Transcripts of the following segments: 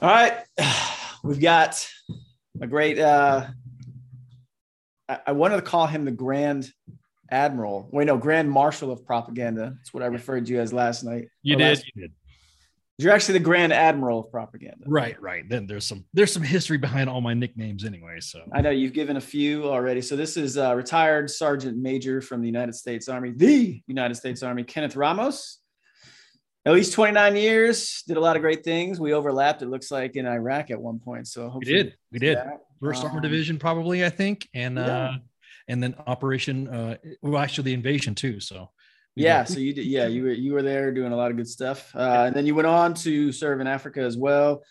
All right, we've got a great. Uh, I, I wanted to call him the Grand Admiral. Wait, no, Grand Marshal of Propaganda. That's what I referred to you as last night. You did. last- You did. You're actually the Grand Admiral of Propaganda. Right, right. Then there's some there's some history behind all my nicknames anyway. So I know you've given a few already. So this is uh, retired Sergeant Major from the United States Army, the United States Army, Kenneth Ramos. At least 29 years, did a lot of great things. We overlapped, it looks like, in Iraq at one point. So we did. We did. that. First Armor Um, Division, probably, I think. And yeah. uh and then Operation uh well actually the invasion too. So Yeah, did- so you did. Yeah, you were you were there doing a lot of good stuff, uh, and then you went on to serve in Africa as well.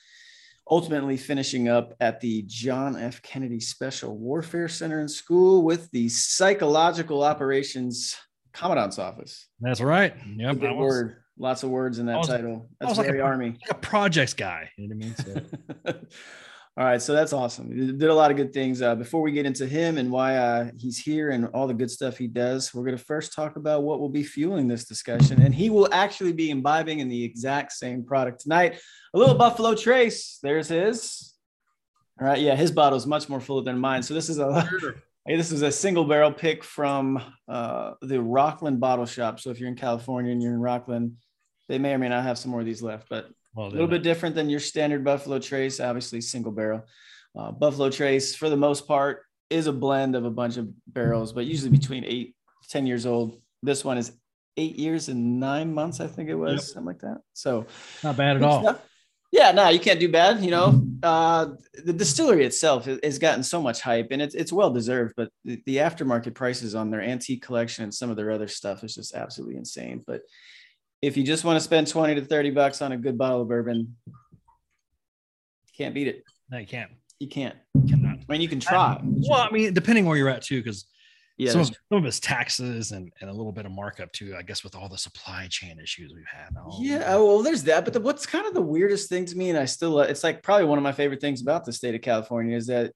Ultimately, finishing up at the John F. Kennedy Special Warfare Center and School with the Psychological Operations Commandant's Office. that's right. Yep. Big I word, lots of words in that was- title. That's was like a very army. like a projects guy. You know what I mean? So all right, so that's awesome. He did a lot of good things. Uh, before we get into him and why uh, he's here and all the good stuff he does, we're going to first talk about what will be fueling this discussion. And he will actually be imbibing in the exact same product tonight. A little Buffalo Trace. There's his. All right, yeah, his bottle is much more full than mine. So this is a Hey, this is a single barrel pick from uh, the Rocklin Bottle Shop. So if you're in California and you're in Rocklin, they may or may not have some more of these left, but well a little bit different than your standard Buffalo Trace, obviously single barrel. Uh, Buffalo Trace, for the most part, is a blend of a bunch of barrels, but usually between eight, 10 years old. This one is eight years and nine months, I think it was, Yep. something like that. So, not bad at all. stuff. Yeah, no, you can't do bad. You know, uh, the distillery itself has, gotten so much hype, and it's it's well deserved. But the, the aftermarket prices on their antique collection and some of their other stuff is just absolutely insane. But if you just want to spend twenty to thirty bucks on a good bottle of bourbon, can't beat it. No, you can't. You can't. Cannot. I mean, you can try. Well, I mean, depending where you're at too, because yeah, some, of, some of it's taxes and, and a little bit of markup too, I guess, with all the supply chain issues we've had. Oh, yeah. Well, there's that. But the, what's kind of the weirdest thing to me, and I still, uh, it's like probably one of my favorite things about the state of California is that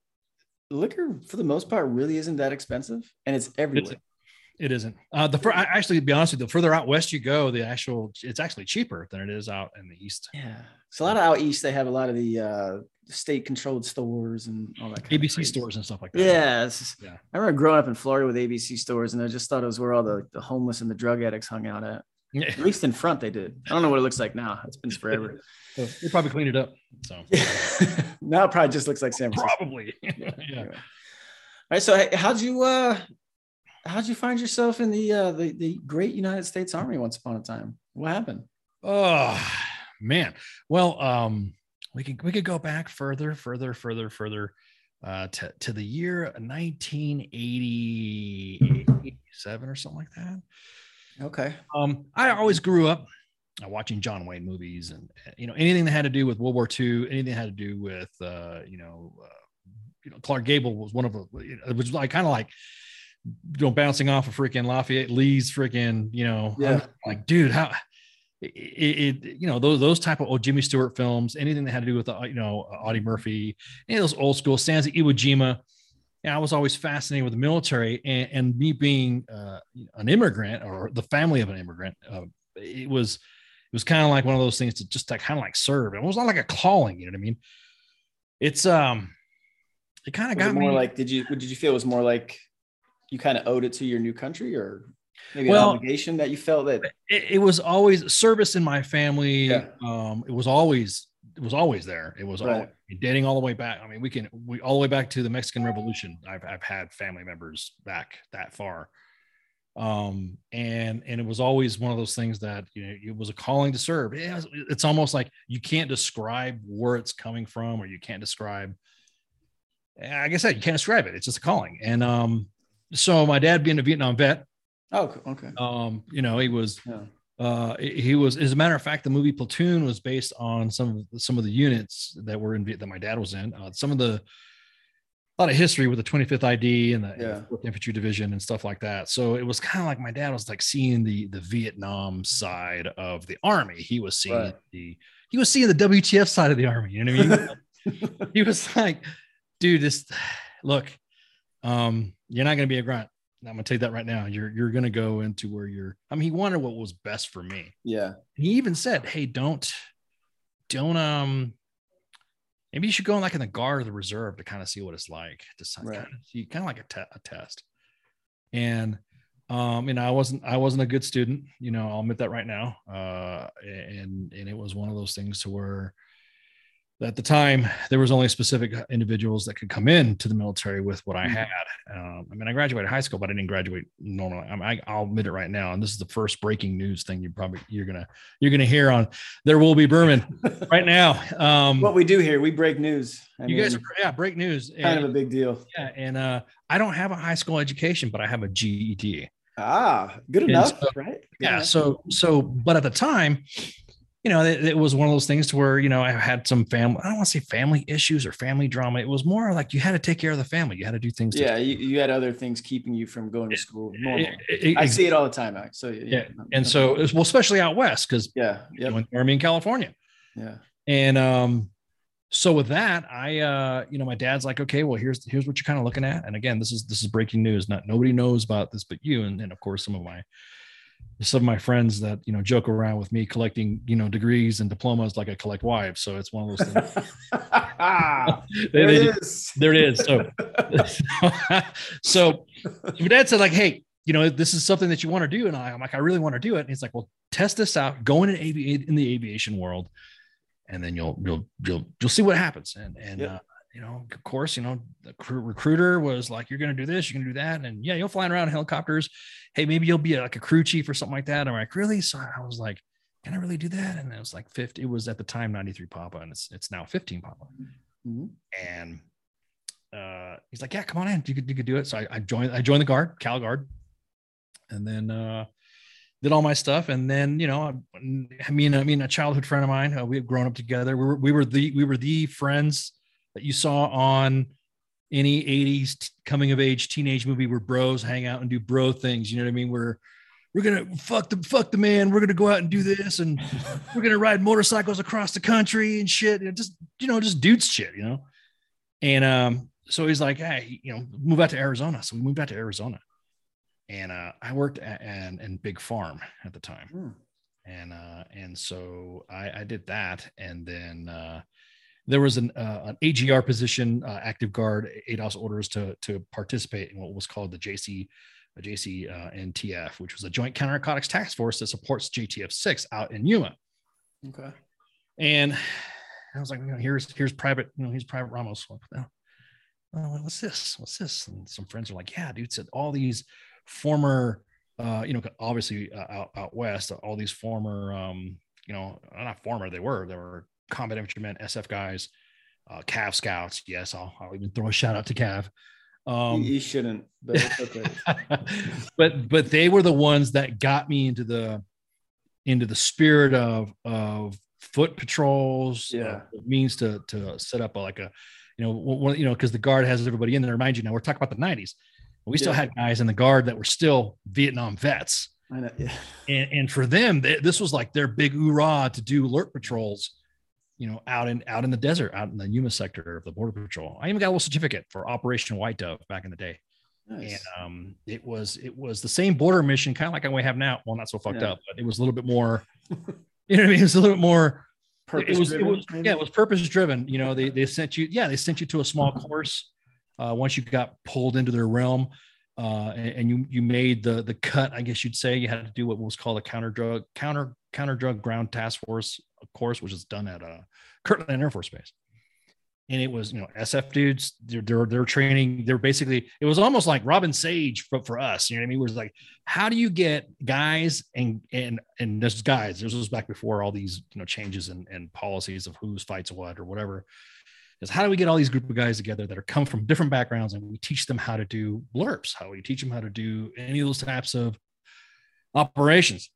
liquor, for the most part, really isn't that expensive, and it's everywhere. It isn't. Uh, the fur, I- actually, to be honest with you, the further out west you go, the actual it's actually cheaper than it is out in the east. Yeah. So a lot of out east, they have a lot of the uh, state controlled stores and all that. Kind ABC stores and stuff like that. Yeah, just- Yeah. I remember growing up in Florida with ABC stores, and I just thought it was where all the, the homeless and the drug addicts hung out at. Yeah. At least in front, they did. I don't know what it looks like now. It's been forever. So they probably cleaned it up. So now it probably just looks like San Francisco. probably. Yeah. Anyway. All right. So how'd you uh how'd you find yourself in the uh the, the great United States Army once upon a time? What happened? Oh man. Well, um, we could we could go back further, further, further, further, uh, to to the year 1987 or something like that. Okay. Um, I always grew up uh, watching John Wayne movies, and uh, you know anything that had to do with World War II, anything that had to do with uh, you know, uh, you know, Clark Gable was one of the. It was like kind of like you know bouncing off of freaking Lafayette Lee's freaking you know Yeah. Like dude how. It, it, you know those those type of old Jimmy Stewart films, anything that had to do with uh, you know Audie Murphy, any of those old school Stanley Iwo Jima, and I was always fascinated with the military and, and me being uh, an immigrant or the family of an immigrant. Uh, it was it was kind of like one of those things to just like kind of like serve. It was not like a calling, you know what I mean? It's um, it kind of got more me. like did you did you feel it was more like you kind of owed it to your new country or maybe Well- an obligation that you felt that it, it was always service in my family. Yeah. Um, it was always it was always there. It was Right. always, dating all the way back. I mean, we can we all the way back to the Mexican Revolution. I've I've had family members back that far. Um, and and it was always one of those things that you know it was a calling to serve. It was- it's almost like you can't describe where it's coming from, or you can't describe. Like I said, you can't describe it. It's just a calling. And um, so my dad being a Vietnam vet, oh okay. um, you know, he was Yeah. uh, he was, as a matter of fact, the movie Platoon was based on some of some of the units that were in that my dad was in. Uh, some of the a lot of history with the 25th ID and the, and the 4th Infantry Division and stuff like that. So it was kind of like my dad was like seeing the the Vietnam side of the army. He was seeing Right. the he was seeing the WTF side of the army. You know what I mean? he was like, dude, this look, um, you're not gonna be a grunt. I'm gonna tell you that right now. You're you're gonna go into where you're. I mean, he wanted what was best for me. Yeah. He even said, "Hey, don't, don't um, maybe you should go in like in the guard or the reserve to kind of see what it's like. to Right. kind of see, kind of like a, te- a test. And um, you know, I wasn't I wasn't a good student. You know, I'll admit that right now. Uh, and and it was one of those things to where at the time there was only specific individuals that could come in to the military with what I Mhm. had. Um, I mean, I graduated high school, but I didn't graduate normally. I'm, I, I'll admit it right now, and this is the first breaking news thing you probably you're gonna you're gonna hear on there will be Berman right now. Um, what we do here, we break news. I you guys are yeah, break news. kind And, of a big deal. yeah, and uh, I don't have a high school education, but I have a GED. Ah, good And enough, so- right? Good yeah so so but at the time you know it, it was one of those things to where you know i had some family i don't want to say family issues or family drama it was more like you had to take care of the family you had to do things yeah, you, you had other things keeping you from going to school. Normal. It- it- I see it all the time. Alex. So yeah, Yeah, and so well especially out west because yeah, you yeah, know, in army in california yeah. and um so with that i uh you know my dad's like okay well here's here's what you're kind of looking at and again this is this is breaking news not nobody knows about this but you and, and of course some of my some of my friends that you know joke around with me collecting you know degrees and diplomas like i collect wives. So it's one of those things. There it is. there it is. So so your dad said like hey you know this is something that you want to do. And I, i'm like i really want to do it. And he's like well test this out. Go in an in the aviation world and then you'll you'll you'll you'll see what happens. And and Yep. uh, you know of course you know the crew, recruiter was like you're going to do this you're going to do that and yeah you'll fly around in helicopters hey maybe you'll be like a crew chief or something like that i'm like really so i was like can i really do that and it was like 50 it was at the time 93 papa and it's it's now 15 papa Mhm. and uh, he's like, "Yeah, come on in. You could you could do it." So I, I joined I joined the guard, Cal Guard, and then uh, did all my stuff. And then you know, I, I mean, I mean, a childhood friend of mine. Uh, we had grown up together. We were we were the we were the friends that you saw on any 80s t- coming of age teenage movie where bros hang out and do bro things. You know what I mean? We're we're gonna fuck the fuck the man. We're gonna go out and do this, and we're gonna ride motorcycles across the country and shit. You know, just you know, just dudes shit, you know. And um, so he's like, hey, you know, move out to Arizona. So we moved out to Arizona, and uh, I worked at an, in Big Farm at the time, Hmm. and uh, and so I, I did that, and then uh, there was an uh, an AGR position, uh, active guard, ADOS orders to to participate in what was called the JC. A JC uh, NTF, which was a Joint Counternarcotics Task Force that supports JTF six out in Yuma. Okay. And I was like, you know, here's here's private, you know, here's private Ramos. The- Oh, what's this? What's this? And some friends are like, yeah, dude, said all these former, uh, you know, obviously uh, out out west, all these former, um, you know, not former, they were, they were combat infantrymen, SF guys, uh, Cav scouts. Yes, I'll, I'll even throw a shout out to Cav. Um, you, shouldn't, but okay. but but they were the ones that got me into the into the spirit of of foot patrols Yeah. uh, it means to to set up a, like a you know one you know because the guard has everybody in there remind you now we're talking about the 90s we still Yeah. had guys in the guard that were still vietnam vets I know. Yeah. and, and for them th- this was like their big hoorah to do alert patrols you know out in out in the desert out in the yuma sector of the border patrol i even got a little certificate for operation white dove back in the day Nice. and um, it was it was the same border mission, kind of like we have now. Well, not so fucked Yeah. up, but it was a little bit more. You know what I mean? It was a little bit more. It was, it was maybe? yeah, it was purpose driven. You know, they they sent you yeah they sent you to a small course. Uh, once you got pulled into their realm, uh, and, and you you made the the cut, I guess you'd say you had to do what was called a counter drug counter counter drug ground task force course, which is done at uh, Kirtland Air Force Base and it was you know SF dudes. They're they're, they're training. They're basically it was almost like Robin Sage for, for us. You know what I mean? It was like how do you get guys and and and this guys. This was back before all these you know changes and and policies of who's fights what or whatever. Is how do we get all these group of guys together that are come from different backgrounds and we teach them how to do blurps? How we teach them how to do any of those types of operations.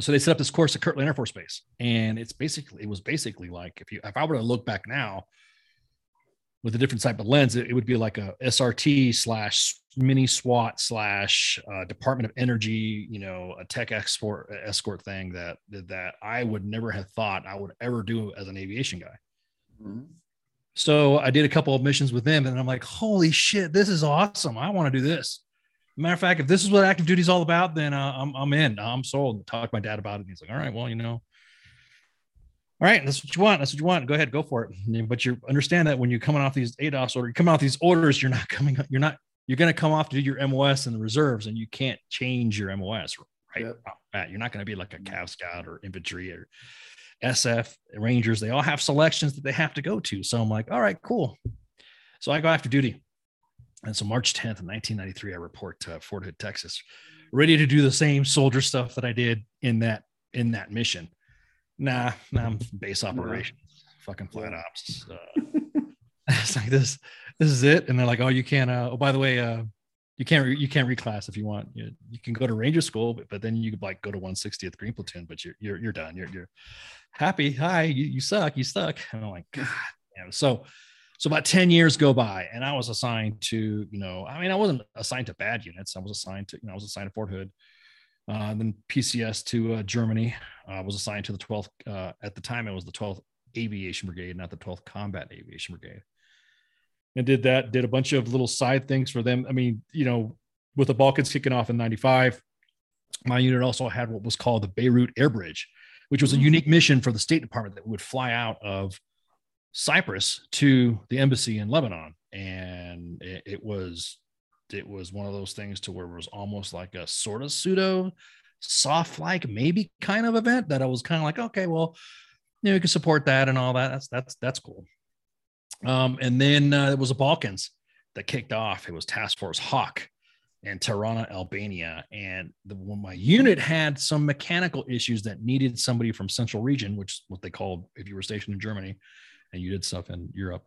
So they set up this course at Kirtland Air Force Base, and it's basically it was basically like if you if I were to look back now with a different type of lens, it, it would be like a SRT slash mini SWAT slash uh, Department of Energy, you know, a tech export escort thing that that I would never have thought I would ever do as an aviation guy. Mhm. So I did a couple of missions with them, and I'm like, holy shit, this is awesome! I want to do this. Matter of fact, if this is what active duty is all about, then uh, I'm I'm in. I'm sold. Talk to my dad about it. And he's like, all right, well, you know, all right, that's what you want. That's what you want. Go ahead, go for it. But you understand that when you're coming off these ADOS orders, you're coming off these orders, you're not coming, you're not, you're going to come off to do your MOS and the reserves, and you can't change your MOS, right? Yep. You're not going to be like a Cav Scout or infantry or SF Rangers. They all have selections that they have to go to. So I'm like, all right, cool. So I go after duty. And so March 10th, 1993, I report to Fort Hood, Texas, ready to do the same soldier stuff that I did in that in that mission. Nah, nah I'm base operations, fucking flat yeah. ops. Uh, it's like this, this is it. And they're like, oh, you can't. Uh, oh, by the way, uh, you can't re- you can't reclass if you want. You, you can go to Ranger School, but, but then you could like go to 160th Green Platoon, but you're you're you're done. You're you're happy. Hi, you, you suck. You suck. And I'm like, God damn. So so about 10 years go by and I was assigned to, you know, I mean, I wasn't assigned to bad units. I was assigned to, you know, I was assigned to Fort Hood, uh, then PCS to uh, Germany. I was assigned to the 12th, uh, at the time, it was the 12th Aviation Brigade, not the 12th Combat Aviation Brigade. And did that, did a bunch of little side things for them. I mean, you know, with the Balkans kicking off in 95, my unit also had what was called the Beirut Air Bridge, which was a mm-hmm. unique mission for the State Department that would fly out of Cyprus to the embassy in Lebanon, and it, it, was it was one of those things to where it was almost like a sort of pseudo soft like maybe kind of event that I was kind of like okay well you know we can support that and all that that's that's that's cool. Um, and then uh, it was the Balkans that kicked off. It was Task Force Hawk and Tirana, Albania. And the, when my unit had some mechanical issues that needed somebody from Central Region, which what they called if you were stationed in Germany, and you did stuff in Europe.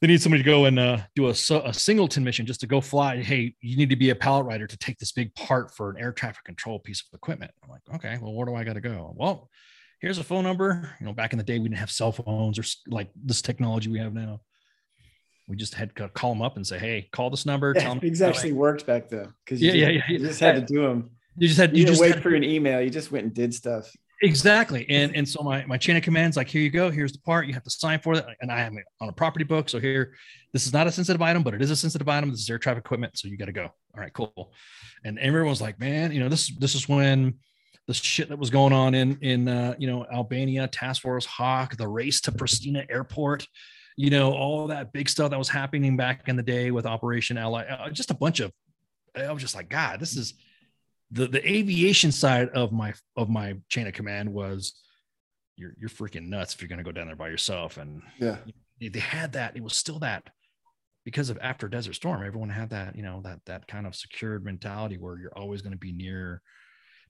They need somebody to go and uh, do a, a singleton mission just to go fly. Hey, you need to be a pallet rider to take this big part for an air traffic control piece of equipment. I'm like, okay, well, where do I got to go? Well, here's a phone number. You know, back in the day, we didn't have cell phones or like this technology we have now. We just had to call them up and say, "Hey, call this number." Yeah, things actually worked back then because yeah, yeah, yeah, you just had to do them. You just had you, you just wait had, for an email. You just went and did stuff. Exactly. And and so my, my chain of commands like, here you go. Here's the part. You have to sign for it. And I am on a property book. So here, this is not a sensitive item, but it is a sensitive item. This is air traffic equipment. So you got to go. All right, cool. And everyone's like, man, you know, this, this is when the shit that was going on in, in, uh, you know, Albania, Task Force Hawk, the race to Pristina Airport, you know, all that big stuff that was happening back in the day with Operation Ally, uh, just a bunch of, I was just like, God, this is, the the aviation side of my of my chain of command was you're you're freaking nuts if you're going to go down there by yourself. And yeah. they had that it was still that because of after desert storm everyone had that you know that that kind of secured mentality where you're always going to be near.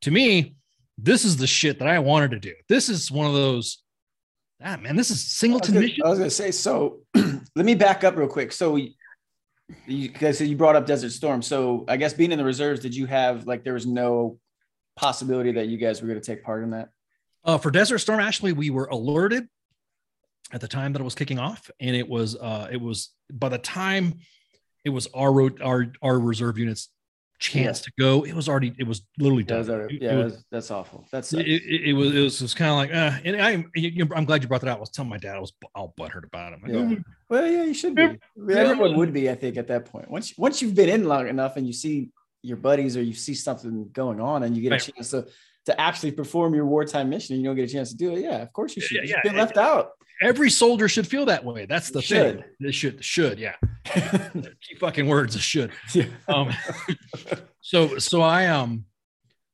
To me this is the shit that i wanted to do. This is one of those ah man this is singleton I mission i was going to say so let me back up real quick. So you guys you brought up Desert Storm. So I guess being in the reserves, did you have like there was no possibility that you guys were going to take part in that? Uh, for Desert Storm, actually, we were alerted at the time that it was kicking off, and it was uh, it was by the time it was our road our our reserve units chance yeah. to go. It was already, it was literally done. Yeah, already, yeah was, that's awful. That's it, it, it, was, it was, was kind of like, uh, and I, I'm glad you brought that out. I was telling my dad I was all butthurt about it. Like, yeah. Oh. Well, yeah, you should be. I mean, everyone would be, I think, at that point. Once, once you've been in long enough and you see your buddies or you see something going on and you get right. a chance to to actually perform your wartime mission and you don't get a chance to do it, yeah, of course you should. Yeah, yeah. You've been left out. Every soldier should feel that way. That's the should. thing. It should, should, yeah. Key fucking words, should. Yeah. Um, so, so I, um,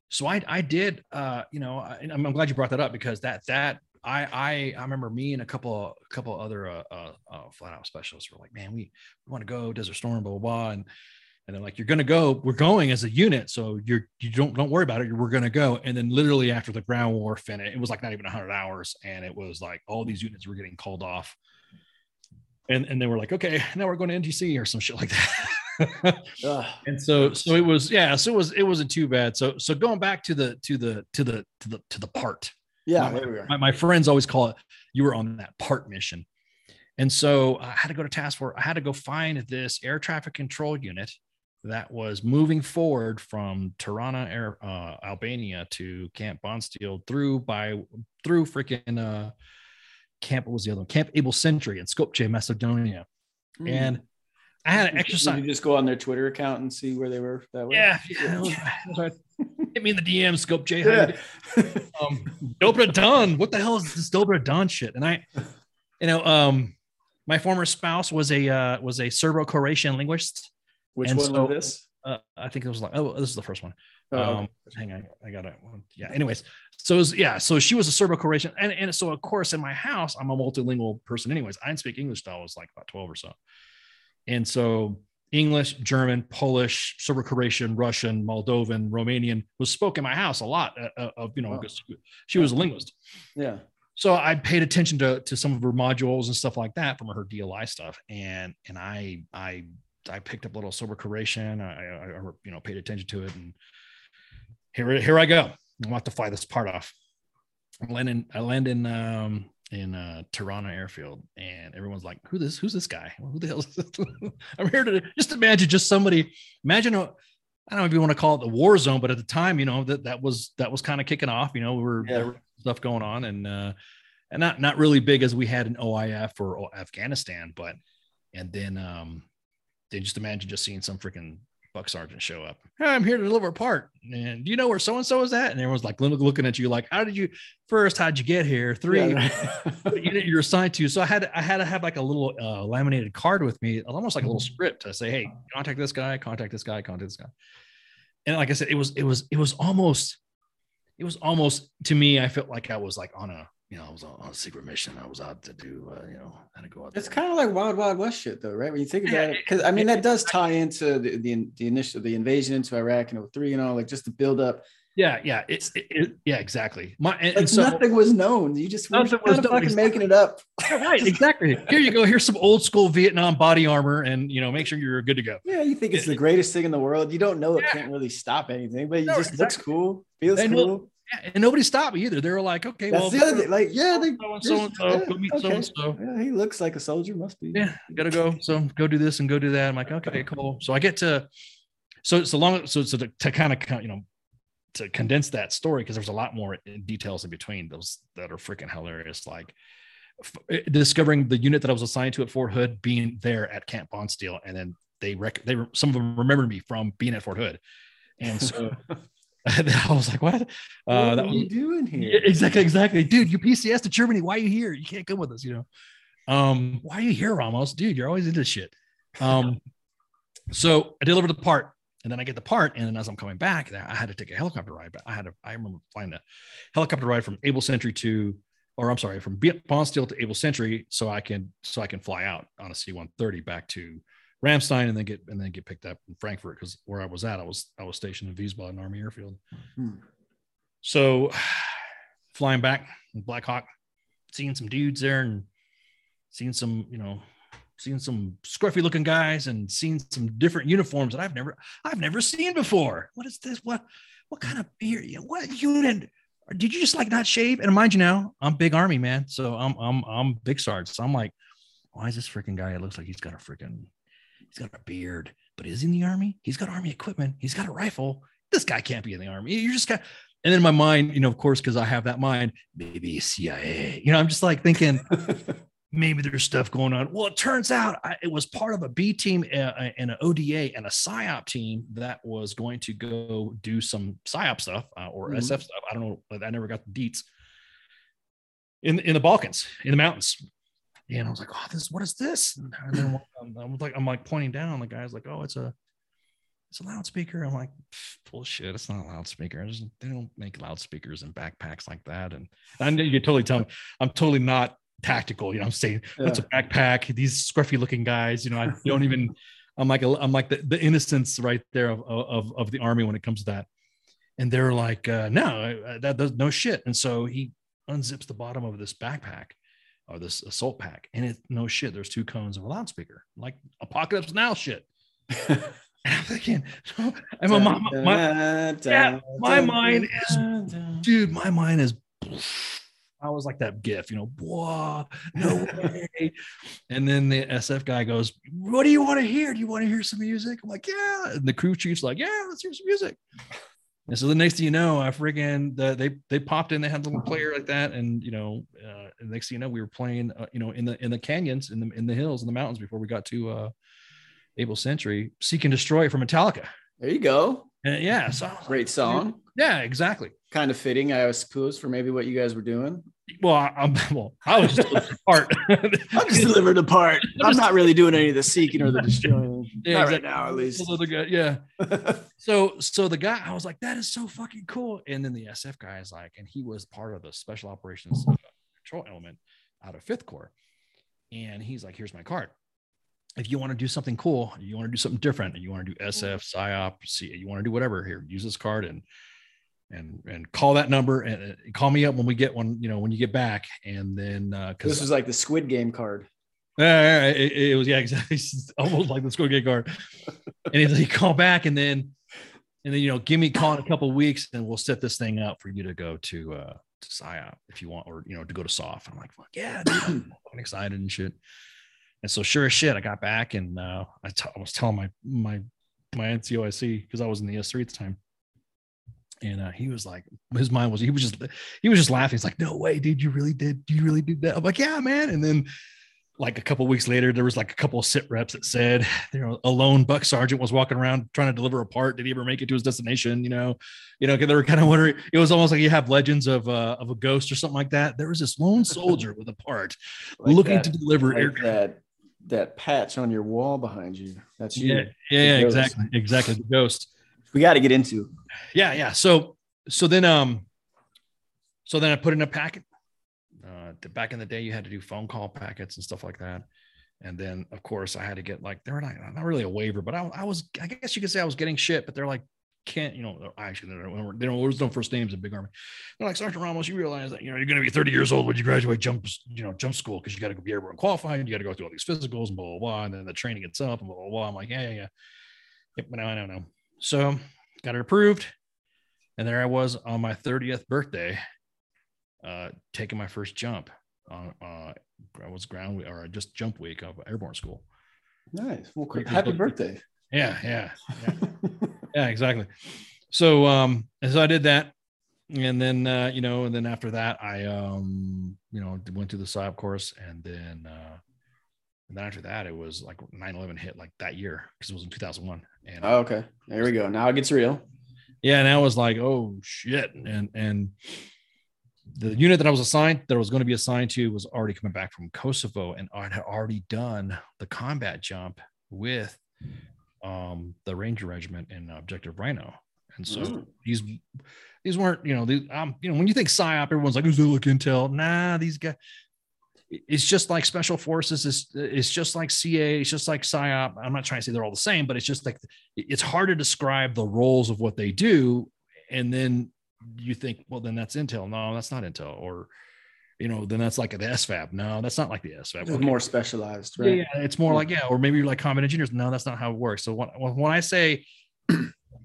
so I, I did, uh, you know, I, I'm, I'm glad you brought that up because that, that, I, I, I remember me and a couple, a couple other, uh, uh, uh flat out specialists were like, man, we, we want to go Desert Storm, blah, blah, blah. And, and they're like, "You're going to go. We're going as a unit, so you're you don't don't worry about it. We're going to go." And then literally after the ground war finished, it was like not even 100 hours, and it was like all these units were getting called off, and and they were like, "Okay, now we're going to NGC or some shit like that." and so so it was yeah, so it was it wasn't too bad. So so going back to the to the to the to the to the part. Yeah, my, my, my friends always call it. You were on that part mission. And so I had to go to task force. I had to go find this air traffic control unit that was moving forward from Tirana, Air, uh, Albania to Camp Bondsteel through by through freaking uh, Camp. What was the other one? Camp Able Sentry in Skopje, Macedonia. Mm. And I had an exercise. You just go on their Twitter account and see where they were that way? Yeah, yeah. Hit me in the DM, Skopje. Yeah. Um, Dobra Don. What the hell is this Dobra Don shit? And I, you know, um, my former spouse was a uh, was a Serbo-Croatian linguist. Which And one so- was this? Uh, I think it was like, oh, this is the first one. Oh, um, hang on, I got it. Yeah. Anyways, so it was, yeah, so she was a Serbo-Croatian, and and so of course in my house I'm a multilingual person. Anyways, I didn't speak English till I was like about twelve or so, and so English, German, Polish, Serbo-Croatian, Russian, Moldovan, Romanian was spoken in my house a lot. uh, uh, Of you know, Wow. she was a linguist. yeah. So I paid attention to to some of her modules and stuff like that from her DLI stuff, and and I I I picked up a little Serbo-Croatian. I, I, you know paid attention to it, and here here I go. I'm about to fly this part off. I land in I land in um in uh Tirana airfield, and everyone's like, "Who this? Who's this guy? Who the hell is this?" I'm here to just imagine just somebody. Imagine a I don't know if you want to call it the war zone, but at the time, you know that that was that was kind of kicking off. You know, we were Yeah. was stuff going on, and uh, and not not really big as we had in OIF or O- Afghanistan, but and then um, they just imagine just seeing some freaking buck sergeant show up. "Hey, I'm here to deliver a part, and do you know where so and so is at? And everyone's like looking at you like, how did you first? How'd you get here? Three, Yeah. you're assigned to. So I had I had to have like a little uh, laminated card with me, almost like a little script to say, hey, contact this guy, contact this guy, contact this guy. And like I said, it was it was it was almost it was almost to me. I felt like I was like on a you know I was on on a secret mission. I was out to do uh, you know how to go out. It's kind of like Wild Wild West shit, though, right? When you think Yeah, about it, because I mean that does tie into the, the the initial the invasion into Iraq in 03 and all, like just to build up. yeah yeah it's it, it- yeah exactly. My and, Like and so nothing was known. You just were Nothing kind was of known, fucking exactly. making it up. Yeah, right exactly. Here you go. Here's some old school Vietnam body armor, and you know make sure you're good to go. Yeah, you think it's the greatest thing in the world. You don't know it Yeah. can't really stop anything, but it No, just looks cool, feels And cool. Yeah, and nobody stopped me either. They were like, okay, That's well, the other thing. Like, yeah, they, so and so go meet so and so. yeah, he looks like a soldier, must be. Yeah, gotta go. So go do this and go do that. I'm like, okay, cool. So I get to, so so long. So so to, to kind of you know to condense that story because there's a lot more in details in between those that are freaking hilarious. Like f- eh, discovering the unit that I was assigned to at Fort Hood, being there at Camp Bondsteel, and then they rec- they were- some of them remembered me from being at Fort Hood, and so I was like, what? what Uh, that are was, you doing here? exactly, exactly. Dude, you PCS to Germany. Why are you here? You can't come with us, you know. Um, why are you here, Ramos? Dude, you're always into shit. Um, so I delivered the part, and then I get the part, and then as I'm coming back, I had to take a helicopter ride. But I had to, I remember flying a helicopter ride from Able Sentry to, or I'm sorry, from Bondsteel to Able Sentry, so I can so I can fly out on a C-130 back to Ramstein, and then get and then get picked up in Frankfurt because where I was at, I was I was stationed in Wiesbaden Army Airfield. Hmm. So flying back in Black Hawk, seeing some dudes there and seeing some, you know, seeing some scruffy looking guys and seeing some different uniforms that I've never I've never seen before. What is this? What what kind of beer? What unit? Did you just like not shave? And mind you now, I'm big army man. So I'm I'm I'm big sarge. So I'm like, why is this freaking guy? It looks like he's got a freaking he's got a beard, but is he in the army? He's got army equipment, he's got a rifle. This guy can't be in the army. You just got and then my mind, you know, of course, because I have that mind, maybe CIA. You know, I'm just like thinking, maybe there's stuff going on. Well, it turns out I, it was part of a B team uh, and an ODA and a PSYOP team that was going to go do some PSYOP stuff uh, or Mhm. SF stuff. I don't know. I never got the deets in in the Balkans, in the mountains. And I was like, oh, this what is this? And then I'm, like, I'm like pointing down. The guy's like, oh, it's a it's a loudspeaker. I'm like, bullshit. It's not a loudspeaker. I just, they don't make loudspeakers in backpacks like that. And I know you can totally tell me I'm totally not tactical. You know, I'm saying what's a backpack? These scruffy looking guys. You know, I don't even. I'm like I'm like the, the innocence right there of, of of the army when it comes to that. And they're like, uh, no, uh, that does no shit. And so he unzips the bottom of this backpack or this assault pack, and it no shit. There's two cones of a loudspeaker, like apocalypse now shit. And I'm thinking, and my, mom, my, yeah, my mind is dude, my mind is. I was like that gif, you know, whoa, no way. and then the SF guy goes, What do you want to hear? Do you want to hear some music? I'm like, Yeah. And the crew chief's like, Yeah, let's hear some music. And so the next thing you know, I friggin' the, they they popped in, they had a little player like that, and you know, uh, and next thing you know, we were playing, uh, you know, in the in the canyons, in the in the hills, in the mountains before we got to uh, Able Sentry, Seek and Destroy from Metallica. There you go. And yeah, so Great song. yeah, exactly. Kind of fitting, I suppose, for maybe what you guys were doing. Well, I, I'm well, I was just a part. I'm just delivering the part. I'm not really doing any of the seeking or the destroying. Yeah, not exactly. right now, at least. Guy- yeah. So so the guy, I was like, that is so fucking cool. And then the SF guy is like, and he was part of the special operations uh, control element out of Fifth Corps. And he's like, here's my card. If you want to do something cool, you want to do something different, and you want to do SF, PSYOP, C, you want to do whatever here, use this card and and and call that number and, and call me up when we get one, you know, when you get back. And then uh because this was like the Squid Game card. yeah, it, it was yeah, exactly. Almost like the Squid Game card. And he's like, call back and then and then you know, give me a call in a couple of weeks and we'll set this thing up for you to go to uh to PSYOP if you want, or you know, to go to soft. I'm like, fuck yeah, dude, I'm excited and shit. And so sure as shit, I got back and uh I, t- I was telling my my my NCOIC because I was in the S3 at the time. And uh, he was like, his mind was, he was just, he was just laughing. He's like, no way, dude, you really did, you really did that. I'm like, yeah, man. And then like a couple weeks later, there was like a couple of sit reps that said, you know, a lone buck sergeant was walking around trying to deliver a part. Did he ever make it to his destination? You know, you know they were kind of wondering. It was almost like you have legends of uh, of a ghost or something like that. There was this lone soldier with a part Like looking that- to deliver. like air- that that patch on your wall behind you. That's you. yeah, yeah, yeah, exactly, exactly. The ghost. We got to get into. yeah yeah. So so then um so then i put in a packet. Uh back in the day you had to do phone call packets and stuff like that. And then of course i had to get like they're not not really a waiver but i, I was i guess you could say i was getting shit but they're like can't you know actually they don't, they don't there's no first names in big army. They're like sergeant ramos you realize that you know you're going to be 30 years old when you graduate jump you know jump school because you got to be airborne qualified you got to go through all these physicals and blah blah blah and then the training itself and blah blah blah. I'm like yeah yeah yeah. Yep but now i don't know so got it approved and there I was on my 30th birthday, uh, taking my first jump on, uh, I was ground week or just jump week of airborne school. Nice. Well, Great happy birthday. Yeah. Yeah. Yeah. yeah exactly. So, um, and so I did that. And then, uh, you know, and then after that, I, um, you know, went to the PSYOP course and then, uh, and then after that, it was like 9 11 hit like that year because it was in 2001. And oh, okay. There we go. Now it gets real. yeah and i was like oh shit and and the unit that i was assigned that I was going to be assigned to was already coming back from kosovo and i had already done the combat jump with um the ranger regiment in objective rhino and so Mm. these these weren't you know these, um you know when you think psyop everyone's like is it like intel nah these guys it's just like special forces it's, it's just like ca it's just like psyop. I'm not trying to say they're all the same but it's just like it's hard to describe the roles of what they do. And then you think well then that's intel. No that's not intel. Or you know then that's like the sfab no that's not like the sfab It's Okay. more specialized, right? yeah it's more like yeah or maybe you're like combat engineers. No that's not how it works. So when, when i say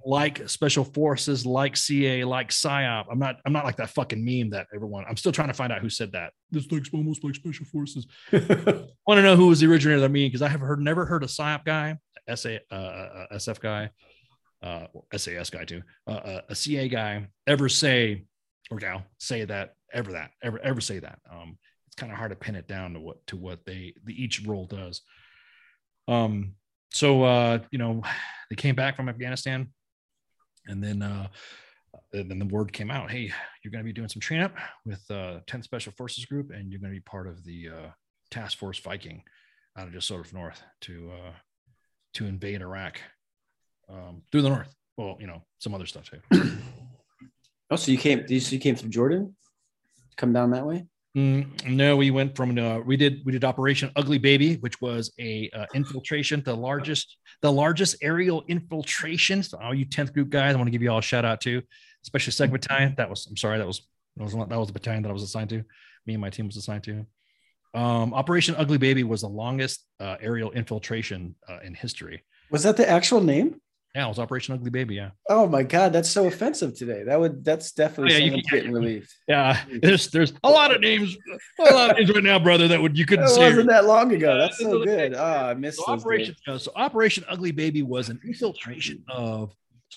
like special forces like ca like psyop. I'm not i'm not like that fucking meme that everyone i'm still trying to find out who said that. This looks almost like special forces. I want to know who was the originator of that meme? Because I have heard never heard a PSYOP guy, SA, uh, uh, SF guy, uh, SAS guy too, uh, uh, a CA guy ever say or gal say that ever that ever ever say that. Um, it's kind of hard to pin it down to what to what they the each role does. Um, so uh, you know, they came back from Afghanistan, and then uh, and then the word came out, hey, you're going to be doing some train up with uh 10th Special Forces Group, and you're going to be part of the uh, Task Force Viking out of just sort of north to uh, to invade Iraq um, through the north. Well, you know, some other stuff too. oh, so you came? You came from Jordan? Come down that way? Mm, no, we went from uh, we did we did Operation Ugly Baby, which was a uh, infiltration, the largest the largest aerial infiltration. So, all you 10th group guys, I want to give you all a shout out to, especially Second Battalion. That was I'm sorry, that was that was that was the battalion that I was assigned to. Me and my team was assigned to. Um, Operation Ugly Baby was the longest uh, aerial infiltration uh, in history. Was that the actual name? Yeah, it was Operation Ugly Baby. Yeah. Oh my God, that's so offensive today. That would that's definitely Oh, yeah, can- getting relieved. Yeah, there's there's a lot of names, a lot of names right now, brother, that would you couldn't That say. wasn't that long ago. That's so good. okay. Oh, I missed So those Operation, uh, so Operation Ugly Baby was an infiltration of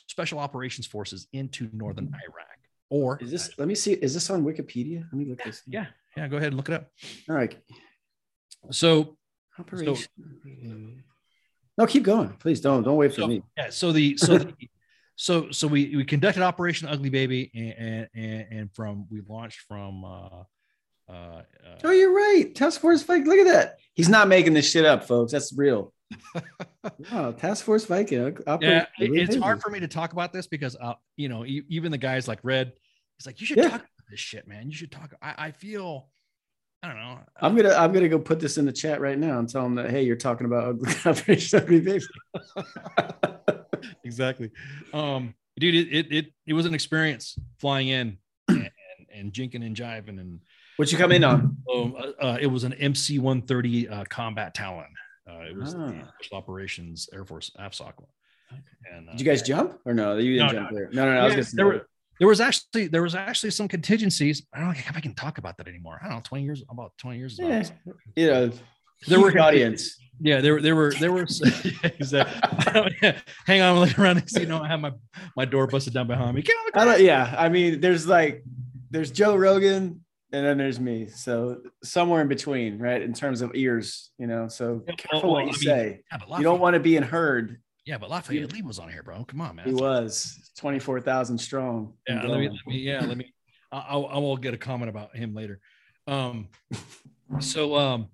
special operations forces into northern Iraq. Or Is this? Let me see. Is this on Wikipedia? Let me look this. yeah, yeah, go ahead and look it up. All right. So Operation. No, keep going. Please don't. Don't wait for So- me. yeah, so the so the so so we we conducted Operation Ugly Baby, and and, and from we launched from. Uh, uh, uh, oh, you're right. Task Force Viking. Look at that. He's not making this shit up, folks. That's real. wow, Task Force Viking. yeah, it's hard for me to talk about this because, uh, you know, even the guys like Red, he's like, you should yeah. talk about this shit, man. You should talk. I, I feel, I don't know. I'm gonna, I'm gonna go put this in the chat right now and tell them that, hey, you're talking about ugly Operation Ugly Baby. exactly, um, dude. It, it it it was an experience flying in and, and, and jinking and jiving and what you come in on? Um, uh, uh, it was an MC 130 uh, combat Talon. Uh, it was ah. Special Operations Air Force AFSOC. And, Did you guys jump or no? You didn't no, jump no. there. No, no, no. Yeah, I was there, were, there was actually there was actually some contingencies. I don't know if I can talk about that anymore. I don't know, 20 years, about 20 years ago. Yeah, you know, there were audience. Yeah, there were there were there were yeah, hang on, I'm looking around you know I have my my door busted down behind me. I don't, yeah, I mean, there's like there's Joe Rogan, and then there's me. So somewhere in between, right? In terms of ears, you know. So yeah, careful well, what you I say. Mean, yeah, you don't want to be in herd. Yeah, but Lafayette Lee was on here, bro. Come on, man. He was twenty four thousand strong. Yeah, let me, let me, yeah, let me. I, I will get a comment about him later. Um, so um,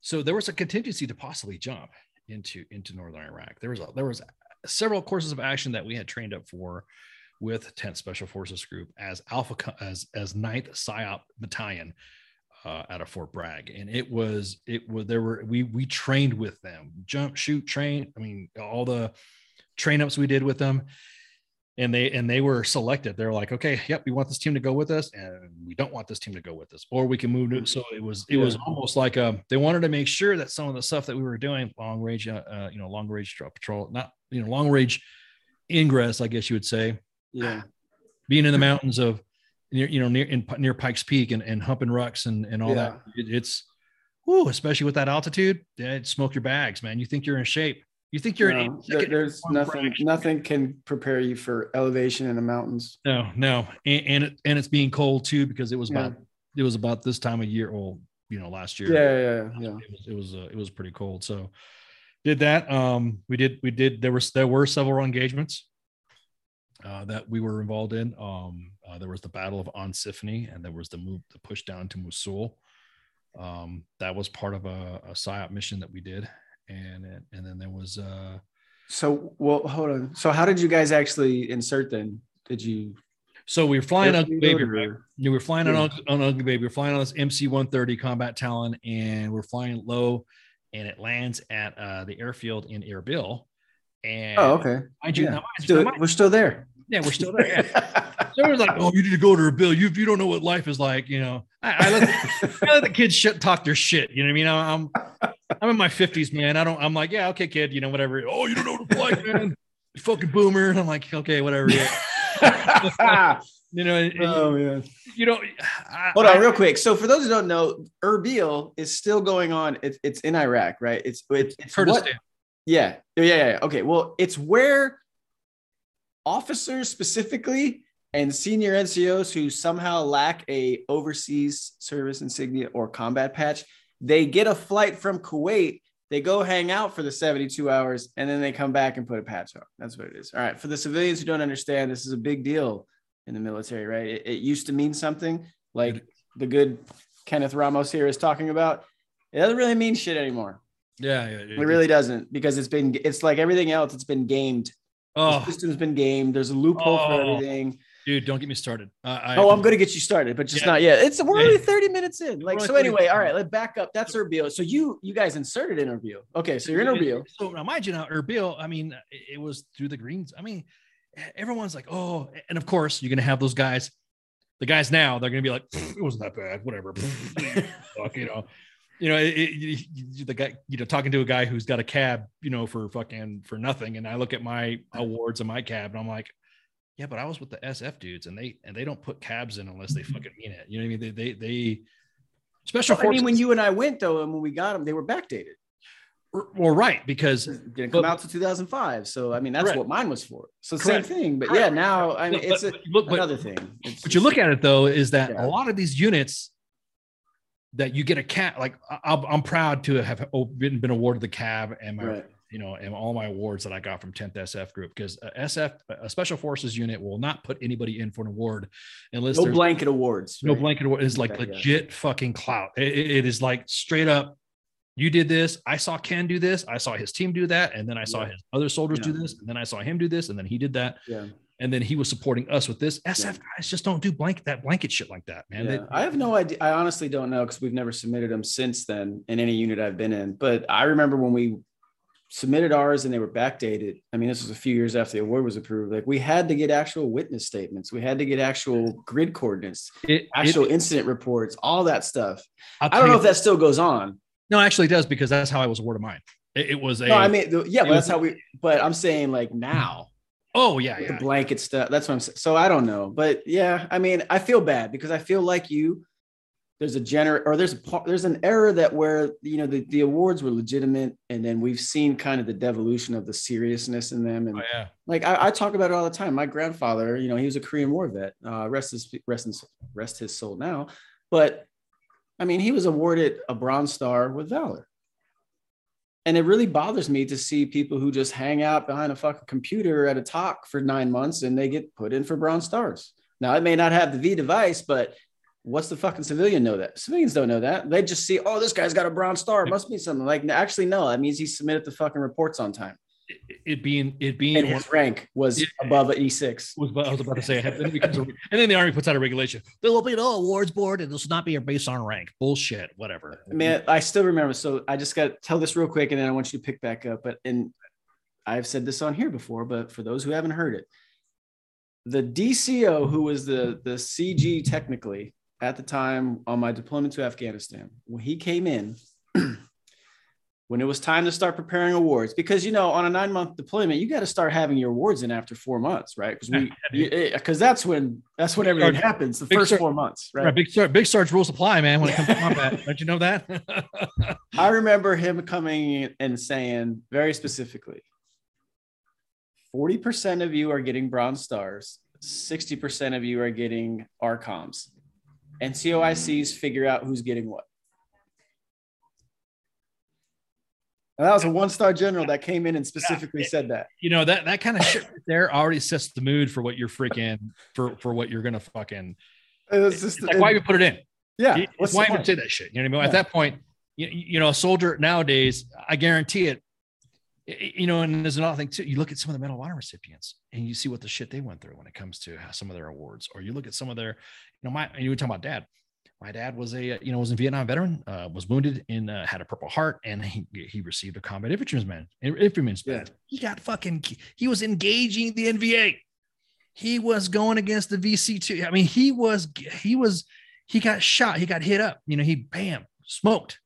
so there was a contingency to possibly jump into into northern Iraq. There was a, there was several courses of action that we had trained up for with 10th Special Forces Group as Alpha as as 9th PSYOP Battalion uh, out of Fort Bragg, and it was it was there were we we trained with them, jump, shoot, train. I mean, all the train ups we did with them, and they and they were selected. They're like, okay, yep, we want this team to go with us, and we don't want this team to go with us, or we can move to. So it was it yeah. was almost like a they wanted to make sure that some of the stuff that we were doing, long range, uh, uh you know, long range patrol, not you know, long range ingress, I guess you would say, yeah. Being in the mountains of near, you know, near in, near Pikes Peak and, and humping rucks and, and all yeah. that. It, it's whoo, especially with that altitude, yeah, smoke your bags, man. You think you're in shape. You think you're no, in there's nothing, nothing can prepare you for elevation in the mountains. No, no. And, and it, and it's being cold too, because it was yeah. about, it was about this time of year. Well, you know, last year. Yeah. Yeah. Yeah. It was, it was, uh, it was pretty cold. So did that. Um, we did, we did, there was, there were several engagements uh, that we were involved in. Um, uh, there was the Battle of An and there was the move, the push down to Mosul. Um, that was part of a, a PSYOP mission that we did, and and then there was. Uh, so well, hold on. So how did you guys actually insert then? Did you? So we were flying Ugly Baby. Right? We were flying yeah. on, on Ugly Baby. We are flying on this MC 130 Combat Talon, and we're flying low, and it lands at uh, the airfield in Erbil. And oh, okay. Mind you, yeah. still, we're still there. Yeah, we're still there. Yeah. Someone's like, "Oh, you need to go to Erbil. You you don't know what life is like." You know, I, I, let, I let the kids shit talk their shit. You know what I mean? I'm I'm in my fifties, man. I don't. I'm like, yeah, okay, kid. You know, whatever. Oh, you don't know what it's like, man. You fucking boomer. And I'm like, okay, whatever. Yeah. you know, oh man. You know, I, hold on, real quick. So for those who don't know, Erbil is still going on. It's it's in Iraq, right? It's it's, it's Kurdistan. What, yeah, yeah, yeah. Okay, well, it's where officers specifically and senior NCOs who somehow lack a overseas service insignia or combat patch, they get a flight from Kuwait. They go hang out for the 72 hours and then they come back and put a patch on. That's what it is. All right. For the civilians who don't understand, this is a big deal in the military, right? It, it used to mean something like the good Kenneth Ramos here is talking about. It doesn't really mean shit anymore. Yeah, yeah, yeah, it really doesn't because it's been it's like everything else. It's been gamed Oh. The system's been gamed. There's a loophole oh. for everything. Dude, don't get me started. Uh, I, oh, I'm going to get you started, but just yeah. not yet. It's we're only 30 minutes in. Like so. Anyway, all right, let's back up. That's Erbil. So you you guys inserted in Erbil. Okay, so you're in Erbil. So now, mind you, now Erbil. I mean, it was through the greens. I mean, everyone's like, oh, and of course you're going to have those guys. The guys now they're going to be like, it wasn't that bad. Whatever. Fuck, you know you know, it, it, the guy, you know, talking to a guy who's got a cab, you know, for fucking for nothing, and I look at my awards and my cab, and I'm like, yeah, but I was with the SF dudes, and they and they don't put cabs in unless they mm-hmm. fucking mean it. You know what I mean? They they, they special. Well, I mean, when you and I went though, and when we got them, they were backdated. Well, right, because it didn't come but, out to 2005. So I mean, that's correct. what mine was for. So correct. same thing, but correct. yeah, now I mean, it's a, look, another thing. It's but you look at it though, is that yeah. a lot of these units that you get a cat like I'm, I'm proud to have been, been awarded the cab and my right. you know, and all my awards that I got from 10th SF group because uh, SF, a special forces unit, will not put anybody in for an award unless no blanket awards. No right? blanket award is like okay, legit yeah. fucking clout. It, it is like straight up. You did this. I saw Ken do this. I saw his team do that, and then I saw yeah. his other soldiers yeah. do this, and then I saw him do this, and then he did that. Yeah and then he was supporting us with this. SF yeah. guys just don't do blanket that blanket shit like that, man. Yeah. They, I have no idea. I honestly don't know because we've never submitted them since then in any unit I've been in. But I remember when we submitted ours and they were backdated. I mean, this was a few years after the award was approved. Like we had to get actual witness statements. We had to get actual grid coordinates, it, actual it, incident reports, all that stuff. I don't know if that still goes on. No, actually, it does because that's how I was awarded mine. It, it was a. No, I mean, yeah, but that's how we. But I'm saying like now Oh yeah, yeah. The blanket stuff. That's what I'm saying. So I don't know, but yeah, I mean, I feel bad because I feel like you. There's a gener or there's a there's an error that where you know the, the awards were legitimate, and then we've seen kind of the devolution of the seriousness in them. And oh, yeah. like I, I, talk about it all the time. My grandfather, you know, he was a Korean War vet. Uh, rest his rest his, rest his soul now, but I mean, he was awarded a Bronze Star with valor and it really bothers me to see people who just hang out behind a fucking computer at a TOC for nine months and they get put in for bronze stars. Now it may not have the V device, but what's the fucking civilian know that? Civilians don't know that. They just see, oh, this guy's got a bronze star. It must be something like. Actually, no. That means he submitted the fucking reports on time it being it being and his rank was it, above an E6. Was I was about to say, and then the army puts out a regulation. There will be no awards board, and this will not be based on rank. Bullshit. Whatever. Man, I still remember. So I just got to tell this real quick, and then I want you to pick back up. But and I've said this on here before, but for those who haven't heard it, the DCO who was the the CG technically at the time on my deployment to Afghanistan, when he came in. when it was time to start preparing awards. Because you know on a nine month deployment you got to start having your awards in after four months right? Because we because eh, that's when that's when everything happens the first four months right? right big start big starts rules apply man when it comes to combat. Don't you know that? I remember him coming and saying very specifically 40% of you are getting bronze stars 60% of you are getting arcoms and coics figure out who's getting what And that was a one star general that came in and specifically yeah, said that. You know that that kind of shit there already sets the mood for what you're freaking for for what you're gonna fucking. It was just like it, why you put it in. Yeah, why even say that shit? You know what I mean? Yeah. At that point, you, you know, a soldier nowadays, I guarantee it. You know, and there's another thing too. You look at some of the Medal of Honor recipients, and you see what the shit they went through when it comes to some of their awards. Or you look at some of their, you know, my. And you were talking about dad my dad was a you know was a Vietnam veteran, uh, was wounded and uh, had a Purple Heart, and he he received a combat infantryman infantryman's badge. Yeah. He got fucking he was engaging the NVA. He was going against the VC two. I mean, he was he was he got shot. He got hit up. You know, he bam smoked.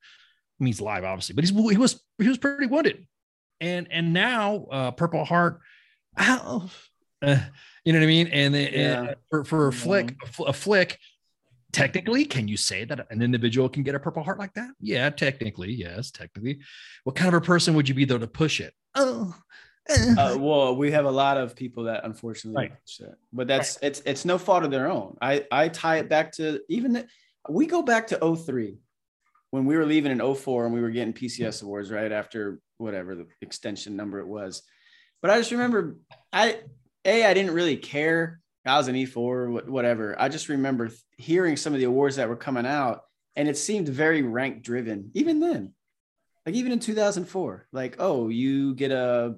I mean, he's alive, obviously, but he's he was he was pretty wounded. And and now uh, Purple Heart, ow, uh, you know what I mean? And, yeah. and for for a flick, a flick technically can you say that an individual can get a purple heart like that yeah technically yes technically what kind of a person would you be though to push it oh eh. uh, well we have a lot of people that unfortunately right. but that's right. it's it's no fault of their own i i tie it back to even the, we go back to 03 when we were leaving in 04 and we were getting pcs awards right after whatever the extension number it was but i just remember i a i didn't really care I was an E4, whatever. I just remember hearing some of the awards that were coming out, and it seemed very rank driven, even then. Like even in 2004, like, oh, you get a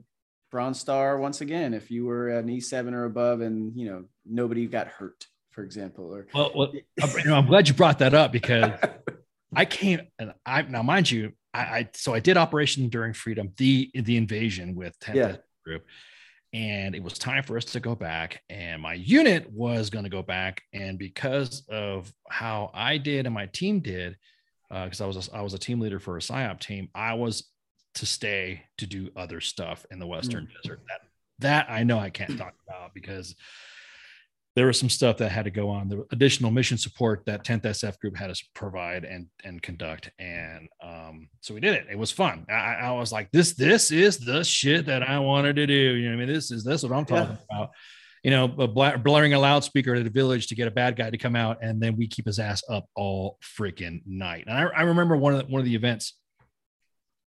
bronze star once again if you were an E7 or above, and you know nobody got hurt, for example. Or well, well you know, I'm glad you brought that up because I came and I now mind you, I, I so I did Operation Enduring Freedom, the the invasion with 10th yeah. group and it was time for us to go back and my unit was going to go back and because of how i did and my team did because uh, i was a, I was a team leader for a psyop team i was to stay to do other stuff in the western mm. desert that that i know i can't talk about because there was some stuff that had to go on. The additional mission support that 10th sf group had to provide and and conduct. And um, so we did it. It was fun. I, I, was like this this is the shit that i wanted to do. You know i mean? This is this what i'm talking yeah. about. You know blaring a loudspeaker at a village to get a bad guy to come out and then we keep his ass up all freaking night. And i, I remember one of the, one of the events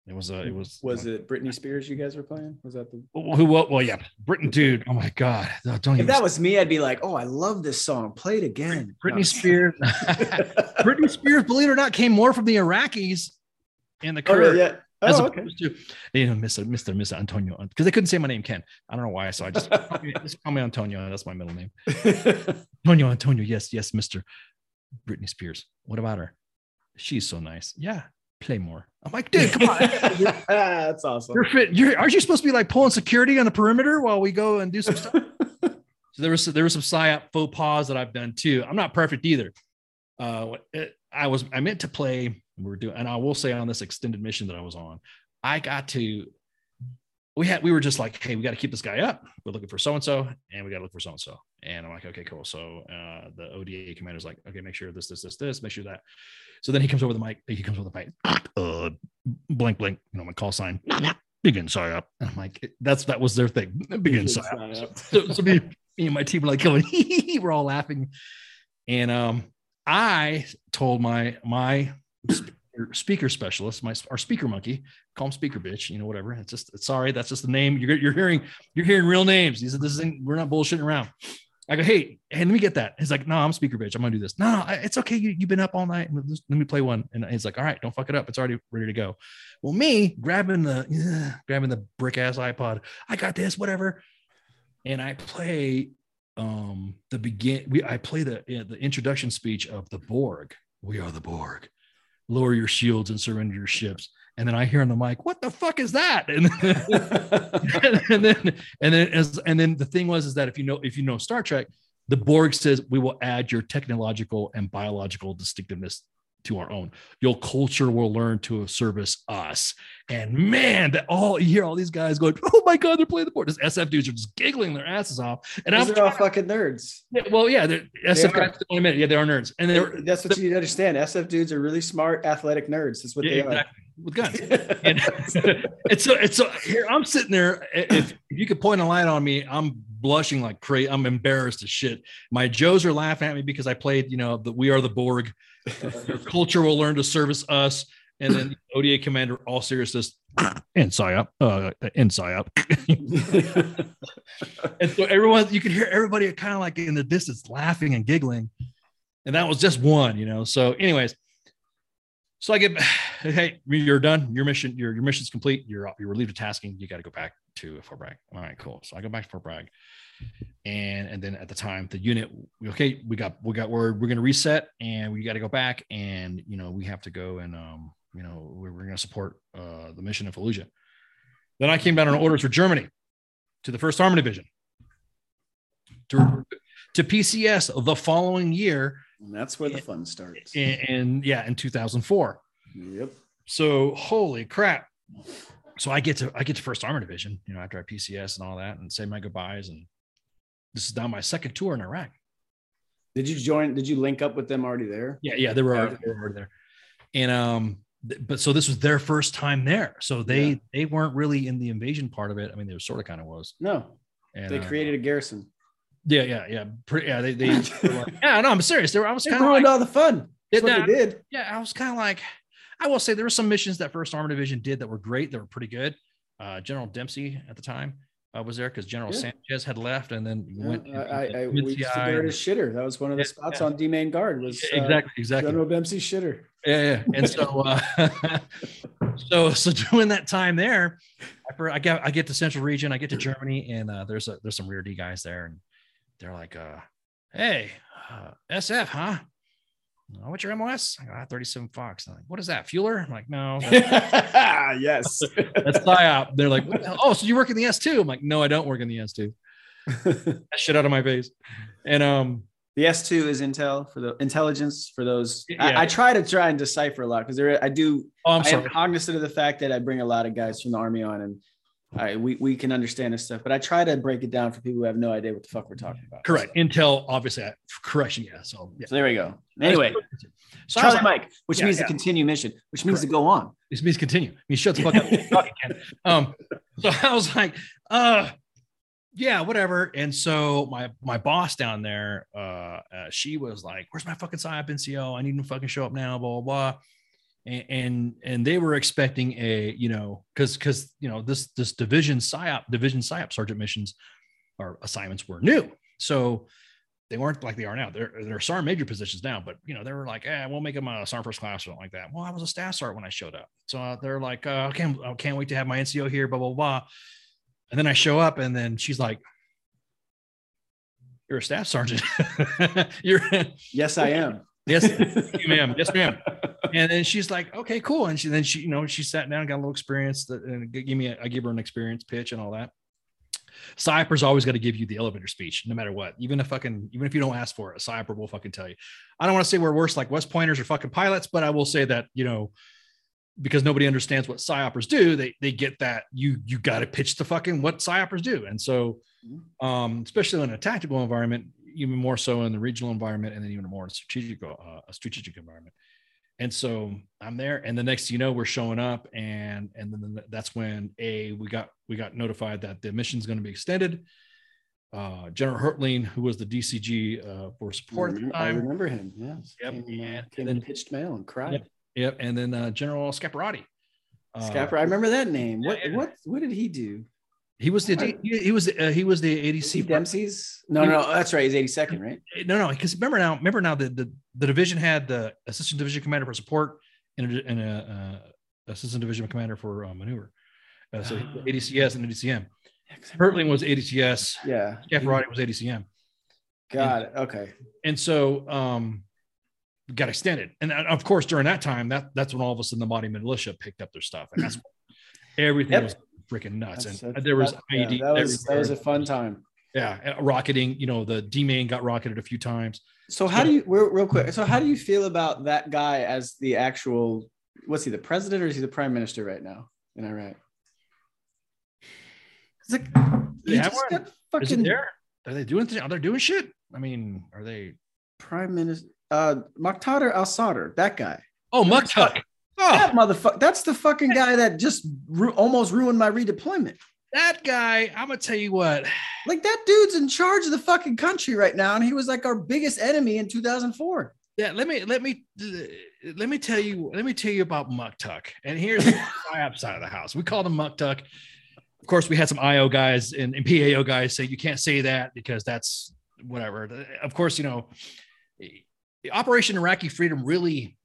It was uh, it was Was it Britney Spears you guys were playing? Was that the? who well, well yeah Britain dude oh my god Oh, don't If even that was me, I'd be like, "Oh, I love this song. Play it again." Britney Spears Britney Spears believe it or not came more from the Iraqis in the Oh, Kurds really? yeah. as Oh, okay. opposed to you know Mr. Mr. Mr. Antonio because they couldn't say my name Ken I don't know why so I just just call me Antonio that's my middle name Antonio Antonio yes yes Mr. Britney Spears what about her she's so nice yeah play more I'm like dude come on That's awesome. You're fit. You're aren't you supposed to be like pulling security on the perimeter while we go and do some stuff? so there was there was some psyop faux pas that I've done too. I'm not perfect either. Uh, it- I was I meant to play. We were doing, and I will say on this extended mission that I was on, I got to. We had we were just like, hey, we got to keep this guy up. We're looking for so and so, and we got to look for so and so. And I'm like, okay, cool. So uh, the ODA commander's like, okay, make sure this, this, this, this, make sure that. So then he comes over the mic. He comes over the mic. Uh, blank, blank. You know my call sign. Begin psyop. And I'm like, that's that was their thing. Begin psyop. So, so me, me and my team were like going, we're all laughing. And um, I told my my speaker, specialist, my our speaker monkey, call him speaker bitch, you know, whatever. It's just it's sorry, that's just the name. You're you're hearing you're hearing real names. He said, This isn't we're not bullshitting around. I go, hey, hey, let me get that. He's like, no, I'm speaker bitch. I'm gonna do this. No, it's okay. You, you've been up all night. Let me play one. And he's like, all right, don't fuck it up. It's already ready to go. Well, me grabbing the grabbing the brick ass iPod, I got this, whatever. And I play um the begin we I play the the introduction speech of the Borg. We are the Borg. Lower your shields and surrender your ships. And then I hear on the mic, what the fuck is that? And, and then and then as and then the thing was is that if you know if you know Star Trek, the Borg says we will add your technological and biological distinctiveness to our own. Your culture will learn to service us. And man, that all you hear all these guys going, oh my god, they're playing the Borg. These SF dudes are just giggling their asses off. And I'm are all fucking nerds. yeah, well, yeah, they're SF are. guys in a minute. Yeah, they are nerds. And they're That's what you need to understand. SF dudes are really smart, athletic nerds. That's what yeah, they exactly, with guns. are. and it's so it's so here I'm sitting there. If, if you could point a light on me, I'm blushing like crazy. I'm embarrassed as shit. My Joes are laughing at me because I played, you know, the We Are the Borg. Your culture will learn to service us. And then the ODA commander, all seriousness, and psyop, uh, and psyop. and so everyone, you could hear everybody kind of like in the distance laughing and giggling. And that was just one, you know. So, anyways, so I get, hey, you're done. Your mission, your your mission's complete. You're up. you're relieved of tasking. You got to go back to Fort Bragg. All right, cool. So I go back to Fort Bragg, and and then at the time the unit, okay, we got we got we're we're gonna reset, and we got to go back, and you know we have to go and um you know we're, we're gonna support uh the mission in Fallujah. Then I came down on orders for Germany to the First Armor Division to to PCS the following year, And that's where the fun starts. and, and yeah, in 2004. Yep. So holy crap. So I get to I get to first armor division, you know, after I PCS and all that and say my goodbyes. And this is now my second tour in Iraq. Did you join? Did you link up with them already there? Yeah, yeah, they were already, they were already there. And um, th- but so this was their first time there. So they Yeah. they weren't really in the invasion part of it. I mean, they were sort of kind of was. No, And they uh, created a garrison. Yeah, yeah, yeah. Pretty, yeah, they, they, they were like- yeah, no, I'm serious. They were, I was kind of ruined like, all the fun. That's Yeah, what they did. yeah, I was kind of like, I will say there were some missions that First Armor Division did that were great, that were pretty good. Uh, General Dempsey at the time uh, was there because General Yeah. Sanchez had left, and then Yeah, went. I, I, I we used to shitter. That was one of the Yeah, spots on D main guard. Was uh, exactly, exactly. General Dempsey shitter. Yeah, yeah. And so, uh, so, so during that time there, I, I get I get to Central Region, I get to Germany, and uh, there's a there's some rear D guys there, and they're like, uh, "Hey, uh, SF, huh? What's your MOS? I go, ah, 37 Fox. I'm like, what is that? Fueler? I'm like, no, that's, yes. that's PSYOP. They're like, what the hell? oh, so you work in the S2? I'm like, no, I don't work in the S2. That shit out of my face. And um, The S2 is intel for the intelligence for those. Yeah. I, I try to try and decipher a lot because there I do oh, I'm I am sorry. cognizant of the fact that I bring a lot of guys from the army on and I we, we can understand this stuff, but I try to break it down for people who have no idea what the fuck we're talking about. Correct. Intel, obviously, I- correction. Yeah. So, yeah. So there we go. Anyway, so Charlie like, Mike, which Yeah, means yeah. to continue mission, which means to go on. This means continue. He shut the fuck up. Keep talking, Ken. Um, so I was like, uh, yeah, whatever. And so my my boss down there, uh, uh she was like, "Where's my fucking PSYOP NCO? I need him to fucking show up now." Blah blah. blah. And and, and they were expecting a you know because because you know this this division psyop division psyop sergeant missions or assignments were new, so they weren't like they are now. They're they're sergeant major positions now, but you know they were like, eh, we'll make them a sergeant first class or something like that. Well, I was a staff sergeant when I showed up, so uh, they're like, uh, I can't I can't wait to have my NCO here, blah blah blah. And then I show up, and then she's like, "You're a staff sergeant. You're yes, I am. yes, ma'am. Yes, ma'am." And then she's like, "Okay, cool." And she then she you know she sat down, got a little experience, that, and gave me a, I gave her an experience pitch and all that. PSYOPer's always got to give you the elevator speech, no matter what. Even if fucking, even if you don't ask for it, a Cyper will fucking tell you. I don't want to say we're worse like West Pointers or fucking pilots, but I will say that you know, because nobody understands what psyopers do, they they get that you you got to pitch the fucking what psyopers do, and so, um, especially in a tactical environment, even more so in the regional environment, and then even more in a strategic uh, a strategic environment. And so I'm there, and the next you know we're showing up, and and then that's when a we got we got notified that the mission's going to be extended. Uh, General Hertling, who was the DCG uh, for support I remember, I remember him. Yes. Yep. Came, uh, And came then- pitched mail and cried. Yep. Yep, and then uh, General Scaparrotti. Uh, Scapper, I remember that name. What yeah. what what did he do? He was the Right. he, he was uh, he was the ADC. Dempsey's? No, no, no, that's right. He's 82nd, right? No, no, because remember now, remember now the, the the division had the assistant division commander for support and a, and a uh, assistant division commander for uh, maneuver. Uh, so Ah. ADCS and ADCM. Yeah, 'cause I remember- Hertling was ADCS. Yeah. Scaparrotti was ADCM. Got it. Okay. and so um got extended and uh, of course during that time that that's when all of a sudden the Mahdi militia picked up their stuff and that's everything Yep. was freaking nuts That's- and that's- there was that, yeah, that was that was a fun time. yeah uh, rocketing you know the D main got rocketed a few times So how do you real, real quick? So how do you feel about that guy as the actual? What's he, the president or is he the prime minister right now in Iraq? It's like he Yeah, just we're- got is fucking there are they doing th- are they doing shit I mean are they prime minister. Uh, Muqtada al Sadr, that guy. oh Muktuk oh That motherfucker. That's the fucking guy that just ru- almost ruined my redeployment. that guy I'm gonna tell you what Like that dude's in charge of the fucking country right now, and he was like our biggest enemy in 2004. yeah let me let me uh, let me tell you let me tell you about Muktuk and here's the PSYOP side of the house we called him Muktuk of course we had some IO guys and, and PAO guys say you can't say that because that's whatever of course you know the Operation Iraqi Freedom really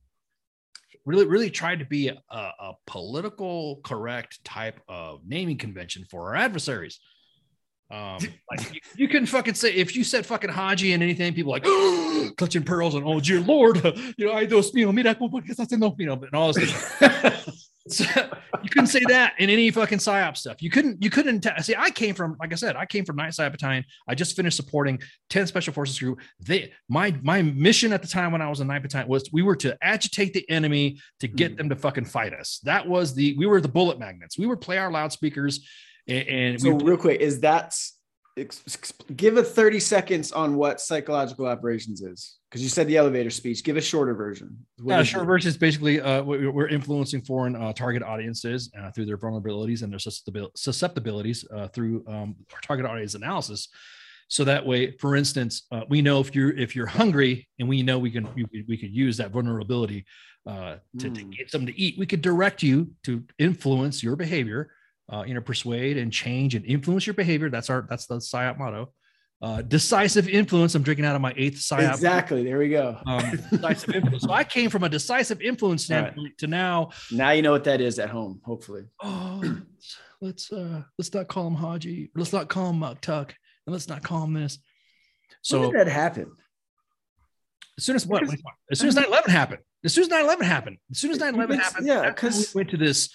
really really tried to be a, a political correct type of naming convention for our adversaries um, like you, you couldn't fucking say if you said fucking Haji and anything, people like clutching pearls and oh dear Lord, you know I dos mío, mira como que estás haciendo, you know, and all this. So, you couldn't say that in any fucking psyop stuff. You couldn't. You couldn't ta- see. I came from, like I said, I came from Ninth Psyop Battalion. I just finished supporting 10 Special Forces Group. They, my my mission at the time when I was in Ninth Battalion was we were to agitate the enemy to get Mhm. them to fucking fight us. That was the we were the bullet magnets. We would play our loudspeakers and, and So we real quick, is that ex- give a 30 seconds on what psychological operations is? Because you said the elevator speech. Give a shorter version. What Yeah, short version is basically uh, we- we're influencing foreign uh, target audiences uh, through their vulnerabilities and their susceptibilities uh, through um, our target audience analysis. So that way, for instance, uh, we know if you're if you're hungry, and we know we can we, could- we could use that vulnerability uh, to, to Hmm. get something to eat. We could direct you to influence your behavior, uh, you know, persuade and change and influence your behavior. That's our that's the PSYOP motto. Uh, decisive influence. I'm drinking out of my eighth PSYOP Exactly. There we go. um, decisive influence. So I came from a decisive influence All right. standpoint to now, Now you know what that is at home. Hopefully. oh, let's uh, let's not call him Haji. Let's not call him Muktuk, and let's not call him this. So when did that happen? as soon as what? As soon as 9/11 happened. As soon as 9/11 happened. As soon as 9/11 happened. yeah, because we went to this.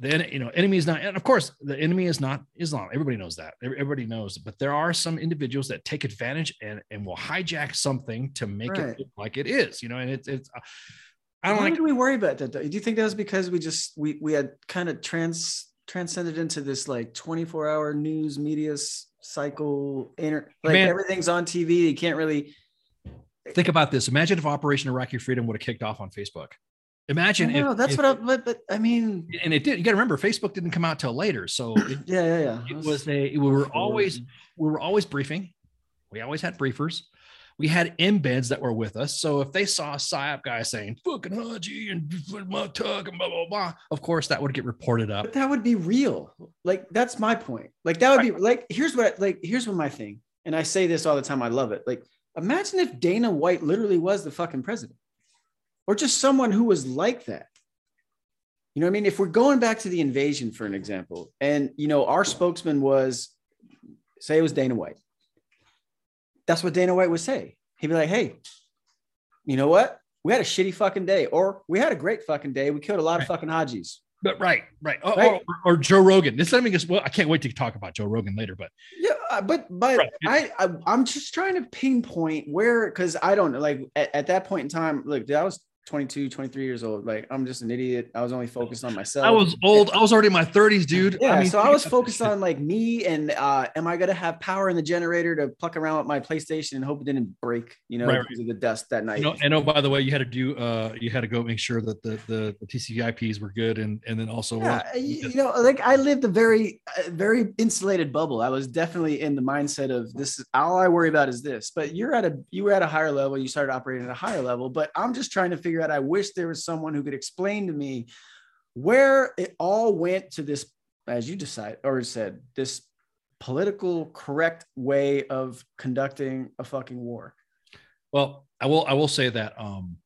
Then you know, enemy is not, and of course, the enemy is not Islam. Everybody knows that. Everybody knows, but there are some individuals that take advantage and and will hijack something to make Right. it look like it is. You know, and it's it's. I don't Why like did we worry about that? though? Do you think that was because we just we we had kind of trans transcended into this like 24 hour news media cycle inter like Man. everything's on TV. You can't really think about this. Imagine if Operation Iraqi Freedom would have kicked off on Facebook. Imagine if, no, that's if- what I but, but I mean and it did. You got to remember, Facebook didn't come out till later, so it, yeah, yeah, yeah. it was a. We were always we were always briefing. We always had briefers. we had embeds that were with us. So if they saw a PSYOP guy saying fucking Haji and Muktuk and blah, blah, blah, of course that would get reported up. But that would be real. Like, that's my point. Like, that would right. be like, here's what, like, here's what my thing, and I say this all the time. I love it. Like, imagine if Dana White literally was the fucking president or just someone who was like that. You know what I mean? If we're going back to the invasion for an example, and you know, our spokesman was say it was Dana White. That's what Dana White would say. He'd be like, hey, you know what? We had a shitty fucking day, or we had a great fucking day. We killed a lot right. of fucking Hajis. But right, right. Oh, right. Or, or, Joe Rogan. This let me just well, I can't wait to talk about Joe Rogan later, but yeah, uh, but but right. I, I am just trying to pinpoint where because I don't know, like at, at, that point in time, look, that was 22, 23 years old. Like I'm just an idiot. I was only focused on myself. I was old. I was already in my 30s, dude. Yeah. I mean, so I was focused on like me and uh am I gonna have power in the generator to pluck around with my PlayStation and hope it didn't break, you know, right, because of the dust that night. You know, and oh, by the way, you had to do uh you had to go make sure that the the, the TCPIPs were good and and then also yeah, uh, you, you know, like I lived a very uh, very insulated bubble. I was definitely in the mindset of this is all I worry about is this. But you're at a you were at a higher level, you started operating at a higher level, but I'm just trying to figure figure out. I wish there was someone who could explain to me where it all went to this, as you decide or said, this political correct way of conducting a fucking war. Well, I will. I will say that um,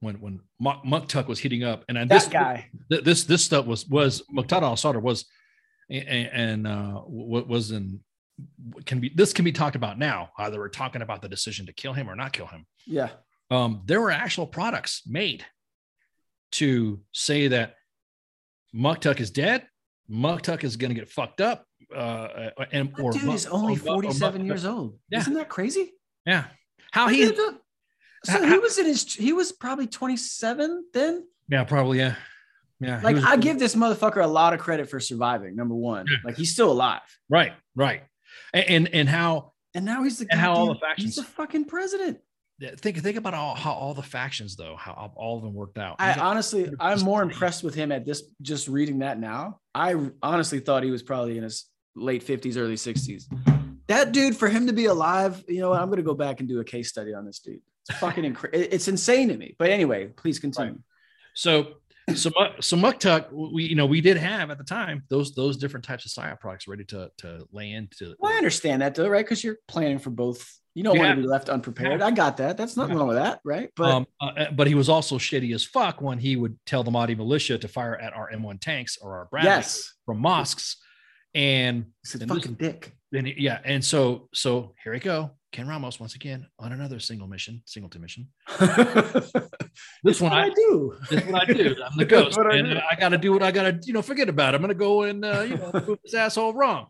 when when Muktuk was heating up, and, and this guy, this this stuff was was Muqtada al-Sadr was, and, and uh, was in can be this can be talked about now. Either we're talking about the decision to kill him or not kill him. Yeah um, there were actual products made to say that Muktuk is dead. Muktuk is going to get fucked up. Uh, and that or dude is only 47 years old. Yeah. Isn't that crazy? Yeah. How he, so how, he was in his, he was probably 27 then. Yeah, probably. Yeah. Yeah. Like was, I give this motherfucker a lot of credit for surviving. Number one, yeah. like he's still alive. Right. Right. And, and, and how, and now he's the, and how all the factions, he's the fucking president think think about all how all the factions though how all of them worked out. I honestly i'm more impressed with him at this just reading that now. I honestly thought he was probably in his late 50s early 60s that dude for him to be alive you know what? I'm going to go back and do a case study on this dude. It's fucking incredible it's insane to me. But anyway please continue. Right. so so so Muktuk, we you know we did have at the time those those different types of PSYOP products ready to to lay into. Well, I understand that though, right? Because you're planning for both you don't yeah. want to be left unprepared. I got that. That's nothing yeah. wrong with that, right? But um, uh, uh, but he was also shitty as fuck when he would tell the Mahdi militia to fire at our M1 tanks or our Bradley yes. from mosques, and it's a fucking this, dick. Then yeah, and so so here we go. Ken Ramos once again on another single mission, singleton mission. this one I, I, do. This one I do. I'm the ghost, and I, I got to do what I got to, you know, forget about. It. I'm going to go and uh, you know prove this asshole wrong.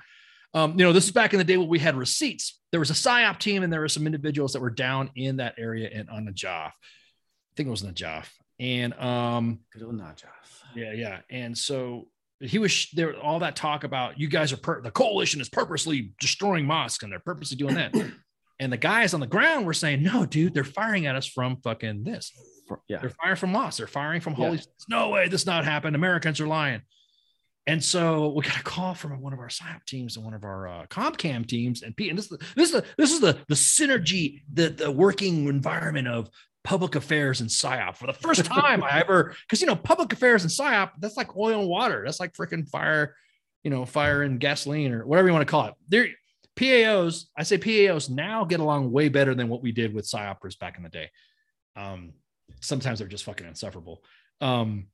Um, you know, this is back in the day when we had receipts. There was a PSYOP team and there were some individuals that were down in that area and on Najaf. I think it was Najaf. And um good old Najaf. Yeah, yeah. And so he was there all that talk about you guys are per- the coalition is purposely destroying mosques and they're purposely doing that. And the guys on the ground were saying, no, dude, they're firing at us from fucking this. Yeah. They're firing from mosques. They're firing from holy. Yeah. No way, this not happened. Americans are lying. And so we got a call from one of our PSYOP teams and one of our uh, ComCam teams. And Pete, and this is the, this is the, this is the, the synergy, the, the working environment of public affairs and PSYOP for the first time I ever, because, you know, public affairs and PSYOP, that's like oil and water. That's like freaking fire, you know, fire and gasoline or whatever you want to call it. There, PAOs, I say PAOs now get along way better than what we did with PSYOPers back in the day. Um, sometimes they're just fucking insufferable. Um,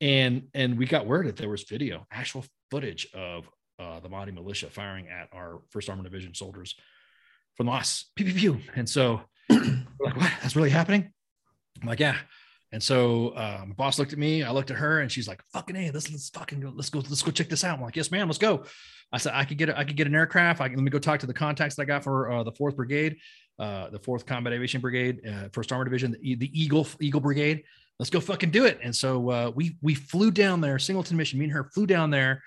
and and we got word that there was video, actual footage of uh, the Mahdi militia firing at our First Armored Division soldiers from the loss. Pew pew pew. And so we're like, what? That's really happening? I'm like, yeah. And so my boss looked at me, I looked at her, and she's like, "Fucking hey, let's let's fucking go, let's go, let's go check this out." I'm like, "Yes, ma'am, let's go." I said, "I could get, a, I could get an aircraft. I can, let me go talk to the contacts that I got for uh, the Fourth Brigade, uh, the Fourth Combat Aviation Brigade, uh, First Armor Division, the, the Eagle Eagle Brigade let's go fucking do it. And so uh, we we flew down there, singleton mission. Me and her flew down there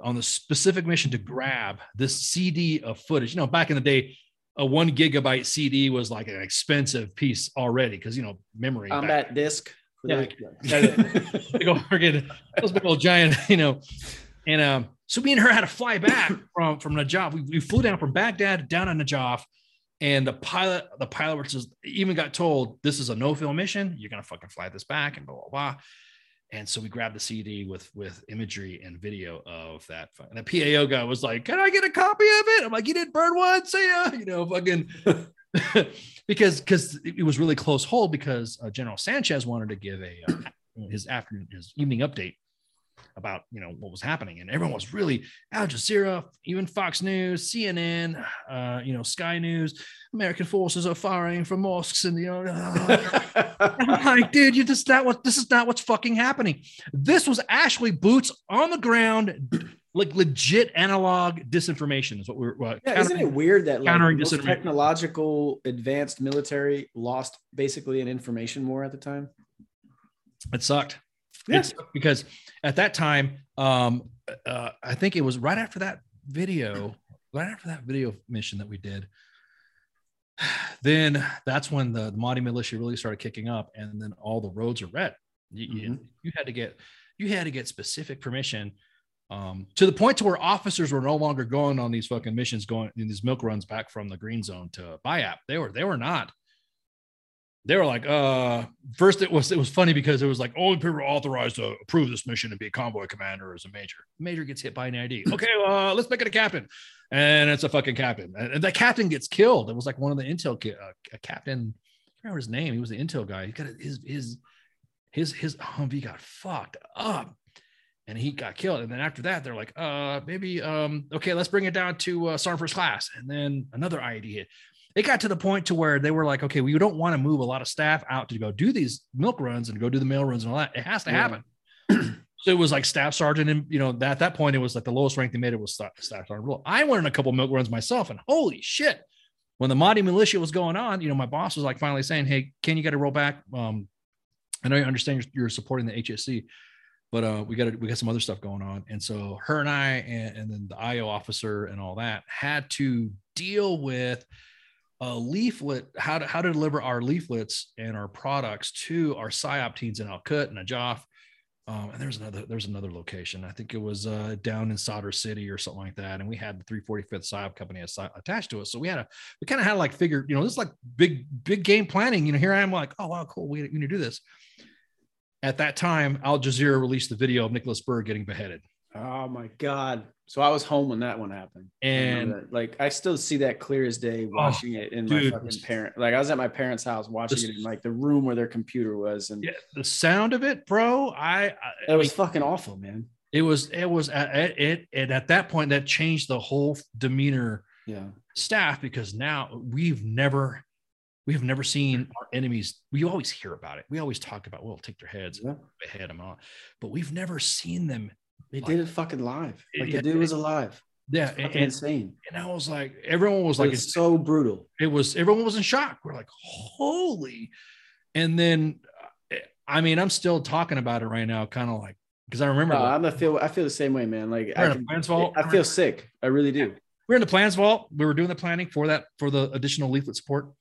on the specific mission to grab this CD of footage. You know, back in the day, a one gigabyte CD was like an expensive piece already because you know memory. On that disc. Yeah, big old those big old giant, you know. And um, so me and her had to fly back from from Najaf. We, we flew down from Baghdad down to Najaf And the pilot, the pilot was just even got told this is a no film mission. You're gonna fucking fly this back and blah blah blah. And so we grabbed the CD with with imagery and video of that. And the PAO guy was like, "Can I get a copy of it?" I'm like, "You didn't burn one, see ya." You know, fucking because because it was really close hold because uh, General Sanchez wanted to give a uh, his afternoon his evening update about you know what was happening. And everyone was really al jazeera even fox news cnn uh, you know sky news american forces are firing from mosques and you know i'm like dude you just not what this is not what's fucking happening. This was actually boots on the ground like legit analog disinformation is what we're uh, yeah, isn't it weird that like, most technological advanced military lost basically an information war at the time? It sucked Yes, because at that time, um, uh, I think it was right after that video, right after that video mission that we did. Then that's when the, the Mahdi militia really started kicking up, and then all the roads are red. You, mm-hmm. you, had to get you had to get specific permission um, to the point to where officers were no longer going on these fucking missions, going in these milk runs back from the green zone to BIAP. They were they were not they were like, uh, first it was it was funny because it was like only people authorized to approve this mission and be a convoy commander as a major. Major gets hit by an ID. Okay, uh, let's make it a captain, and it's a fucking captain, and the captain gets killed. It was like one of the intel ki- uh, a captain. I can't remember his name. He was the intel guy. He got his his his his Humvee got fucked up, and he got killed. And then after that, they're like, uh, maybe um, okay, let's bring it down to uh, sergeant first class, and then another ID hit it got to the point to where they were like, okay, we don't want to move a lot of staff out to go do these milk runs and go do the mail runs and all that. It has to happen. so it was like staff sergeant, and you know, at that point, it was like the lowest rank they made it was staff sergeant. I went in a couple milk runs myself, and holy shit, when the Mahdi militia was going on, you know, my boss was like finally saying, "Hey, Ken, you got to roll back." Um, I know you understand you're, you're supporting the HSC, but uh, we got we got some other stuff going on, and so her and I, and, and then the IO officer and all that had to deal with a leaflet, how to how to deliver our leaflets and our products to our PSYOP teams in Al Quds and Najaf. Um, and there's another there's another location. I think it was uh, down in Sadr City or something like that. And we had the 345th PSYOP company attached to us. So we had a we kind of had like figured, you know, this is like big big game planning. You know, here I am like, oh wow, cool, we need to do this. At that time, Al Jazeera released the video of Nicholas Berg getting beheaded. Oh my God. So I was home when that one happened. And I like I still see that clear as day oh, watching oh, it in dude. my fucking parent. Like I was at my parents' house watching this, it in like the room where their computer was. And yeah, the sound of it, bro. I, I it was I fucking awful, man. It was it was at it, it at that point that changed the whole demeanor yeah staff because now we've never we have never seen mm-hmm. our enemies. We always hear about it. We always talk about, well, take their heads, yeah. behead them on, but we've never seen them they did it fucking live. Like the dude was alive. Yeah, and, insane. And I was like, everyone was like, it's so brutal. It was everyone was in shock. We're like, holy. And then, I mean, I'm still talking about it right now, kind of like because I remember. No, I'm a feel. I feel the same way, man. Like I, can, I feel sick. I really do. We're in the plans vault. We were doing the planning for that for the additional leaflet support.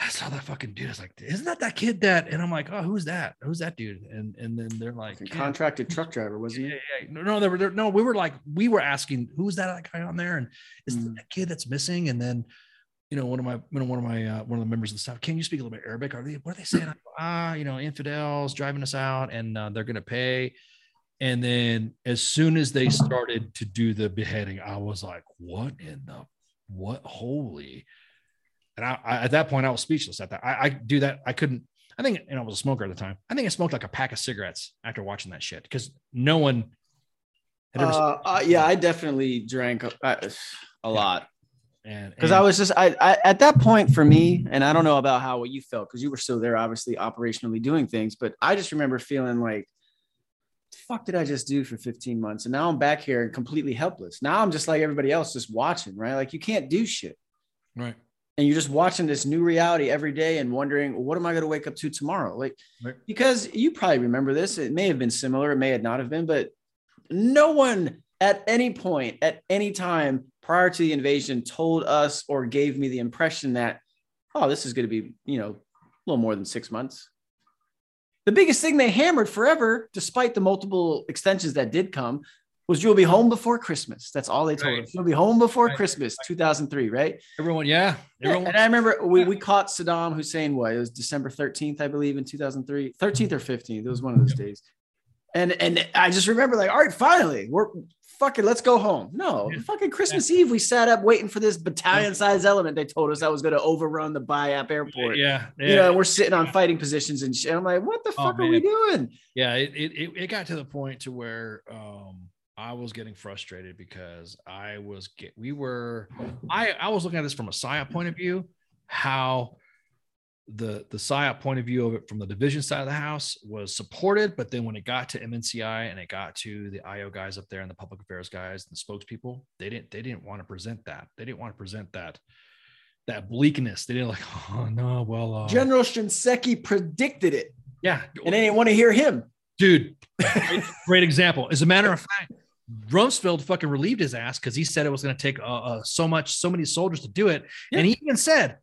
I saw that fucking dude. I was like, isn't that that kid that? And I'm like, oh, who's that? Who's that dude? And and then they're like, yeah. contracted truck driver, was he? Yeah, yeah. No, no, they were there. No, we were like, we were asking, who's that guy on there? And is mm. that kid that's missing? And then, you know, one of my, you know, one of my, uh, one of the members of the staff, can you speak a little bit Arabic? Are they, what are they saying? ah, you know, infidels driving us out, and uh, they're gonna pay. And then as soon as they started to do the beheading, I was like, what in the what? Holy and I, I, at that point, I was speechless at that. I, I do that. I couldn't, I think, and I was a smoker at the time. I think I smoked like a pack of cigarettes after watching that shit because no one had ever. Uh, uh, yeah, I definitely drank a, a yeah. lot. And because I was just, I, I, at that point for me, and I don't know about how you felt because you were still there, obviously operationally doing things, but I just remember feeling like, fuck did I just do for 15 months? And now I'm back here and completely helpless. Now I'm just like everybody else, just watching, right? Like you can't do shit. Right and you're just watching this new reality every day and wondering what am i going to wake up to tomorrow like right. because you probably remember this it may have been similar it may have not have been but no one at any point at any time prior to the invasion told us or gave me the impression that oh this is going to be you know a little more than six months the biggest thing they hammered forever despite the multiple extensions that did come was you'll be home before Christmas. That's all they told Right. us. You'll be home before Right. Christmas, 2003, right? Everyone, yeah, Yeah, everyone. and I remember we, we caught Saddam Hussein. What it was December 13th, I believe, in 2003, 13th or 15th. It was one of those days. And and I just remember like, all right, finally, we're fucking let's go home. No, Yeah. fucking Christmas Eve, we sat up waiting for this battalion size element. They told us that was going to overrun the BIAP airport. yeah, yeah, You know, we're sitting on fighting positions and shit. I'm like, what the Oh, fuck are we doing? yeah. It it it got to the point to where um I was getting frustrated because I was get we were I I was looking at this from a PSYOP point of view, how the the PSYOP point of view of it from the division side of the house was supported, but then when it got to MNCI and it got to the IO guys up there and the public affairs guys and the spokespeople, they didn't they didn't want to present that. They didn't want to present that that bleakness. They didn't like, oh no, well, uh, General Shinseki predicted it, yeah, and they didn't want to hear him. dude great, great example as a matter of fact rumsfeld fucking relieved his ass because he said it was going to take uh, uh, so much so many soldiers to do it. Yeah. and he even said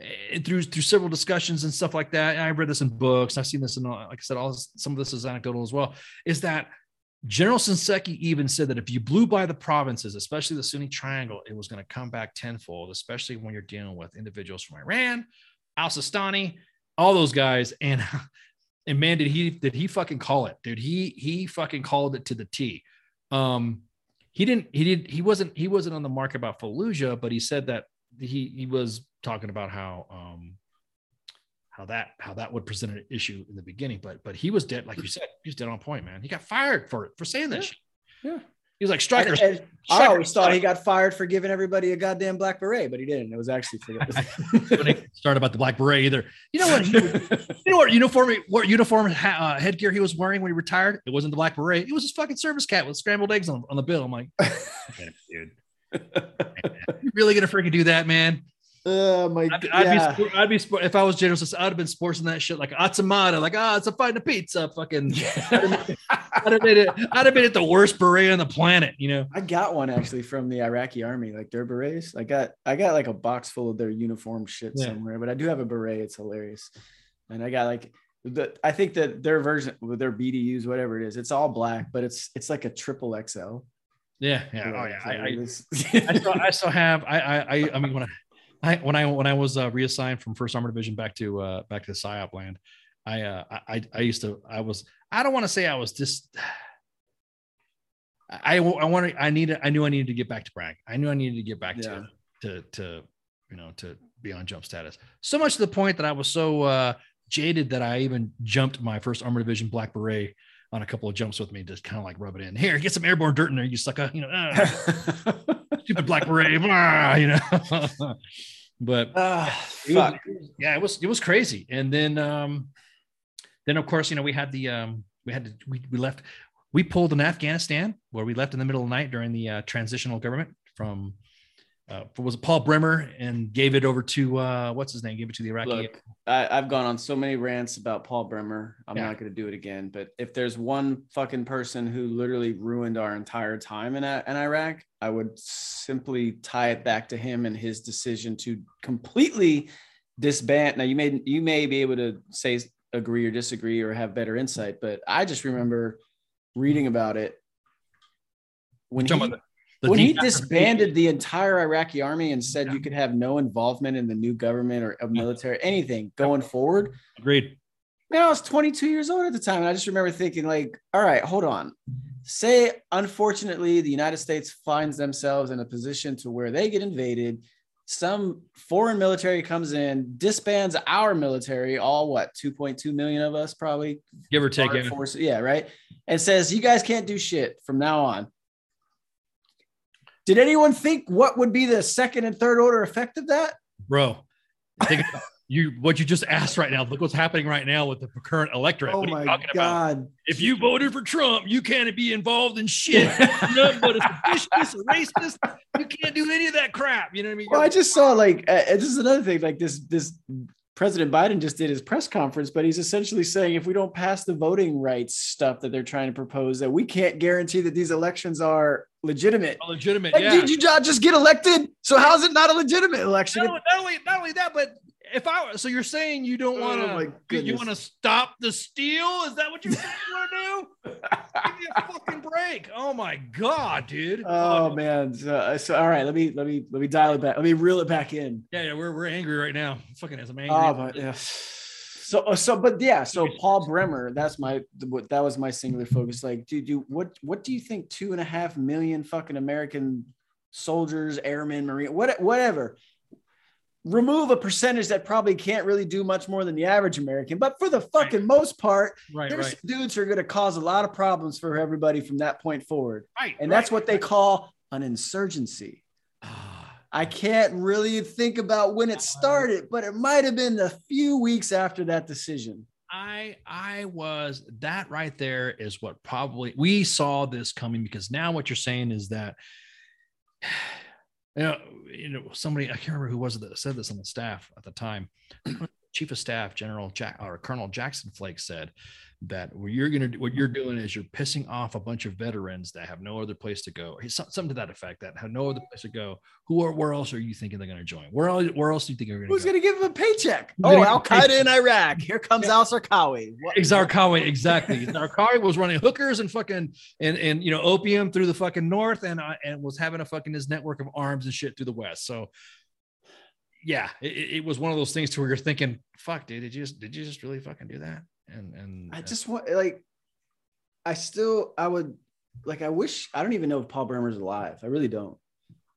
eh, through through several discussions and stuff like that and i read this in books i've seen this in like i said all this, some of this is anecdotal as well is that general Shinseki even said that if you blew by the provinces especially the sunni triangle it was going to come back tenfold especially when you're dealing with individuals from iran al-sistani all those guys. And and man did he did he fucking call it dude. He he fucking called it to the t um he didn't he did he wasn't he wasn't on the mark about fallujah but he said that he he was talking about how um how that how that would present an issue in the beginning but but he was dead like you said he was dead on point man he got fired for it for saying that Yeah. Yeah. he was like Strykers And- and I always thought he got fired for giving everybody a goddamn black beret, but he didn't. It was actually for Don't even start about the black beret either you know what the. You know what uniform what uniform uh, headgear he was wearing when he retired? It wasn't the black beret. It was his fucking service cap with scrambled eggs on, on the bill. I'm like, "Man, dude, you really gonna freaking do that, man? Oh my I'd, god! I'd yeah. be, sport- I'd be, sport- if I was generous. I'd have been sporting that shit like Atsumata, like ah, it's a fighting a pizza, fucking. I'd have been, it, I'd have been at the worst beret on the planet, you know. I got one actually from the Iraqi army, like their berets. I got I got like a box full of their uniform shit Yeah. somewhere, but I do have a beret. It's hilarious, and I got like the I think that their version with their BDUs, whatever it is, it's all black, but it's it's like a triple XL. Yeah, yeah, oh yeah. I, I, I still, I still have. I, I, I, I mean, when I, I, when I, when I was uh, reassigned from First Armored Division back to, uh, back to PSYOP land, I, uh, I, I used to, I was, I don't want to say I was just, I, I wanted, I needed, I knew I needed to get back to Bragg. I knew I needed to get back Yeah. to, to, to, you know, to be on jump status. So much to the point that I was so uh, jaded that I even jumped my First Armor Division black beret on a couple of jumps with me, just kind of like rub it in. Here, get some airborne dirt in there, you sucker. You know. ah stupid black beret, you know. but Ah, it was, yeah, it was it was crazy. And then um then of course, you know, we had the um we had to we, we left we pulled in Afghanistan where we left in the middle of the night during the uh, transitional government from uh, was it Paul Bremer and gave it over to uh, what's his name? Gave it to the Iraqi. Look, I, I've gone on so many rants about Paul Bremer. I'm Yeah. not going to do it again. But if there's one fucking person who literally ruined our entire time in, in Iraq, I would simply tie it back to him and his decision to completely disband. Now you may you may be able to say agree or disagree or have better insight, but I just remember reading about it when he, the when he disbanded the entire Iraqi army and said you could have no involvement in the new government or of military anything going forward. Agreed. Man, I was 22 years old at the time, and I just remember thinking, like, all right, hold on. Say, unfortunately, the United States finds themselves in a position to where they get invaded. Some foreign military comes in, disbands our military, all what 2.2 million of us, probably Give or take. Yeah. forces, yeah, right. And says you guys can't do shit from now on. Did anyone think what would be the second and third order effect of that? Bro, think about you what you just asked right now. Look what's happening right now with the current electorate. Oh what are you my talking about? god! If you voted for Trump, you can't be involved in shit. None but a vicious, racist. You can't do any of that crap. You know what I mean? Well, I just saw like uh, this is another thing. Like this, this President Biden just did his press conference, but he's essentially saying if we don't pass the voting rights stuff that they're trying to propose, that we can't guarantee that these elections are legitimate. A legitimate. Like, yeah. did you just get elected? So how's it not a legitimate election? not, only, not only not only that, but if I so you're saying you don't want Oh my to you want to stop the steal? Is that what you're saying you want to do? Give me a fucking break. Oh my god, dude. Oh man. So, uh, so all right, let me let me let me dial it back. Let me reel it back in. Yeah, yeah, we're, we're angry right now. Fucking as I'm angry. Oh, but yeah. So uh, so but yeah, so Paul Bremer, that's my what that was my singular focus. Like, dude, you what what do you think two and a half million fucking American soldiers, airmen, marine, what whatever. Remove a percentage that probably can't really do much more than the average American, but for the fucking most part, right, there's right, dudes who are going to cause a lot of problems for everybody from that point forward. right. And right. that's what they call an insurgency. Ah, I can't really think about when it started, but it might have been a few weeks after that decision. I I was that right there is what probably we saw this coming because now what you're saying is that you know, you know somebody I can't remember who was it that said this on the staff at the time. Chief of Staff General Jack or Colonel Jackson Flake said that what you're gonna do, what you're doing is you're pissing off a bunch of veterans that have no other place to go. Some- Something to that effect that have no other place to go. Who are where else are you thinking they're gonna join? Where else where else do you think they're gonna Who's go? going to give them a paycheck? Who's Oh, gonna Al Qaeda in Iraq. Here comes Al Sarkawi. Zarqawi, exactly. Zarqawi was running hookers and fucking and and you know opium through the fucking north and uh, and was having a fucking his network of arms and shit through the west. So yeah, it, it it was one of those things to where you're thinking, "Fuck, dude, did you just did you just really fucking do that?" And and I just want, like, I still, I would, like, I wish, I don't even know if Paul Bremer's alive. I really don't.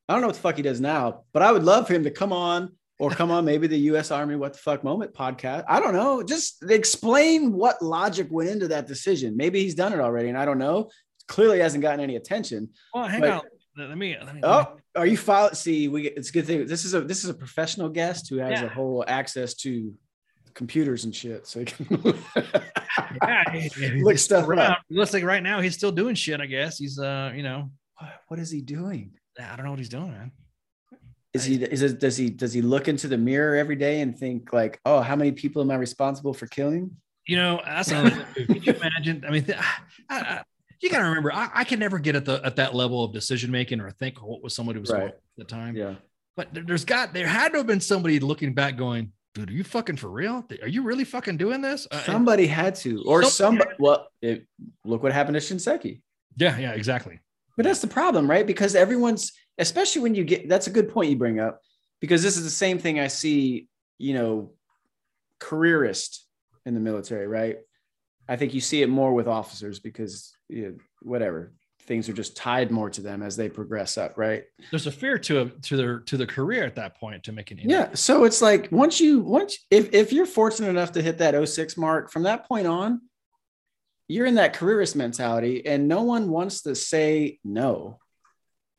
I don't know what the fuck he does now, but I would love for him to come on or come on maybe the U.S. Army What the Fuck Moment podcast. I don't know. Just explain what logic went into that decision. Maybe he's done it already, and I don't know. Clearly hasn't gotten any attention. well, hang but- on. Let me. Let me Oh, are you file? See, we get, it's a good thing. This is a this is a professional guest who has Yeah. a whole access to computers and shit. So he can yeah, he- look stuff around. up. Looks like right now he's still doing shit. I guess he's uh you know What- what is he doing? I don't know what he's doing, man. Is he is it does he does he look into the mirror every day and think like, oh, how many people am I responsible for killing? You know, that's another. Could you imagine? I mean, th- I, I, you got to remember, I, I can never get at the at that level of decision making or think what was somebody was Right. at the time. Yeah. But there's got there had to have been somebody looking back, going, "Dude, are you fucking for real? Are you really fucking doing this?" Uh, Somebody had to, or Somebody somebody. Well, it, look what happened to Shinseki. yeah, yeah, exactly. But that's the problem, right? Because everyone's, especially when you get, that's a good point you bring up, because this is the same thing I see, you know, careerist in the military, right? I think you see it more with officers because, you know, whatever, things are just tied more to them as they progress up, right? There's a fear to a, to their to the career at that point to make an Yeah. So it's like once you, once, if, if you're fortunate enough to hit that 06 mark from that point on, you're in that careerist mentality and no one wants to say no.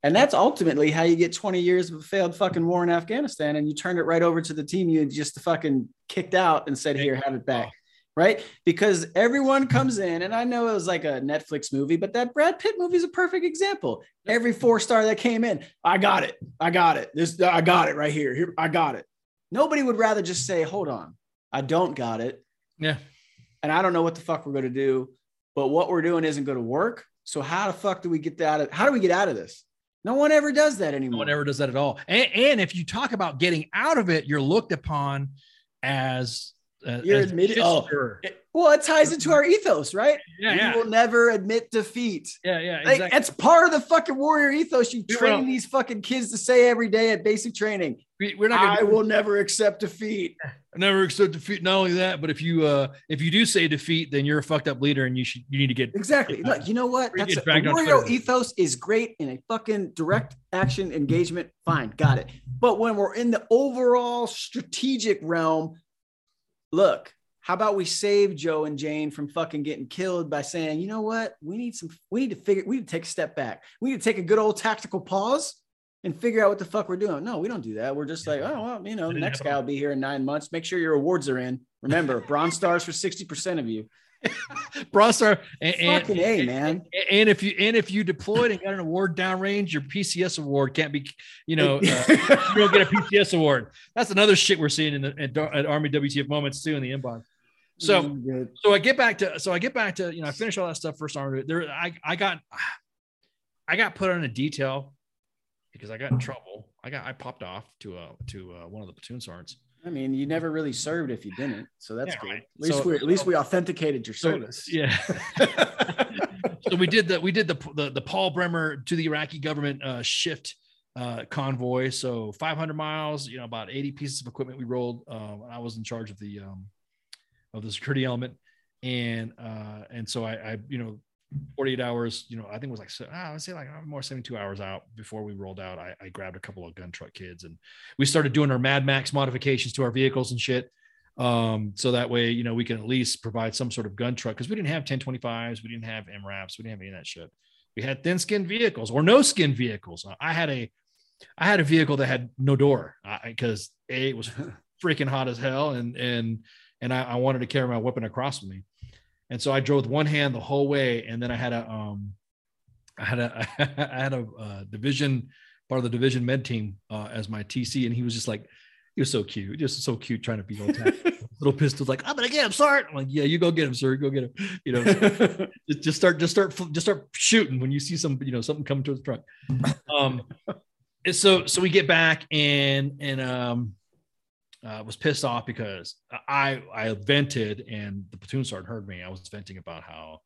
And that's ultimately how you get 20 years of a failed fucking war in Afghanistan and you turned it right over to the team you just fucking kicked out and said, here, have it back. Right. Because everyone comes in, and I know it was like a Netflix movie, but that Brad Pitt movie is a perfect example. Every four star that came in, I got it. I got it. This, I got it right here. Here, I got it. Nobody would rather just say, hold on, I don't got it. Yeah. And I don't know what the fuck we're going to do, but what we're doing isn't going to work. So how the fuck do we get out of, how do we get out of this? No one ever does that anymore. No one ever does that at all. And, and if you talk about getting out of it, you're looked upon as uh, You're as a admitted- oh. It- well, it ties into our ethos, right? yeah, we yeah, will never admit defeat. yeah, yeah, Like, exactly. It's part of the fucking warrior ethos. You train these fucking kids to say every day at basic training. We, we're not I gonna will never accept defeat. never accept defeat. Not only that, but if you uh if you do say defeat, then you're a fucked up leader, and you should you need to get Exactly. Look, you know what? That's a, a warrior ethos is great in a fucking direct action engagement. Fine, got it. But when we're in the overall strategic realm, look, how about we save Joe and Jane from fucking getting killed by saying, you know what? We need some, we need to figure, we need to take a step back. We need to take a good old tactical pause and figure out what the fuck we're doing. No, we don't do that. We're just like, oh, well, you know, the next guy will be here in nine months. Make sure your awards are in. Remember, bronze stars for 60% of you. Bronze Star. And, and, Fucking A, man. and if you and if you deployed and got an award downrange, your PCS award can't be, you know, uh, you don't get a PCS award. That's another shit we're seeing in the at, at Army WTF moments too in the inbox. So Mm, so I get back to so I get back to you know I finished all that stuff first army. There I I got I got put on a detail because I got in trouble. I got I popped off to uh to uh, one of the platoon sergeants I mean, you never really served if you didn't, so that's Yeah, good. right. At least So- we at least we authenticated your So, service. yeah. so we did the we did the the, the Paul Bremer to the Iraqi government uh, shift uh, convoy. So 500 miles, you know, about 80 pieces of equipment we rolled. Um, I was in charge of the um, of the security element, and uh, and so I, I you know 48 hours, you know, I think it was like, so, I would say like uh, more 72 hours out before we rolled out. I, I grabbed a couple of gun truck kids and we started doing our Mad Max modifications to our vehicles and shit. Um, so that way, you know, we can at least provide some sort of gun truck because we didn't have 1025s, we didn't have MRAPs, we didn't have any of that shit. We had thin skinned vehicles or no skin vehicles. I had a, I had a vehicle that had no door because a it was freaking hot as hell and and and I, I wanted to carry my weapon across with me. And so I drove with one hand the whole way, and then I had a um, I had a I had a uh, division part of the division med team uh, as my TC, and he was just like, he was so cute, just so cute, trying to be all tap. little pistols, like I'm gonna get him, Sart. I'm like, yeah, you go get him, sir, go get him. You know, just, just start, just start, just start shooting when you see some, you know, something coming towards the truck. Um, so so we get back and and um uh, was pissed off because I I vented and the platoon sergeant heard me. I was venting about how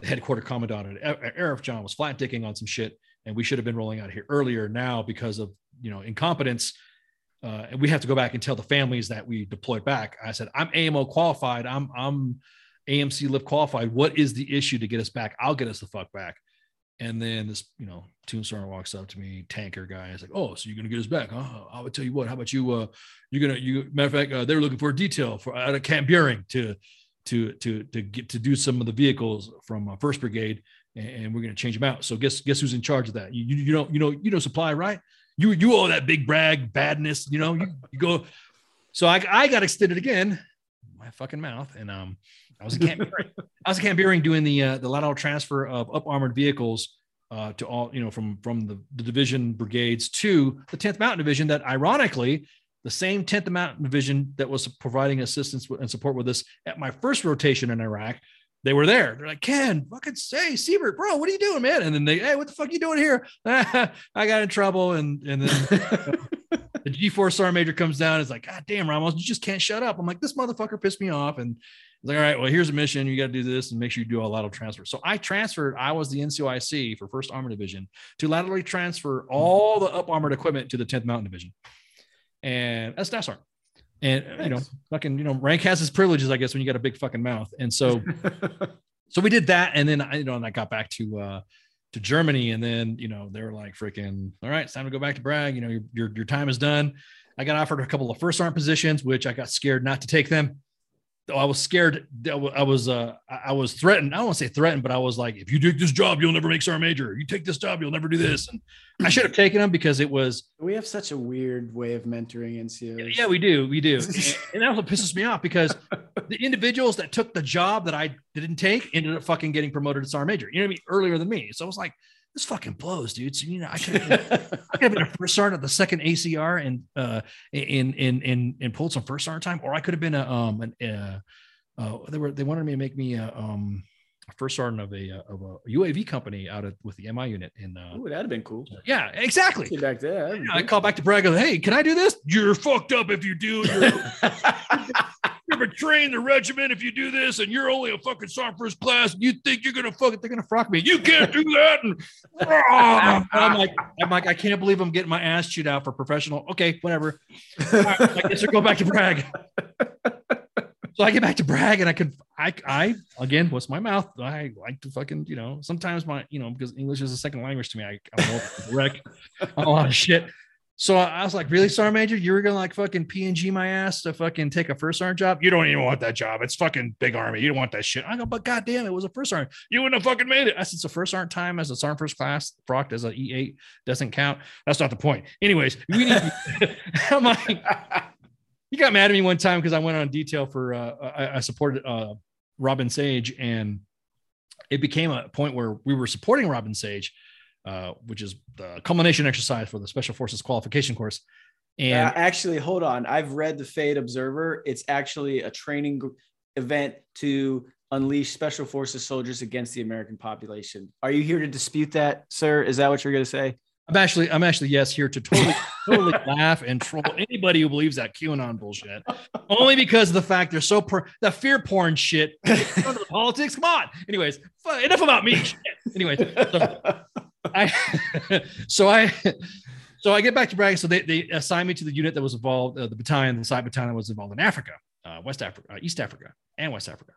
the headquarter commandant at Arifjan was flat dicking on some shit, and we should have been rolling out here earlier. Now because of you know incompetence, uh, and we have to go back and tell the families that we deployed back. I said I'm AMO qualified. I'm I'm AMC lift qualified. What is the issue to get us back? I'll get us the fuck back. And then this, you know, Sergeant walks up to me, tanker guy. Is like, "Oh, so you're gonna get us back? Oh, I would tell you what. How about you? Uh, you're gonna. You matter of fact, uh, they were looking for a detail for out of Camp Buehring to, to, to, to get to do some of the vehicles from uh, First Brigade, and, and we're gonna change them out. So guess guess who's in charge of that? You, you, you you know you know supply right? You you owe that big brag badness. You know you, you go. So I I got extended again, my fucking mouth, and um I was in Camp. I was in Camp doing the uh, the lateral transfer of up armored vehicles uh, to all you know from from the, the division brigades to the 10th Mountain Division. That ironically, the same 10th Mountain Division that was providing assistance and support with us at my first rotation in Iraq. They were there. They're like, Ken, fucking say, Siebert, bro, what are you doing, man? And then they, hey, what the fuck are you doing here? I got in trouble. And and then the G4 Sergeant Major comes down. It's like, God damn, Ramos, you just can't shut up. I'm like, this motherfucker pissed me off. And like, all right, well, here's a mission. You got to do this and make sure you do a lateral transfer. So I transferred, I was the NCOIC for First Armored Division to laterally transfer all the up armored equipment to the 10th Mountain Division. And that's staff sergeant. And you know, fucking, you know, rank has its privileges, I guess, when you got a big fucking mouth. And so, so we did that. And then I, you know, and I got back to uh to Germany. And then, you know, they were like freaking, all right, it's time to go back to Bragg. You know, your your, your time is done. I got offered a couple of first arm positions, which I got scared not to take them. I was scared. I was uh, I was threatened. I don't want to say threatened, but I was like, if you take this job, you'll never make sergeant major. You take this job, you'll never do this. And I should have taken them because it was. We have such a weird way of mentoring NCOs. Yeah, we do, we do, and that's what pisses me off because the individuals that took the job that I didn't take ended up fucking getting promoted to sergeant major. You know what I mean? Earlier than me. So I was like, this fucking blows, dude. So you know, I could have been, I could have been a first sergeant at the second ACR and uh in in in and pulled some first sergeant time, or I could have been a um an uh, uh they were they wanted me to make me a um a first sergeant of a of a UAV company out of with the MI unit in uh Ooh, that'd have been cool. yeah exactly. Back there. Know, I call back to Bragg. Go, Hey, can I do this? You're fucked up if you do. Betraying the regiment if you do this, and you're only a fucking sergeant first class. And you think you're gonna fuck it? They're gonna frock me. You can't do that. And, I'm like, I'm like, I can't believe I'm getting my ass chewed out for professional. Okay, whatever. Right, I guess I'll go back to Bragg. So I get back to Bragg, and I can, I, I again, what's my mouth? I like to fucking, you know, sometimes my, you know, because English is a second language to me. I, I'm more wreck a lot of shit. So I was like, really, Sergeant Major? You were gonna like fucking PNG my ass to fucking take a first sergeant job? You don't even want that job. It's fucking big army. You don't want that shit. I go, but goddamn, it was a first sergeant. You wouldn't have fucking made it. I said, so first sergeant time as a sergeant first class, frocked as an E8 doesn't count. That's not the point. Anyways, we need. I'm like, you got mad at me one time because I went on detail for uh, I, I supported uh, Robin Sage, and it became a point where we were supporting Robin Sage, uh, which is the culmination exercise for the Special Forces qualification course. And Uh, actually, hold on. I've read the Fade Observer. It's actually a training event to unleash special forces soldiers against the American population. Are you here to dispute that, sir? Is that what you're going to say? I'm actually, I'm actually, yes, here to totally, totally laugh and troll anybody who believes that QAnon bullshit. Only because of the fact they're so per- the fear porn shit. the politics, come on. Anyways, enough about me. Shit. Anyways, so I, so I, so I get back to Bragg. So they, they assigned me to the unit that was involved, uh, the battalion, the side battalion was involved in Africa, uh, West Africa, uh, East Africa, and West Africa.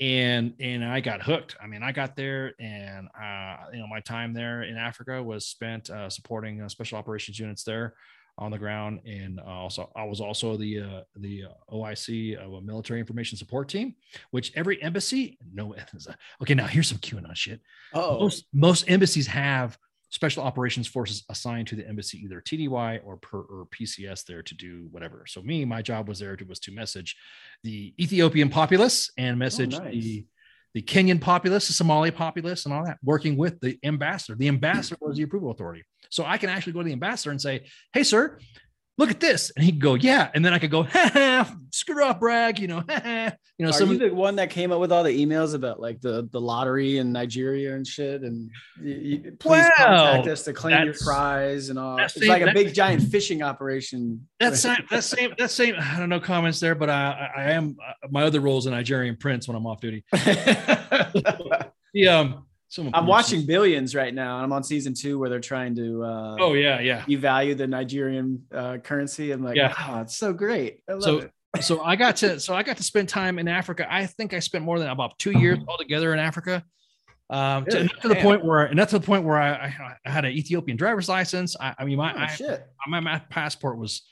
And and I got hooked. I mean, I got there, and uh, you know, my time there in Africa was spent uh, supporting uh, special operations units there on the ground, and uh, also I was also the uh, the uh, OIC of uh, a military information support team, which every embassy no okay now here's some QAnon shit. Oh, most most embassies have special operations forces assigned to the embassy, either TDY or per or PCS there to do whatever. So me, my job was there to was to message the Ethiopian populace and oh, message oh, nice. the the Kenyan populace, the Somali populace, and all that, working with the ambassador. The ambassador was the approval authority. So I can actually go to the ambassador and say, hey, sir, look at this. And he'd go, yeah. And then I could go, ha, ha, screw up, Bragg, you know, ha, ha. you know, Are some you the one that came up with all the emails about like the, the lottery in Nigeria and shit. And you, you, please well, contact us to claim your prize and all. It's same, like a big giant fishing operation. That's same, that same, that same, I don't know comments there, but I, I am, uh, my other role is a Nigerian prince when I'm off duty. the, um, Someone I'm watching Billions right now, and I'm on season two where they're trying to. Uh, oh yeah, yeah. You value the Nigerian uh, currency. I'm like, yeah, wow, it's so great. I love so, it. so I got to, so I got to spend time in Africa. I think I spent more than about two years altogether in Africa. Um, to, to, the point where, and that's the point where I, I, I, had an Ethiopian driver's license. I, I mean, my, oh, I, my, my passport was.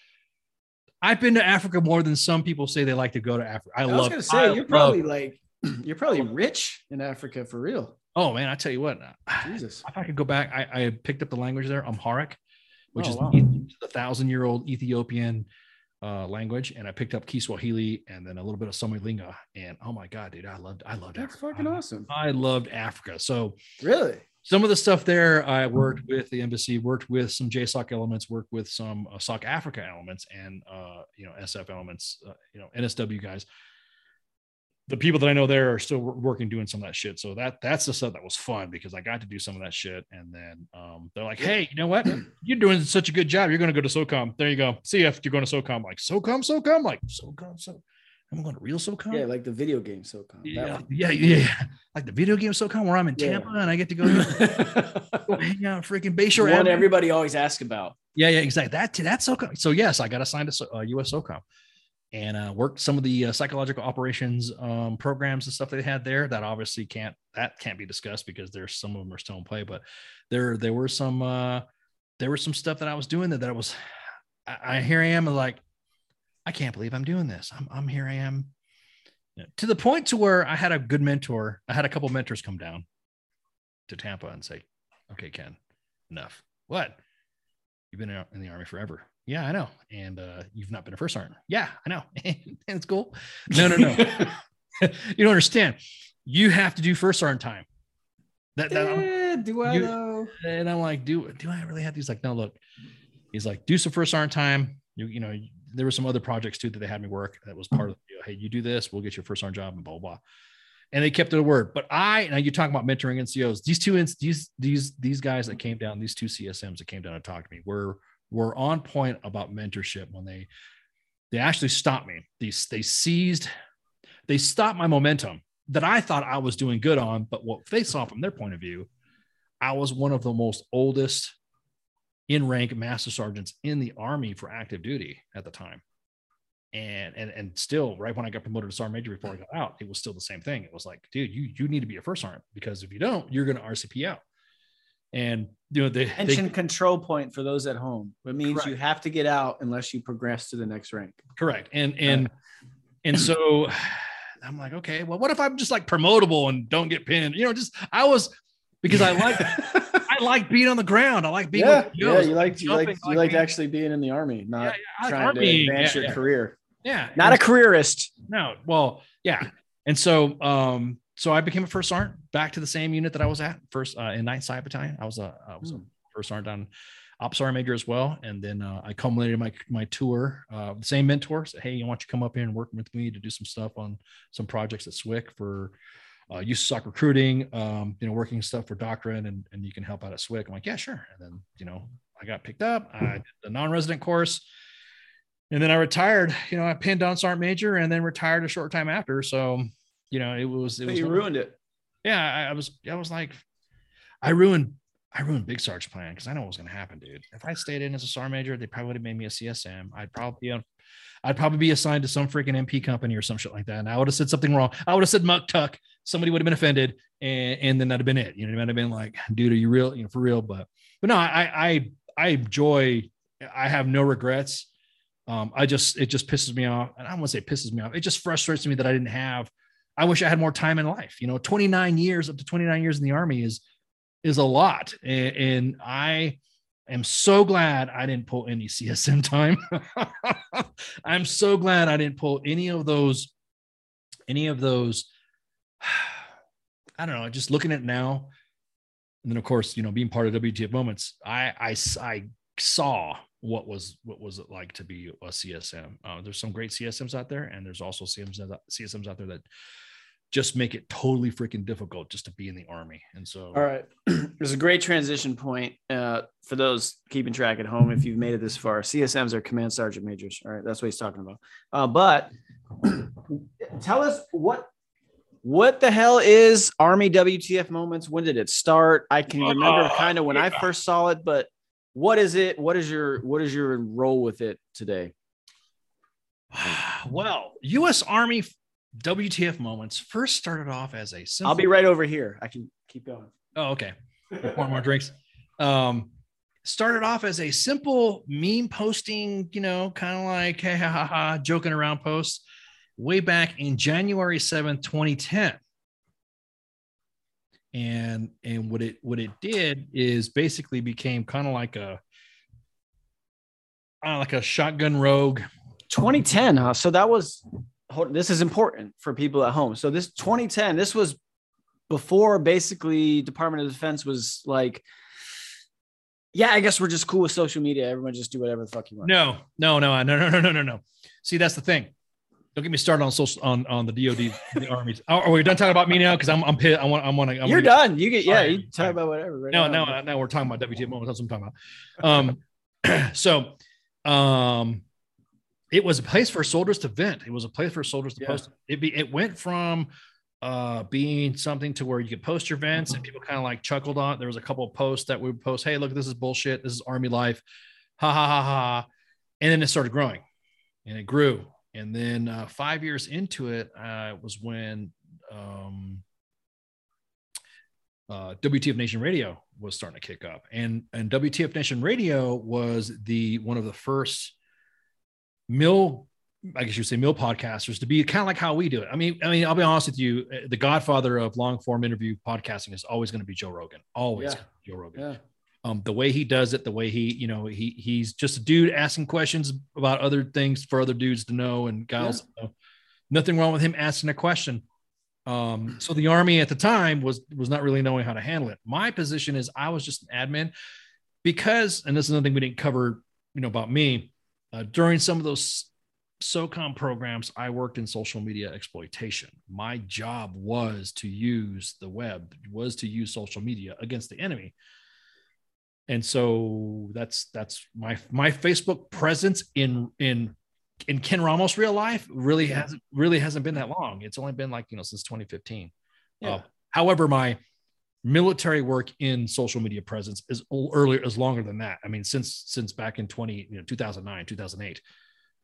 I've been to Africa more than some people say they like to go to Africa. I, I love. was gonna say you're probably like you're probably rich in Africa for real. Oh man, I tell you what, Jesus, if I could go back, I, I picked up the language there, Amharic, which oh, is wow. the thousand year old Ethiopian uh, language, and I picked up Kiswahili and then a little bit of Somalinga, and oh my god, dude, I loved, I loved That's Africa. fucking awesome. I loved Africa. So really, some of the stuff there, I worked with the embassy, worked with some JSOC elements, worked with some uh, SOC Africa elements, and uh, you know SF elements, uh, you know NSW guys the people that I know there are still working doing some of that shit. So that that's the stuff that was fun because I got to do some of that shit. And then um, they're like, "Hey, you know what? You're doing such a good job. You're going to go to SOCOM. There you go. See if you're going to SOCOM. Like SOCOM, SOCOM, like SOCOM, so." I'm going to real SOCOM. Yeah, like the video game SOCOM. Yeah, yeah, yeah, Like the video game SOCOM where I'm in Tampa yeah. and I get to go, go hang out freaking Bayshore. One everybody always asks about. Yeah, yeah, exactly. That that's SOCOM. So yes, I got assigned to uh, US SOCOM and uh, worked some of the uh, psychological operations um, programs and stuff they had there. That obviously can't that can't be discussed because there's some of them are still in play. But there there were some uh, there was some stuff that I was doing that that was I, I here I am like I can't believe I'm doing this. I'm I'm here I am you know, to the point to where I had a good mentor. I had a couple mentors come down to Tampa and say, "Okay, Ken, enough. What? You've been in the army forever yeah, I know. And uh, you've not been a first sergeant. Yeah, I know. and it's cool. No, no, no. you don't understand. You have to do first sergeant time. That, that yeah, do I you, know? And I'm like, do do I really have to? He's like, no, look. He's like, do some first sergeant time. You, you know, there were some other projects too that they had me work that was part of the Hey, you do this, we'll get your first sergeant job and blah, blah, blah. And they kept their word. But I, now you're talking about mentoring NCOs. These two, these, these, these guys that came down, these two CSMs that came down and talked to me were were on point about mentorship when they they actually stopped me. They, they seized, they stopped my momentum that I thought I was doing good on, but what they saw from their point of view, I was one of the most oldest in rank master sergeants in the army for active duty at the time. And, and and still, right when I got promoted to sergeant major before I got out, it was still the same thing. It was like, dude, you you need to be a first sergeant because if you don't, you're going to RCP out. And you know, the tension they, control point for those at home. It means correct. you have to get out unless you progress to the next rank. Correct. And and and so I'm like, okay, well, what if I'm just like promotable and don't get pinned? You know, just I was because I like I like being on the ground. I like being yeah, yeah. You like you like you like, actually being in the army, not yeah, yeah, trying army, to advance yeah, your career. Yeah, not a careerist. No, well, yeah, and so um so I became a first sergeant back to the same unit that I was at first uh, in Ninth Side Battalion. I was a I was a hmm. first sergeant on op sergeant major as well, and then uh, I culminated my my tour. Uh, the same mentor said, "Hey, you want you come up here and work with me to do some stuff on some projects at SWCS for uh, youth recruiting, um, you know, working stuff for Doctrine, and and you can help out at SWCS. I'm like, yeah, sure. And then you know, I got picked up. I did the non-resident course, and then I retired. You know, I pinned on sergeant major, and then retired a short time after. So, you know, it was it But was you ruined it. yeah, I, I was I was like, I ruined I ruined Big Sarge's plan because I know what was going to happen, dude. If I stayed in as a sergeant major, they probably would have made me a CSM. I'd probably be on, I'd probably be assigned to some freaking MP company or some shit like that. And I would have said something wrong. I would have said Muktuk. Somebody would have been offended, and, and then that'd have been it. You know, it might have been like, dude, are you real? You know, for real. But but no, I I I enjoy. I have no regrets. Um, I just it just pisses me off, and I don't want to say pisses me off. It just frustrates me that I didn't have. I wish I had more time in life. You know, 29 years up to 29 years in the army is is a lot, and, and I am so glad I didn't pull any CSM time. I'm so glad I didn't pull any of those, any of those. I don't know. Just looking at now, and then of course, you know, being part of WTF moments, I I I saw what was what was it like to be a CSM. Uh, there's some great CSMs out there, and there's also CSMs CSMs out there that just make it totally freaking difficult just to be in the army. And so, All right. There's a great transition point uh, for those keeping track at home. If you've made it this far, CSMs are command sergeant majors. All right. That's what he's talking about. Uh, but tell us what. What the hell is Army WTF moments? When did it start? I can remember Oh, kind of when I first saw it, but what is it? What is your what is your role with it today? well, U.S. Army WTF moments first started off as a simple. I'll be right over here. I can keep going. Oh, okay. Pour more drinks. Um, started off as a simple meme posting, you know, kind of like hey, ha, ha, ha, joking around posts way back in January 7th, 2010. And and what it what it did is basically became kind of like a uh, like a shotgun rogue 2010, huh? So that was hold- this is important for people at home. So this 2010, this was before basically Department of Defense was like, yeah, I guess we're just cool with social media. Everyone just do whatever the fuck you want. No, no, no, no, no, no, no, no, no. See, that's the thing. Don't get me started on social on on the DoD, the armies. Oh, are we done talking about me now? Because I'm I'm pissed. I want I want to. You're done. You get yeah. You talk about whatever. Right No, now. no, no. We're talking about WTF moments. That's what I'm talking about. Um, so, um, it was a place for soldiers to vent. It was a place for soldiers to Yeah. post. It be it went from uh being something to where you could post your vents and people kind of like chuckled on it. There was a couple of posts that we would post, hey, look, this is bullshit. This is army life. Ha ha ha ha. And then it started growing and it grew. And then uh, five years into it uh, it was when um, uh, WTF Nation Radio was starting to kick up, and and WTF Nation Radio was the one of the first mill, I guess you would say mill podcasters to be kind of like how we do it. I mean, I mean, I'll be honest with you, uh, the godfather of long form interview podcasting is always going to be Joe Rogan. Always Yeah. Joe Rogan Yeah. um, the way he does it, the way he, you know, he he's just a dude asking questions about other things for other dudes to know and gals. to know. Nothing wrong with him asking a question. Um, so the army at the time was was not really knowing how to handle it. My position is I was just an admin because, and this is another thing we didn't cover, you know, about me. Uh, during some of those SOCOM programs, I worked in social media exploitation. My job was to use the web, was to use social media against the enemy and so that's that's my my Facebook presence in in in Ken Ramos real life really hasn't really hasn't been that long. It's only been like you know since 2015. Yeah. Uh, however, my military work in social media presence is earlier is longer than that. I mean, since since back in 20 you know 2009 2008.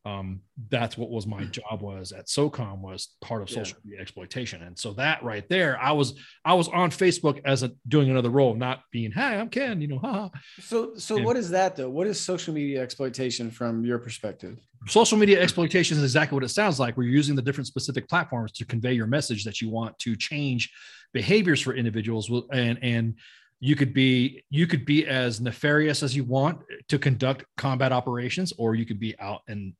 Um, that's what was my job was at SOCOM was part of Yeah. social media exploitation, and so that right there, I was I was on Facebook as a doing another role, not being hey I'm Ken, you know, haha. So so Yeah. what is that though? What is social media exploitation from your perspective? social media exploitation is exactly what it sounds like where you're using the different specific platforms to convey your message that you want to change behaviors for individuals and and you could be you could be as nefarious as you want to conduct combat operations or you could be out in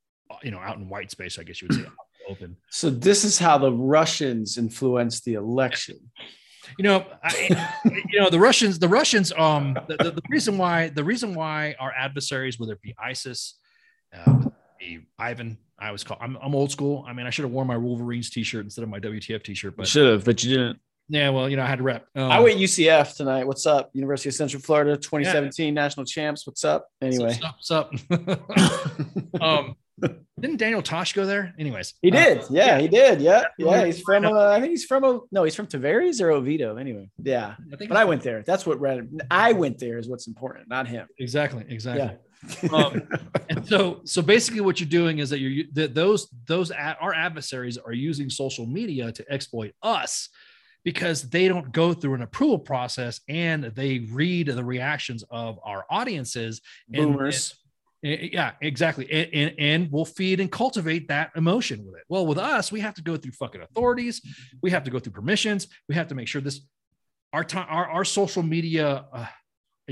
you know out in white space i guess you would say out in the open So this is how the Russians influenced the election. you know I, you know the russians the russians um the, the, the reason why the reason why our adversaries whether it be isis uh, it be ivan i was called I'm, I'm old school i mean i should have worn my wolverines t-shirt instead of my wtf t-shirt but Should have, but you didn't. Yeah, well, you know, I had to rep. Um, I went UCF tonight. What's up? University of Central Florida, 2017 national champs. What's up? Anyway, what's up? What's up? um, didn't Daniel Tosh go there? Anyways, he did. uh, yeah, he did. Yeah, Yeah. yeah. He's from. Uh, I think he's from. A, no, he's from Tavares or Oviedo. Anyway, yeah. I think But I went there. That's what read. I went there is what's important, not him. exactly, exactly. Yeah. Um, and so so basically what you're doing is that you're that those those a- our adversaries are using social media to exploit us because they don't go through an approval process and they read the reactions of our audiences and- Boomers. and- yeah exactly. And, and, and we'll feed and cultivate that emotion with it. Well with us we have to go through fucking authorities. We have to go through permissions. We have to make sure this our time our, our social media uh,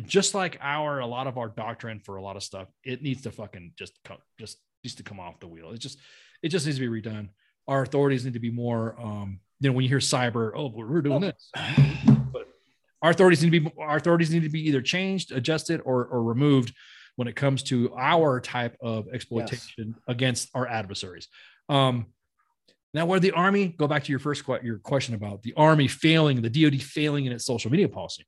just like our a lot of our doctrine for a lot of stuff it needs to fucking just come just needs to come off the wheel. It just it just needs to be redone. Our authorities need to be more um you know when you hear cyber oh well, we're doing this. But our authorities need to be our authorities need to be either changed adjusted or or removed when it comes to our type of exploitation against our adversaries um now, where the army go back to your first que- your question about the army failing, the DoD failing in its social media policy.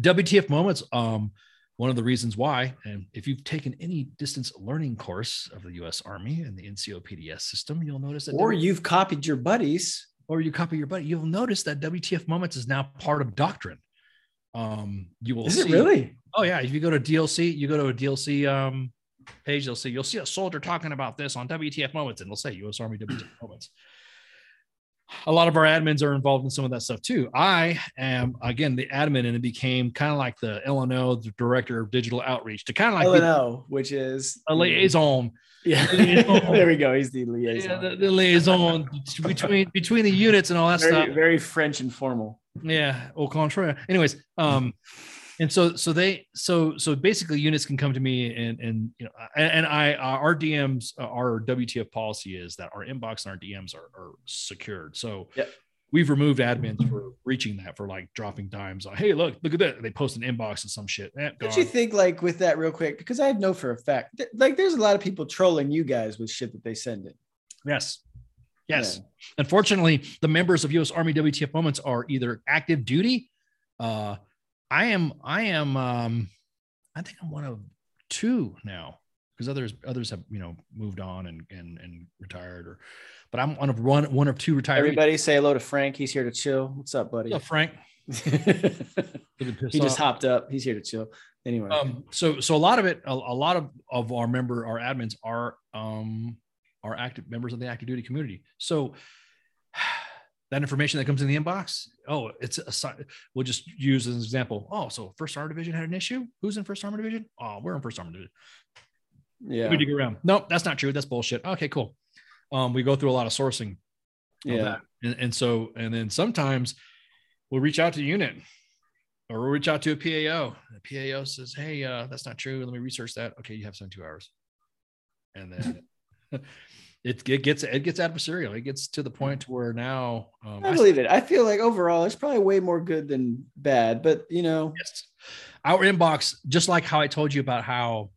WTF moments. Um, one of the reasons why, and if you've taken any distance learning course of the U.S. Army and the NCOPDS system, you'll notice that. Or you've copied your buddies. or you copy your buddy, you'll notice that WTF moments is now part of doctrine. Um, you will Is it see- really? Oh yeah, if you go to DLC, you go to a DLC um, page, you'll see you'll see a soldier talking about this on WTF moments, and they'll say U.S. Army WTF moments. A lot of our admins are involved in some of that stuff too. I am again the admin, and it became kind of like the LNO, the director of digital outreach, to kind of like LNO, which is a liaison. Yeah. there we go. He's the liaison. Yeah, the, the liaison between between the units and all that very, stuff. very French and formal. Yeah, au contraire. Anyways, um, and so so they so so basically units can come to me and and you know and, and I uh, our DMs uh, our WTF policy is that our inbox and our DMs are, are secured. So Yep. we've removed admins for reaching that for like dropping dimes on hey look look at that they post an inbox and some shit. Eh, Don't you think, like, with that, real quick, because I know for a fact, th- like, there's a lot of people trolling you guys with shit that they send in. yes. Yes. Yeah. Unfortunately, the members of U.S. Army WTF moments are either active duty. Uh, I am. I am. Um, I think I'm one of two now because others others have you know moved on and and and retired or. But I'm one of one one of two retired. Everybody say hello to Frank. He's here to chill. What's up, buddy? Up, Frank. he just hopped up. He's here to chill. Anyway, Um, so so a lot of it, a, a lot of of our member, our admins are um are active members of the active duty community. So that information that comes in the inbox, oh, it's a we'll just use as an example. Oh, so First Armor Division had an issue. Who's in First Armor Division? Oh, we're in First Armor Division. yeah, We dig around. Nope, that's not true. That's bullshit. Okay, cool. Um, we go through a lot of sourcing. of yeah. that. And, and so, and then sometimes we'll reach out to unit or we'll reach out to a PAO. The PAO says, Hey, uh, that's not true. Let me research that. Okay. You have 72 hours. And then it, it gets, it gets adversarial. It gets to the point where now, um, I believe it. I feel like overall, it's probably way more good than bad. But you know, Yes. Our inbox, just like how I told you about how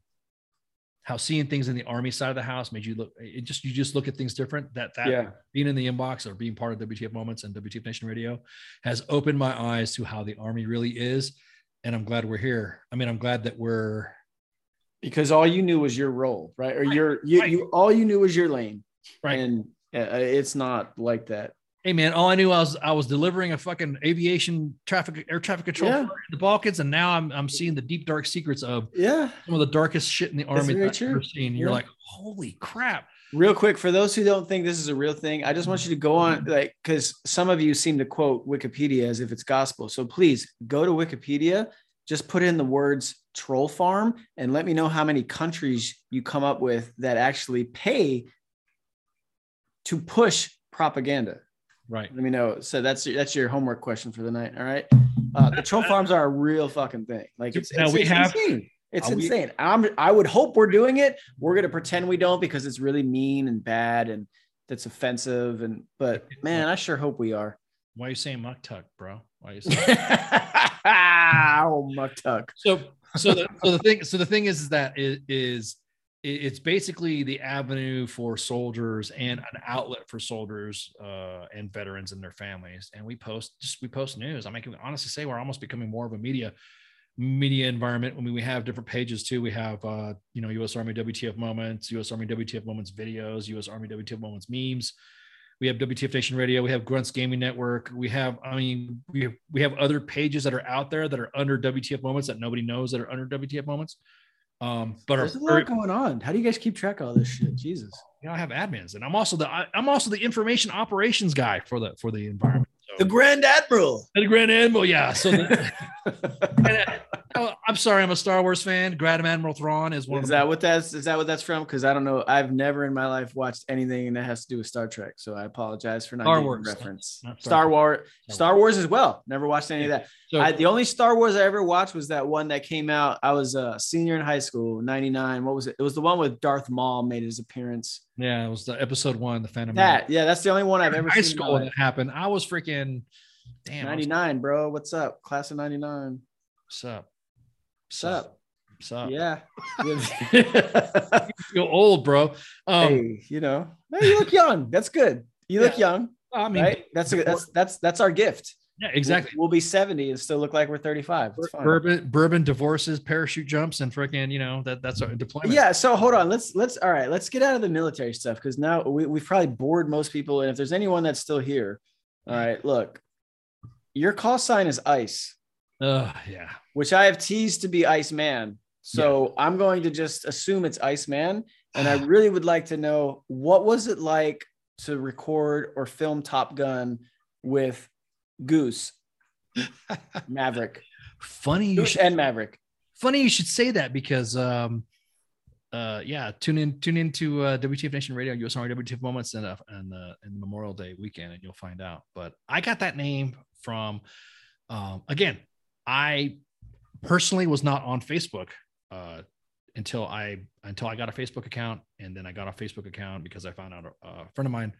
how seeing things in the army side of the house made you look it just you just look at things different. That that yeah, being in the inbox or being part of WTF Moments and WTF Nation Radio has opened my eyes to how the army really is. And I'm glad we're here. I mean, I'm glad that we're because all you knew was your role, right? Or Right, your you, right. you all you knew was your lane, right. and uh, it's not like that. hey man, all I knew I was I was delivering a fucking aviation traffic air traffic control Yeah. in the Balkans, and now I'm I'm seeing the deep dark secrets of Yeah. some of the darkest shit in the army that I've ever seen. You're Yeah. like, holy crap. Real quick, for those who don't think this is a real thing, I just want you to go on, like, because some of you seem to quote Wikipedia as if it's gospel. So please go to Wikipedia, just put in the words troll farm, and let me know how many countries you come up with that actually pay to push propaganda. Right. Let me know. So that's that's your homework question for the night. All right. Uh, the troll farms are a real fucking thing. Like it's, Now it's, we it's have- insane. It's Are we- insane. I'm I would hope we're doing it. We're gonna pretend we don't because it's really mean and bad and that's offensive. And but man, I sure hope we are. Why are you saying Muktuk, bro? Why are you saying Muktuk. so so the, so the thing so the thing is, is that is, is it- it's basically the avenue for soldiers and an outlet for soldiers uh, and veterans and their families. And we post just we post news. I mean, I can honestly say we're almost becoming more of a media media environment. I mean, we have different pages too. We have uh, you know U.S. Army WTF moments, U.S. Army WTF moments videos, U.S. Army WTF moments memes. We have WTF Nation Radio. We have Grunts Gaming Network. We have, I mean, we have, we have other pages that are out there that are under WTF moments that nobody knows that are under WTF moments. Um, but There's are a lot going on. How do you guys keep track of all this shit? Jesus. you know, I have admins, and I'm also the I, I'm also the information operations guy for the for the environment. So, The Grand Admiral. the Grand Admiral, yeah. So the, and, uh, oh, I'm sorry, I'm a Star Wars fan. Grand Admiral Thrawn is one Is of that what that's is that what that's from? Because I don't know. I've never in my life watched anything that has to do with Star Trek. So I apologize for not Star getting Wars. reference. Not Star Star Wars, Star Star Wars as well. Never watched any of that. So, I, the only Star Wars I ever watched was that one that came out. I was a senior in high school, 99. What was it? It was the one with Darth Maul made his appearance. yeah, it was the episode one, the Phantom. That, yeah, that's the only one I've ever high seen. school that happened. I was freaking damn. I was- 99, bro. What's up? Class of 99. What's up? What's up? What's up? Yeah. You feel old, bro. Um, hey, you know, hey, you look young. That's good. You look young, I mean, right? That's a, that's that's that's our gift. Yeah, exactly. We'll, we'll be 70 and still look like we're 35. It's fine. Bourbon, bourbon divorces, parachute jumps, and freaking, you know, that that's our deployment. Yeah. So hold on. Let's let's all right. Let's get out of the military stuff because now we, we've probably bored most people. And if there's anyone that's still here, all right, look, your call sign is ice, Uh, yeah. which I have teased to be Ice Man. So I'm going to just assume it's Ice Man. And I really would like to know what was it like to record or film Top Gun with Goose, Maverick, Funny Goose should, and Maverick. funny you should say that because um uh yeah tune in tune into uh WTF Nation Radio US Army WTF moments and uh, and uh in the Memorial Day weekend and you'll find out. But I got that name from um again I personally was not on Facebook uh until I until I got a Facebook account and then I got a Facebook account because I found out a, a friend of mine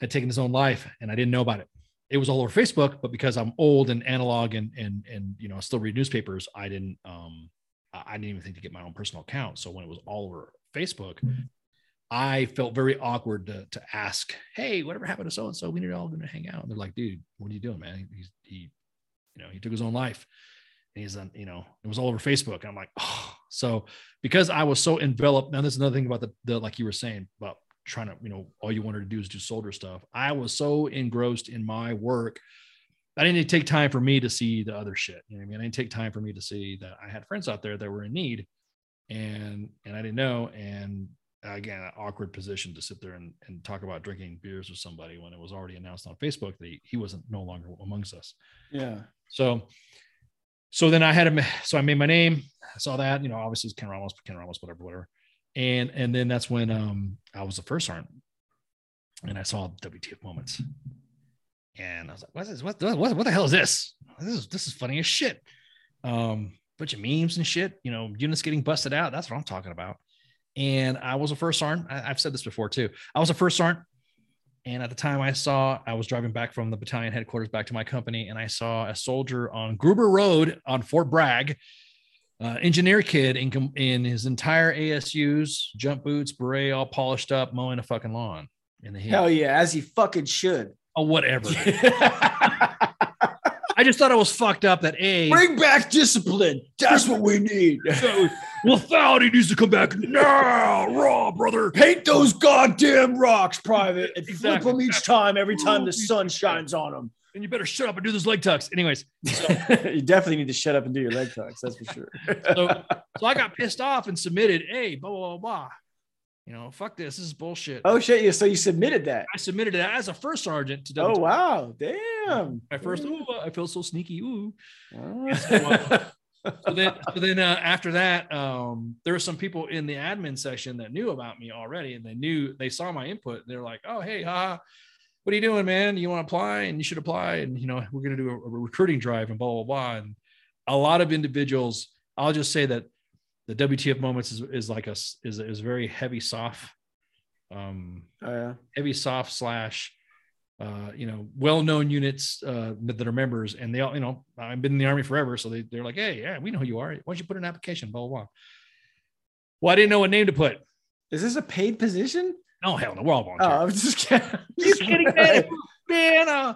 had taken his own life and I didn't know about it it was all over Facebook, but because I'm old and analog and and and you know I still read newspapers, I didn't um I didn't even think to get my own personal account. So when it was all over Facebook, I felt very awkward to, to ask, "Hey, whatever happened to so and so? We need all going to hang out." And they're like, "Dude, what are you doing, man? He's he, you know, he took his own life." And he's on, you know, it was all over Facebook. I'm like, oh, so because I was so enveloped. Now, there's another thing about the, the like you were saying about trying to, you know, all you wanted to do is do soldier stuff. I was so engrossed in my work. I didn't take time for me to see the other shit. You know what I mean? I didn't take time for me to see that I had friends out there that were in need and and I didn't know. And again, an awkward position to sit there and, and talk about drinking beers with somebody when it was already announced on Facebook that he, he wasn't no longer amongst us. Yeah. So, so then I had him. So I made my name. I saw that, you know, obviously it's Ken Ramos, Ken Ramos, whatever, whatever. And and then that's when um I was the first sergeant, and I saw WTF moments, and I was like, what's this? What what what the hell is this? This is this is funny as shit. Um, bunch of memes and shit. You know, units getting busted out. That's what I'm talking about. And I was a first sergeant. I, I've said this before too. I was a first sergeant. And at the time I saw, I was driving back from the battalion headquarters back to my company, and I saw a soldier on Gruber Road on Fort Bragg, uh, engineer kid in, in his entire ASUs, jump boots, beret, all polished up, mowing a fucking lawn in the heat. Hell yeah, as he fucking should. Oh, whatever. I just thought it was fucked up that A, Bring back discipline. That's what we need. lethality needs to come back now, raw, brother. Paint those goddamn rocks, Private, and flip them each time every time the sun shines on them. And you better shut up and do those leg tucks. Anyways, you definitely need to shut up and do your leg tucks. That's for sure. so, so I got pissed off and submitted, hey, blah, blah, blah, blah. You know, fuck this. This is bullshit. oh shit! You so you submitted that? I submitted it as a first sergeant to Oh wow! Damn. My first, ooh, I feel so sneaky. Ooh. Oh. So then, so then uh, after that, um, there were some people in the admin section that knew about me already, and they knew they saw my input. They're like, "Oh, hey, ha, what are you doing, man? You want to apply? And you should apply. And you know, we're gonna do a, a recruiting drive and blah blah blah." And a lot of individuals, I'll just say that the WTF moments is, is like a, is is very heavy soft, um, Oh, yeah. heavy soft slash uh, you know, well-known units uh, that that are members, and they all, you know, I've been in the army forever, so they they're like, hey, yeah, we know who you are. Why don't you put an application? Blah blah blah. Well, I didn't know what name to put. Is this a paid position? Oh hell no, we're all Oh, volunteer. I was just kidding. you kidding, man? man, uh,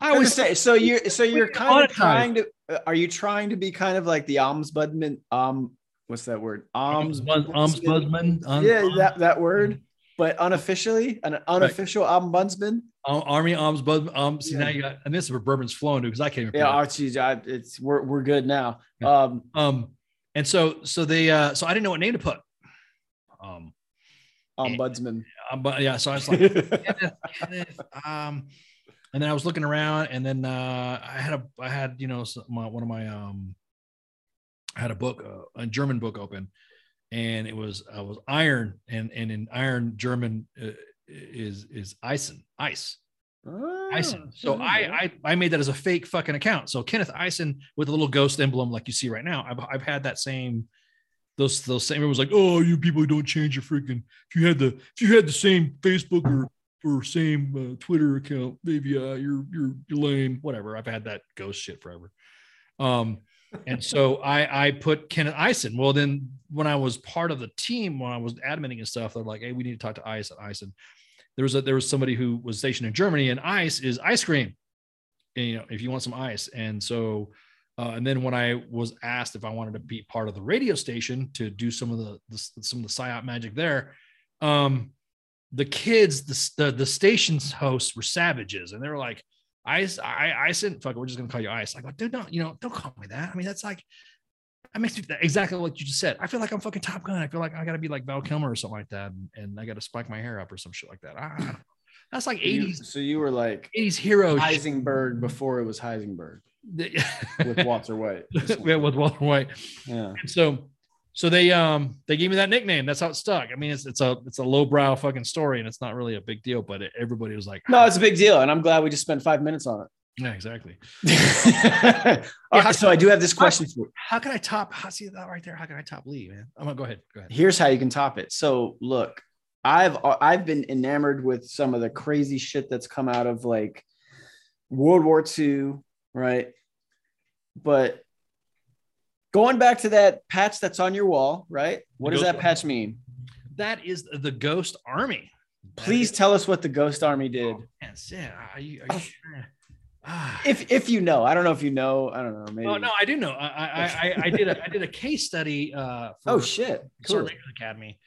I I was was say so you're so you're kind of trying to uh, are you trying to be kind of like the ombudsman um what's that word ombudsman, ombudsman, um, yeah that that word but unofficially an unofficial ombudsman um, army ombudsman. Um, see Yeah. now you got, and this is where bourbon's flowing to because I can't even. yeah pronounce oh, I, it's we're, we're good now Yeah. um Um, and so so they uh so I didn't know what name to put. Um, ombudsman but yeah, so I was like, Kenneth, Kenneth, um, and then I was looking around, and then uh, I had a I had you know some, my, one of my um, I had a book, uh, a German book open, and it was I was iron, and and in iron German uh, is is Eisen, ice. Ah, Eisen. So there you go. I, I I made that as a fake fucking account. So Kenneth Eisen with a little ghost emblem like you see right now. I've I've had that same those those same. Was like, oh, you people who don't change your freaking. If you had the if you had the same Facebook or or same uh, Twitter account, maybe uh, you're you're you're lame. Whatever. I've had that ghost shit forever. Um, and so I I put Kenneth Eisen. Well, then when I was part of the team, when I was admitting and stuff, they're like, hey, we need to talk to Eisen. Eisen there was a there was somebody who was stationed in Germany, and ice is ice cream. And, you know, if you want some ice, and so, uh, and then when I was asked if I wanted to be part of the radio station to do some of the, the some of the psyop magic there, um, the kids, the, the the station's hosts were savages, and they were like, "Ice, I, and fuck, we're just gonna call you ice." I go, dude, no, you know, don't call me that. I mean, that's like. That makes me exactly what you just said. I feel like I'm fucking Top Gun. I feel like I got to be like Val Kilmer or something like that, and, and I got to spike my hair up or some shit like that. I, I don't know. That's like You- 80s so you were like 80s hero shit. Heisenberg before it was Heisenberg with Walter White yeah, with Walter White. yeah And so so they um they gave me that nickname. That's how it stuck. I mean, it's it's a it's a lowbrow fucking story, and it's not really a big deal, but it, everybody was like, no it's a big deal and I'm glad we just spent five minutes on it. yeah, exactly. All right, so I do have this question for you. How can I top? How see that right there? How can I top Lee, man? I'm gonna go ahead. Go ahead. here's how you can top it. So look, I've I've been enamored with some of the crazy shit that's come out of like World War II, right? But going back to that patch that's on your wall, right? What does that patch mean? That is the Ghost Army. Please tell us what the Ghost Army did. Yes, yeah. Are you, are you sure? Ah. If if you know, I don't know if you know. I don't know. Maybe. Oh no, I do know. I I, I, I did a I did a case study. Uh, for Oh shit. Cool. Academy.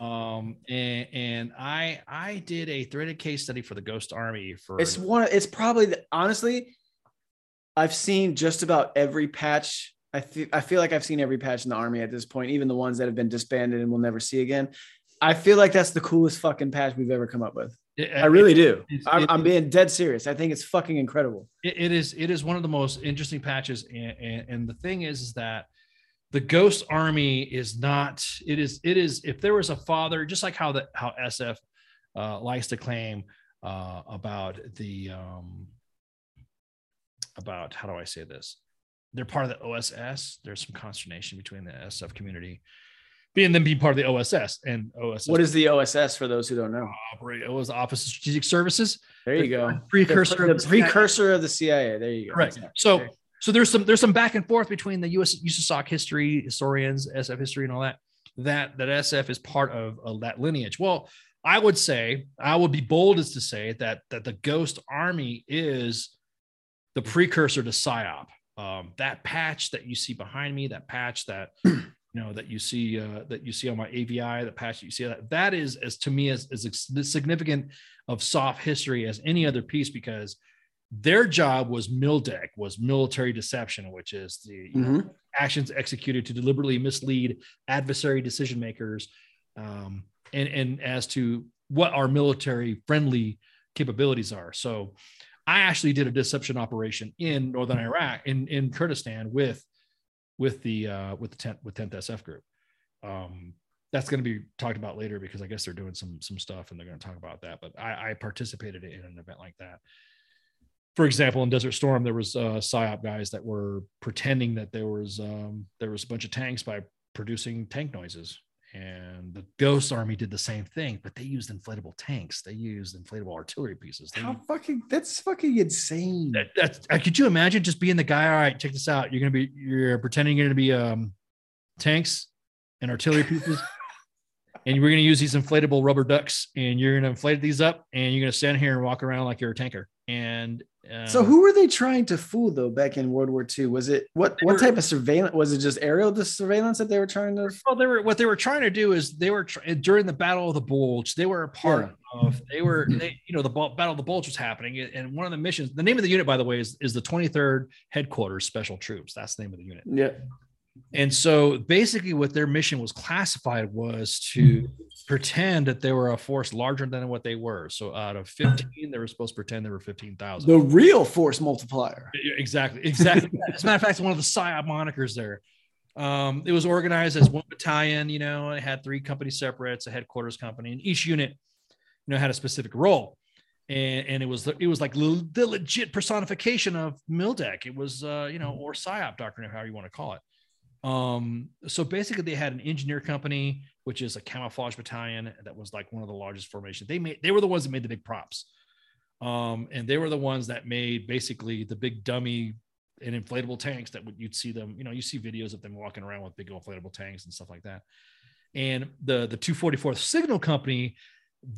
Um, and, and I I did a threaded case study for the Ghost Army for It's one. It's probably the, honestly. I've seen just about every patch. I feel I feel like I've seen every patch in the army at this point, even the ones that have been disbanded and we'll never see again. I feel like that's the coolest fucking patch we've ever come up with. I really do. it's- I'm, it- I'm being dead serious. I think it's fucking incredible. it, it is it is one of the most interesting patches and, and and the thing is is that the ghost army is not it is it is if there was a father just like how the how sf uh, likes to claim uh, about the um about how do i say this they're part of the oss there's some consternation between the sf community being them being part of the oss and oss What is the OSS for those who don't know? operate it was office of strategic services There you go. precursor The, of the the CIA. precursor of the CIA. There you go. Correct. So so there's some there's some back and forth between the US USASOC history historians, SF history, and all that. That that SF is part of, of that lineage. Well, I would say I would be bold as to say that that the Ghost Army is the precursor to PSYOP. Um, that patch that you see behind me, that patch that you know that you see uh, that you see on my AVI, the patch that you see that that is as to me as as significant of soft history as any other piece because their job was MILDEC, was military deception, which is the you know, actions executed to deliberately mislead adversary decision makers, um, and and as to what our military friendly capabilities are. So, I actually did a deception operation in northern Iraq, in in Kurdistan, with with the uh, with the tenth with tenth SF group. Um, that's going to be talked about later because I guess they're doing some some stuff and they're going to talk about that. But I, I participated in an event like that. For example, in Desert Storm, there was uh, psyop guys that were pretending that there was um, there was a bunch of tanks by producing tank noises, and the Ghost Army did the same thing, but they used inflatable tanks. They used inflatable artillery pieces. They How fucking that's fucking insane. that, that's uh, could you imagine just being the guy all right check this out you're gonna be you're pretending you're gonna be um tanks and artillery pieces and we're going to use these inflatable rubber ducks, and you're going to inflate these up, and you're going to stand here and walk around like you're a tanker. And uh, So who were they trying to fool though back in World War II? Was it what what were- type of surveillance? Was it just aerial surveillance that they were trying to? Well, they were what they were trying to do is they were tr- during the Battle of the Bulge. They were a part of. They were they you know the Battle of the Bulge was happening, and one of the missions. The name of the unit, by the way, is is the 23rd Headquarters Special Troops. That's the name of the unit. Yeah. And so basically, what their mission was classified was to pretend that they were a force larger than what they were. So out of 15, they were supposed to pretend there were 15,000. The real force multiplier. Exactly. Exactly. As a matter of fact, one of the PSYOP monikers there. Um, it was organized as one battalion, you know, it had three company separates, a headquarters company, and each unit, you know, had a specific role. And, and it was it was like the legit personification of Mildec. It was uh, you know, or PSYOP doctrine, however you want to call it. Um, so basically they had an engineer company, which is a camouflage battalion that was like one of the largest formations. They made they were the ones that made the big props. Um, and they were the ones that made basically the big dummy and inflatable tanks that would you'd see them, you know, you see videos of them walking around with big inflatable tanks and stuff like that. And the the 244th Signal Company,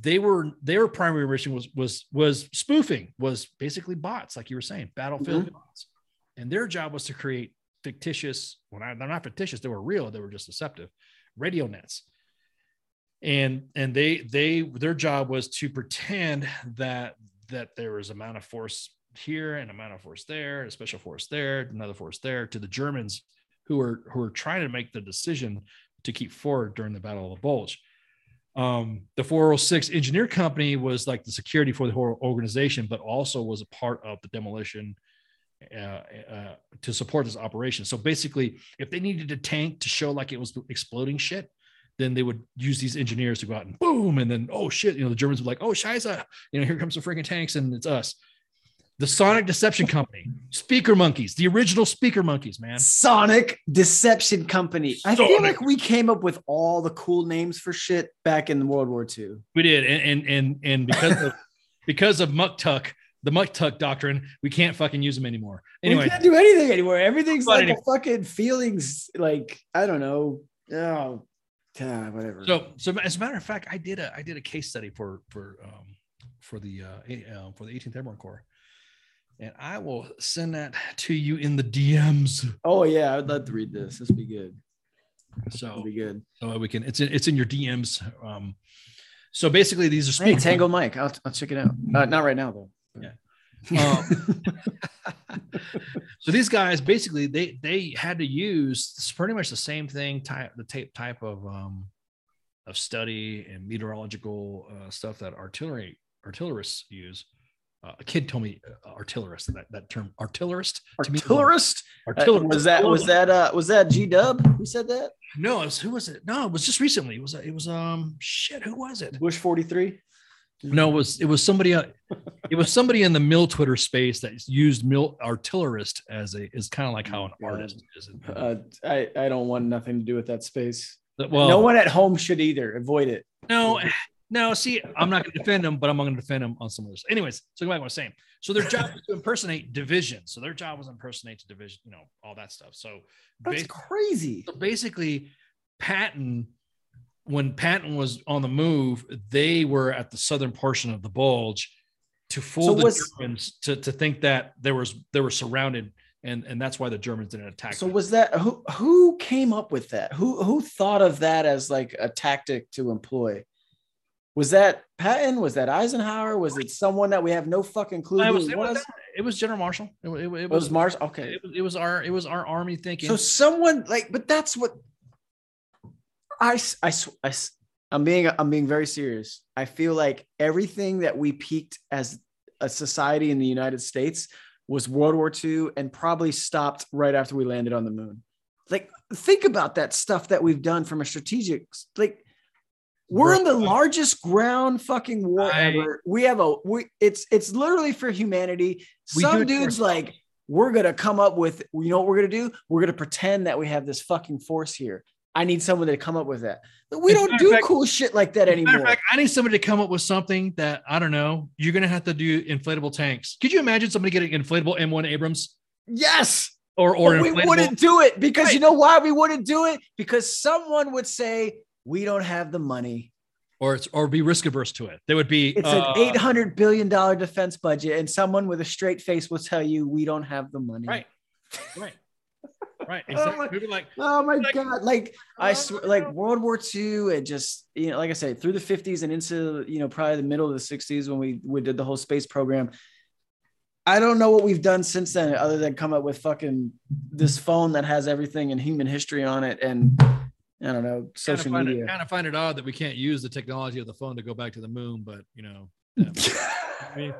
they were their primary mission was was was spoofing, was basically bots, like you were saying, battlefield bots. And their job was to create fictitious, well, they're not fictitious, they were real, they were just deceptive radio nets. And and they they their job was to pretend that that there was amount of force here and amount of force there a special force there another force there to the germans who were who were trying to make the decision to keep forward during the battle of the bulge. Um, the 406 engineer company was like the security for the whole organization but also was a part of the demolition uh, uh, to support this operation. So basically, if they needed a tank to show like it was exploding shit, then they would use these engineers to go out and boom, and then oh shit, you know the Germans would like oh scheiße, you know here comes the freaking tanks and it's us. The Sonic Deception Company, Speaker Monkeys, the original Speaker Monkeys, man. Sonic Deception Company. I feel like we came up with all the cool names for shit back in World War II. We did, and and and, and because of because of Muktuk, the Muktuk doctrine, we can't fucking use them anymore. Anyway, we can't do anything anymore. Everything's like anyway. a fucking feelings. Like I don't know. Oh, ah, whatever. So, so as a matter of fact, I did a I did a case study for for um, for the uh, uh, for the 18th Airborne Corps, and I will send that to you in the DMs. oh yeah, I'd love to read this. This would be good. So, It'll be good. so we can it's in, it's in your DMs. Um, so basically, these are Hey, speakers. Tango Mike. I'll, I'll check it out. Uh, not right now though. Yeah. Um, so these guys basically they they had to use pretty much the same thing type the tape type of um of study and meteorological uh, stuff that artillery artillerists use uh, a kid told me uh, artillerist that, that term artillerist to me- Artillerist. Uh, artillerist was that was that uh was that G Dub? Who said that? no it was, who was it no it was just recently it was it was um shit who was it Bush forty three. No, it was it was somebody uh, it was somebody in the mill Twitter space that used mill artillerist as a is kind of like how an God. artist is. Uh, I I don't want nothing to do with that space. well, no one at home should either. Avoid it. no, no. See, I'm not going to defend them, but I'm going to defend them on some of this. Anyways, so go back to what I was saying. So their job was to impersonate division. So their job was to impersonate to division, you know, all that stuff. So, That's bas- crazy. so basically, Patton, when Patton was on the move, they were at the southern portion of the bulge to fool So the was- Germans to, to think that there was they were surrounded, and and that's why the Germans didn't attack. So them. was that who who came up with that? Who who thought of that as like a tactic to employ? Was that Patton? Was that Eisenhower? Was it someone that we have no fucking clue uh, it who was, it it was, was? it was General Marshall. It, it, it It was was Mars. Okay. it was, it was our it was our army thinking. So someone like, but that's what I I I I'm being I'm being very serious. I feel like everything that we peaked as a society in the United States was World War II and probably stopped right after we landed on the moon. Like think about that stuff that we've done from a strategic like we're in the largest ground fucking war I- ever. We have a we it's it's literally for humanity. Some dudes like we're gonna come up with you know what we're gonna do? We're gonna pretend that we have this fucking force here. I need someone to come up with that. But we As don't do fact- cool shit like that As a matter of anymore. fact, I need somebody to come up with something that I don't know. You're gonna have to do inflatable tanks. Could you imagine somebody getting inflatable M1 Abrams yes, or or we wouldn't do it because Right. you know why we wouldn't do it? Because someone would say we don't have the money. or it's or be risk averse to it. There would be It's uh, an eight hundred billion dollar defense budget, and someone with a straight face will tell you we don't have the money. right, right, right. Oh Exactly. People like Oh my Like- god! Like I Oh, swear, like World War II, and just you know, like I said, through the fifties and into you know probably the middle of the sixties when we we did the whole space program. I don't know what we've done since then, other than come up with fucking this phone that has everything in human history on it, and I don't know kind of social media. it kind of find it odd that we can't use the technology of the phone to go back to the moon, but you know. yeah. I mean,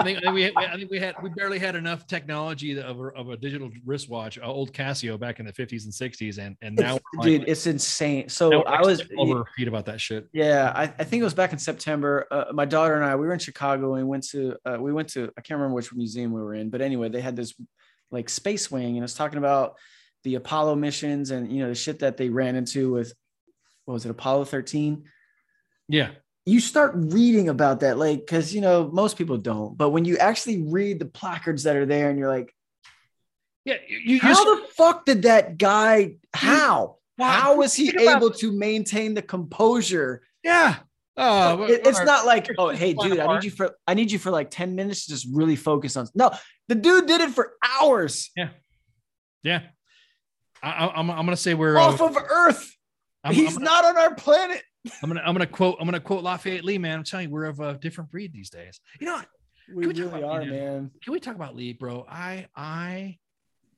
I think, I think we had, I think we had we barely had enough technology of a, of a digital wristwatch, uh, old Casio back in the 50s and 60s, and and now, It's- dude, like- it's insane. So I was over feet about that shit. Yeah, I, I think it was back in September. Uh, my daughter and I, we were in Chicago and we went to, uh, we went to, I can't remember which museum we were in, but anyway, they had this like space wing and it's talking about the Apollo missions and, you know, the shit that they ran into with, what was it, Apollo 13? Yeah, You start reading about that, like, cause, you know, most people don't, but when you actually read the placards that are there and you're like, yeah. You, you, how the fuck did that guy, how? Wow, How was he think about- able to maintain the composure yeah. Oh, It- it's not like, oh, hey, dude, I need you for I need you for like 10 minutes to just really focus on. No, the dude did it for hours Yeah. I, I- I'm, I'm gonna say we're. uh, off of Earth. I'm, He's I'm, not on our planet. I'm gonna I'm gonna quote I'm gonna quote Lafayette Lee, man. I'm telling you, we're of a different breed these days. You know, what? We we really about are, man. can we talk about Lee, bro? I I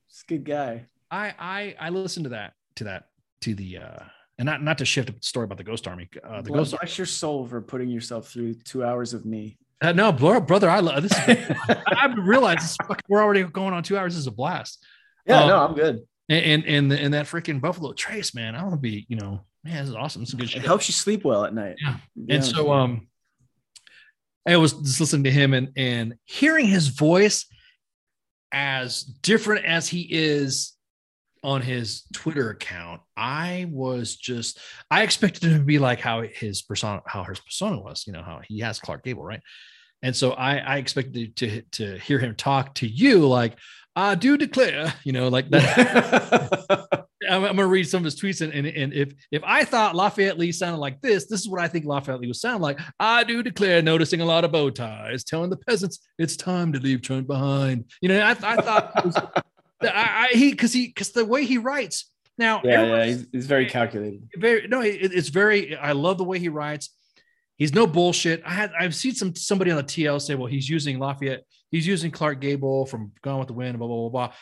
He's a good guy. I I I listened to that to that to the uh and not not to shift a story about the Ghost Army. Uh, the Bless, Ghost bless your soul for putting yourself through two hours of me. uh, no, bro, brother, I love this. Is, I realized this, fucking- we're already going on two hours. This is a blast. yeah, Um, no, I'm good. And and and, the, and that freaking Buffalo Trace, man. I want to be, you know, man, this is awesome. Is good It helps you sleep well at night. Yeah. be and so um i was just listening to him and and hearing his voice as different as he is on his twitter account i was just i expected him to be like how his persona how his persona was you know how he has clark gable right and so i i expected to to hear him talk to you like Uh, i do declare you know like that I'm, I'm gonna read some of his tweets, and, and and if if I thought Lafayette Lee sounded like this, this is what I think Lafayette Lee would sound like. I do declare, noticing a lot of bow ties, telling the peasants it's time to leave Trent behind. You know, I, I thought was, I, I he because he because the way he writes now, yeah, yeah, he's, he's very calculated. very no, it, it's very. I love the way he writes. He's no bullshit. I had I've seen some somebody on the TL say, well, he's using Lafayette, he's using Clark Gable from Gone with the Wind, blah blah blah blah.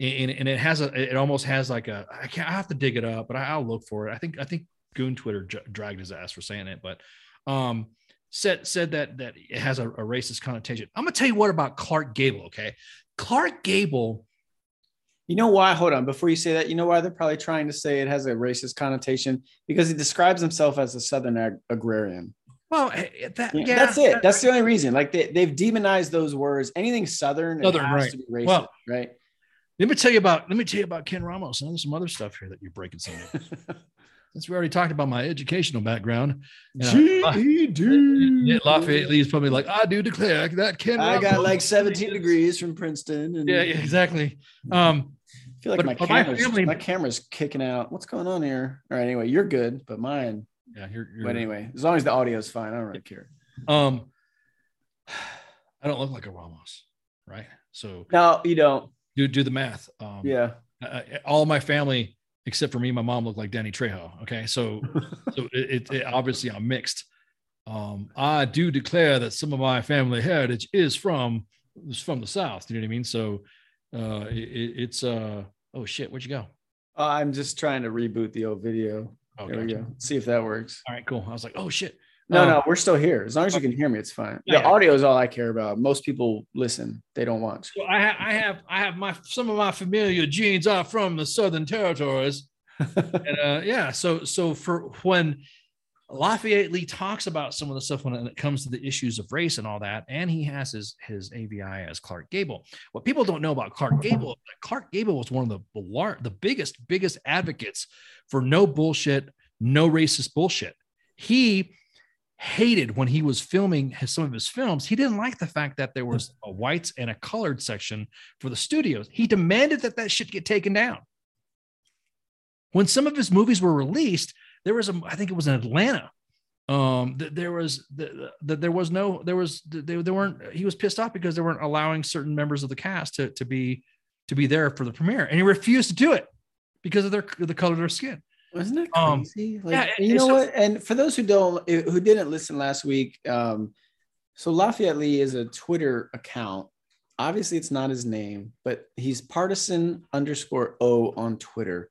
And, and it has a it almost has like a I can't I have to dig it up, but I, will look for it. I think I think Goon Twitter j- dragged his ass for saying it, but um said said that that it has a, a racist connotation. I'm gonna tell you what about Clark Gable. Okay, Clark Gable. You know why? Hold on. Before you say that, you know why they're probably trying to say it has a racist connotation? Because he describes himself as a Southern ag- agrarian. Well, eh, that Yeah, yeah, that's it. that- That's the only reason. Like they, they've demonized those words. Anything Southern, Southern, has right. to be racist, Well- right? Let me tell you about let me tell you about Ken Ramos and there's some other stuff here that you're breaking some of. Since we already talked about my educational background. GED. Lafayette Lee is probably like, I do declare that Ken. I got Ramos like is- 17 degrees from Princeton. And Yeah, yeah, exactly. Um, I feel like my but my camera's family- my camera's kicking out. What's going on here? All right, anyway, you're good, but mine. Yeah, you're, you're But anyway, as long as the audio is fine, I don't really care. um, I don't look like a Ramos, right? So No, you don't. do do the math. Um, Yeah. uh, all my family except for me, my mom looked like Danny Trejo. Okay, so so it, it, it- obviously I'm mixed. Um, I do declare that some of my family heritage is from is from the South. You know what I mean? So uh, it, it- it's uh oh shit, where'd you go? Uh, I'm just trying to reboot the old video. Oh, there we go. See if that works. All right, cool. I was like, oh shit. No, Um, no, we're still here. As long as you can hear me, it's fine. Yeah, the yeah. audio is all I care about. Most people listen; they don't watch. So I, ha- I have I have my some of my familiar genes are from the Southern Territories, and uh, yeah. So so for when Lafayette Lee talks about some of the stuff when it comes to the issues of race and all that, and he has his his AVI as Clark Gable. What people don't know about Clark Gable, Clark Gable was one of the the biggest biggest advocates for no bullshit, no racist bullshit. He hated when he was filming his, some of his films. He didn't like the fact that there was a whites and a colored section for the studios. He demanded that that shit get taken down. When some of his movies were released, there was a I think it was in Atlanta. Um, that there was that the, there was no there was they, they weren't he was pissed off because they weren't allowing certain members of the cast to to be to be there for the premiere, and he refused to do it because of their the color of their skin. Wasn't that Um, crazy? like, yeah, you know it's- what? And for those who don't, who didn't listen last week, um, so Lafayette Lee is a Twitter account. Obviously, it's not his name, but he's partisan underscore O on Twitter.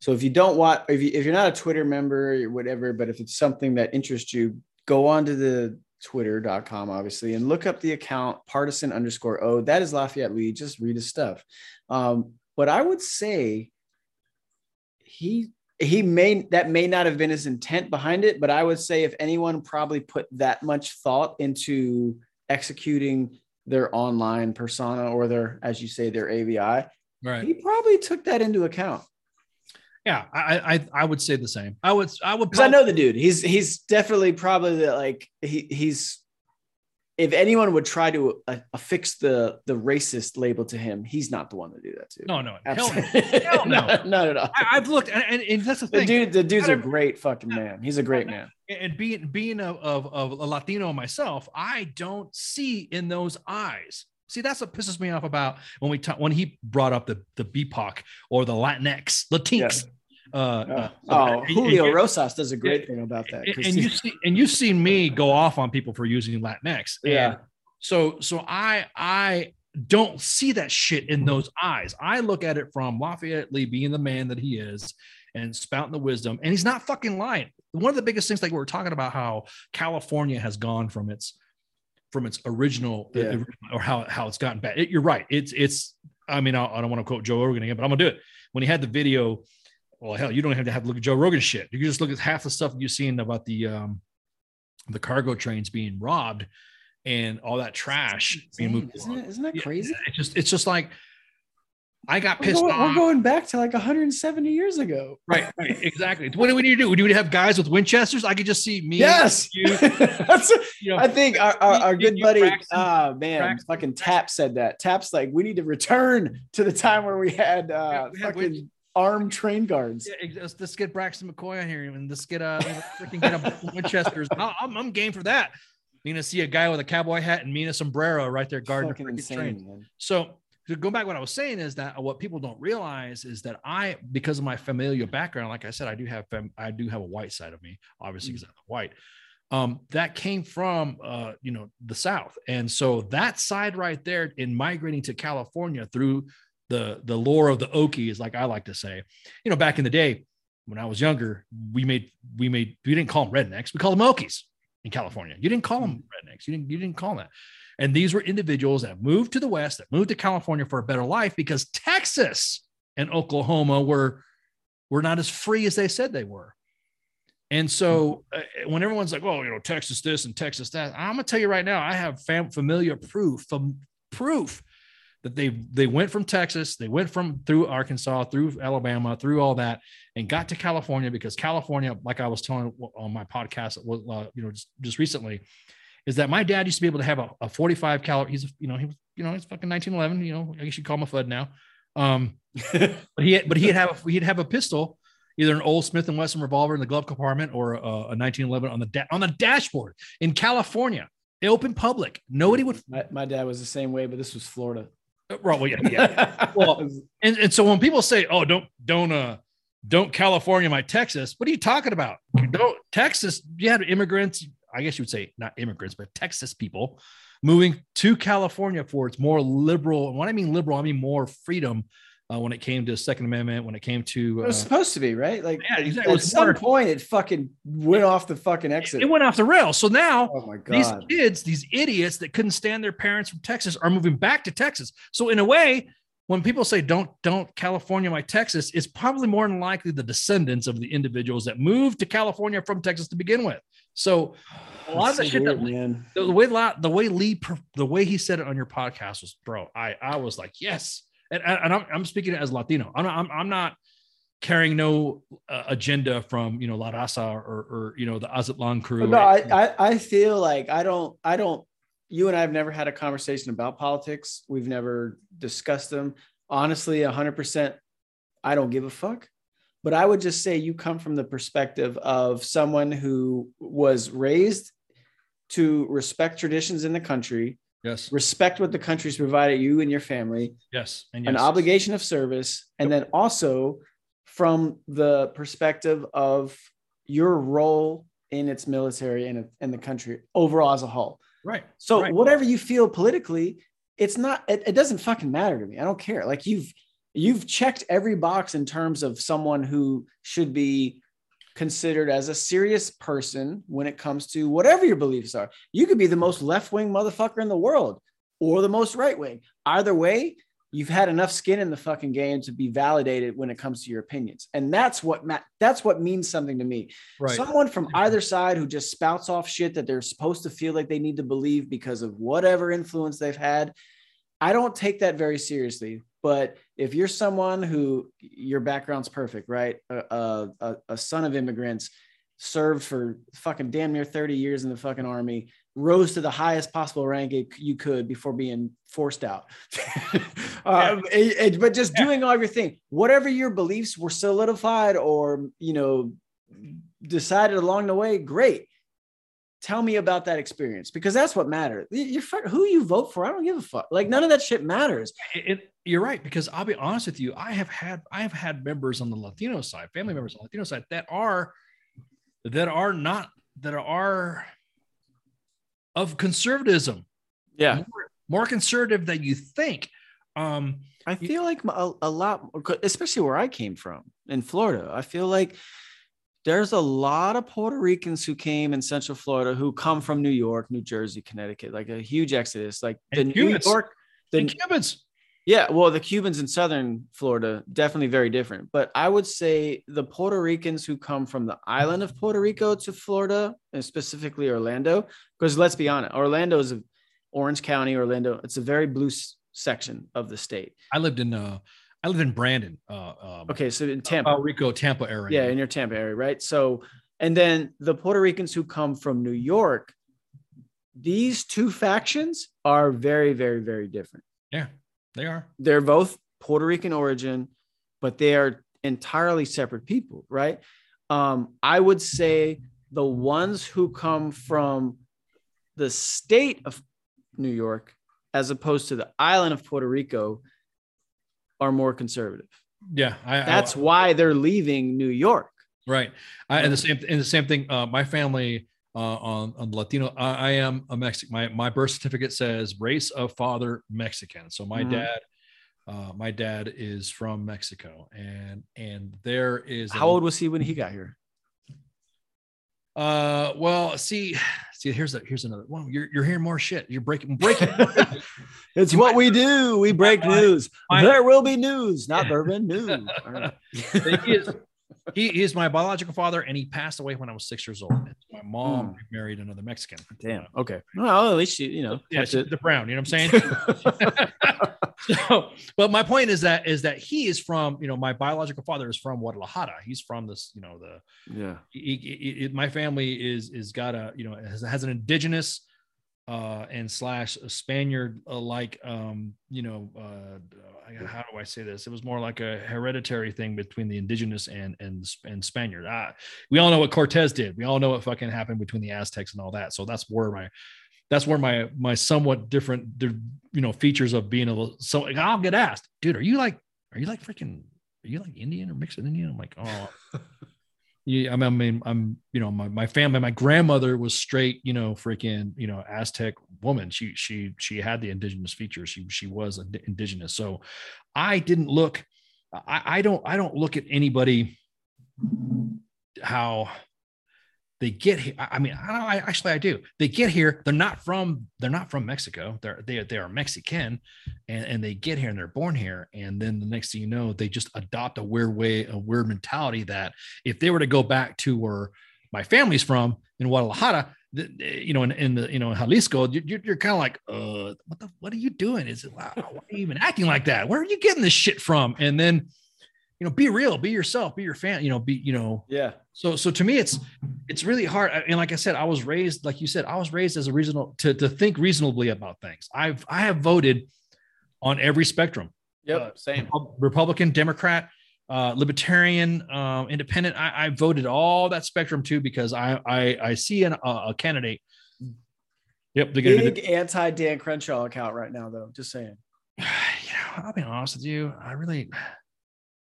So if you don't want, if, you, if you're not a Twitter member or whatever, but if it's something that interests you, go on to the twitter.com obviously and look up the account partisan underscore o. That is lafayette lee. Just read his stuff. Um, but i would say he he may that may not have been his intent behind it but i would say if anyone probably put that much thought into executing their online persona or their as you say their avi Right. he probably took that into account Yeah, I I I would say the same. I would I would because i know the dude he's he's definitely probably the like he he's if anyone would try to uh, affix the the racist label to him he's not the one to do that to no no hell no. Hell no. not, at all I, I've looked and, and, and that's the the thing. dude the dude's a great fucking man he's a great man and being being a, of, of a Latino myself, I don't see in those eyes. See, that's what pisses me off about when we talk when he brought up the the BIPOC or the Latinx, Latinx. Uh, uh, oh and- and- julio and- rosas does a great thing about that and, 'cause and you see and you've seen me go off on people for using Latinx. And Yeah. So so I I don't see that shit in those eyes. I look at it from Lafayette Lee being the man that he is and spouting the wisdom, and he's not fucking lying. One of the biggest things, like we we're talking about, how California has gone from its from its original Yeah. or how how it's gotten bad. It- you're right. It's it's. I mean, I, I don't want to quote Joe Rogan again, but I'm gonna do it. When he had the video, well, hell, you don't have to have to look at Joe Rogan shit. You can just look at half the stuff you've seen about the um the cargo trains being robbed and all that trash being moved. isn't, it, isn't that Yeah, crazy It's just it's just like I got we're pissed going, off. we're going back to like 170 years ago right, right, exactly. What do we need to do? Do we have guys with Winchesters? I could just see me. yes you, That's you know, I think our, our, our good buddy, Braxton- ah man, Braxton- fucking Tap said that. Tap's like, we need to return to the time where we had uh, we had fucking armed train guards. Yeah, let's, get Braxton McCoy on here and let's get uh freaking get a Winchesters. I'm, I'm game for that. You're gonna see a guy with a cowboy hat and me in a sombrero right there guarding the freaking insane, train. man. So to go back, what I was saying is that what people don't realize is that I, because of my familial background, like I said, I do have fam- I do have a white side of me, obviously because I'm white. Um, that came from uh, you know the South, and so that side right there in migrating to California through the the lore of the Okies, like I like to say, you know, back in the day when I was younger, we made we made we didn't call them rednecks, we called them Okies in California. You didn't call them rednecks. You didn't you didn't call them that. And these were individuals that moved to the West, that moved to California for a better life because Texas and Oklahoma were, were not as free as they said they were. And so uh, when everyone's like, oh, you know, Texas this and Texas that, I'm to tell you right now, I have fam- familiar proof, from proof that they they went from Texas, they went from through Arkansas, through Alabama, through all that, and got to California because California, like I was telling on my podcast, uh, you know, just, just recently, is that my dad used to be able to have a, a 45 caliber. He's, you know, he was, you know, he's fucking 1911. You know, I guess you call him a FUD now. Um, but he, had, but he'd have, a, he'd have a pistol, either an old Smith and Wesson revolver in the glove compartment or a, a 1911 on the da- on the dashboard in California, open public. Nobody would. My, my dad was the same way, but this was Florida. Right, well, yeah, yeah. Well, and, and so when people say, "Oh, don't don't uh don't California my Texas," what are you talking about? Don't Texas? You had immigrants. I guess you would say not immigrants, but Texas people moving to California for its more liberal. And when I mean liberal, I mean more freedom uh, when it came to Second Amendment, when it came to. it Uh, was supposed to be right. Like Yeah, at- exactly. At some point, it fucking went off the fucking exit. it went off the rail. So now oh my god, these kids, these idiots that couldn't stand their parents from Texas, are moving back to Texas. So in a way, when people say don't don't California my Texas, it's probably more than likely the descendants of the individuals that moved to California from Texas to begin with. So a lot of the That's shit so that man. the way the way Lee the way he said it on your podcast was, bro, I I was like yes, and, and I'm I'm speaking as Latino. I'm not, I'm I'm not carrying no uh, agenda from you know La Raza or or you know the Azatlan crew. No, I, I I feel like I don't I don't. You and I have never had a conversation about politics. We've never discussed them. Honestly, hundred percent. I don't give a fuck. but I would just say you come from the perspective of someone who was raised to respect traditions in the country, Yes. respect what the country's provided you and your family, Yes. And an obligation of service, and then also from the perspective of your role in its military and in the country overall as a whole. Right. So Right. whatever you feel politically, it's not it, it doesn't fucking matter to me. I don't care. Like you've you've checked every box in terms of someone who should be considered as a serious person when it comes to whatever your beliefs are. You could be the most left-wing motherfucker in the world or the most right-wing. Either way, you've had enough skin in the fucking game to be validated when it comes to your opinions. And that's what ma- that's what means something to me. Right. Someone from either side who just spouts off shit that they're supposed to feel like they need to believe because of whatever influence they've had. I don't take that very seriously. But if you're someone who your background's perfect, right? A, a, a- son of immigrants, served for fucking damn near 30 years in the fucking army, rose to the highest possible rank it- you could before being forced out. um, it- it- but just Yeah. doing all your thing, whatever your beliefs were solidified or, you know, decided along the way, great. Tell me about that experience because that's what matters. You- You're who you vote for. I don't give a fuck. Like none of that shit matters. It, it- you're right because I'll be honest with you. I have had I have had members on the Latino side, family members on the Latino side that are that are not that are of conservatism, Yeah. more, more conservative than you think. Um, I feel like a, a lot, especially where I came from in Florida. I feel like there's a lot of Puerto Ricans who came in Central Florida who come from New York, New Jersey, Connecticut, like a huge exodus. Like the And New Cubans. York, the, and Cubans, yeah, well, the Cubans in Southern Florida definitely very different. But I would say the Puerto Ricans who come from the island of Puerto Rico to Florida, and specifically Orlando, because let's be honest, Orlando is a Orange County, Orlando. It's a very blue section of the state. I lived in uh, I live in Brandon, uh, um, Okay, so in Tampa, Puerto Rico, Tampa area. yeah, in your Tampa area, right? So, and then the Puerto Ricans who come from New York, these two factions are very, very, very different. Yeah, they are. They're both Puerto Rican origin, but they are entirely separate people, right? Um, I would say the ones who come from the state of New York, as opposed to the island of Puerto Rico, are more conservative. Yeah, I, I- That's why they're leaving New York. Right. I, and the same and the same thing. Uh, my family uh, on on Latino. I, I am a Mexican. My my birth certificate says race of father Mexican. So my Mhm. dad, uh, my dad is from Mexico, and and there is a- How old was he when he got here? Uh, well, see, see, here's a here's another. one. you're you're hearing more shit. You're breaking breaking. it's what we do. We break news. there will be news, not bourbon news. Right. he is he, he is my biological father, and he passed away when I was six years old. My mom Hmm. married another Mexican. Damn. Okay. Well, at least you, you know. Yeah, the brown. You know what I'm saying? so, but my point is that is that he is from you know my biological father is from Guadalajara. He's from this you know the yeah. he- he- my family is is got a you know has, has an indigenous uh and slash a Spaniard uh, like um you know uh how do I say this? It was more like a hereditary thing between the indigenous and and and Spaniard. Ah, we all know what Cortez did. We all know what fucking happened between the Aztecs and all that. So that's where my that's where my my somewhat different you know features of being a little so like, I'll get asked, dude, are you like are you like freaking are you like Indian or mixed Indian? I'm like, oh I mean, I mean, I'm, you know, my, my family, my grandmother was straight, you know, freaking, you know, Aztec woman. She, she, she had the indigenous features. She, she was ind- indigenous. So I didn't look, I, I don't, I don't look at anybody how they get here. I mean, I, I actually I do. They get here. They're not from. They're not from Mexico. They're they they are Mexican, and and they get here and they're born here. And then the next thing you know, they just adopt a weird way, a weird mentality that if they were to go back to where my family's from in Guadalajara, you know, in, in the you know Jalisco, you- you're, you're kind of like, uh, what the what are you doing? Is it wow, why are you even acting like that? Where are you getting this shit from? And then, you know, be real, be yourself, be your fan. You know, be you know, Yeah. so so to me it's it's really hard and like i said i was raised like you said i was raised as a reasonable to, to think reasonably about things i've i have voted on every spectrum Yep. Uh, Same. Repub- republican democrat uh, libertarian, um, independent. I, I, voted all that spectrum too because I I, I see an, uh, a candidate. Yep, the big the, anti Dan Crenshaw account right now, though. Just saying. you know, I'll be honest with you. I really,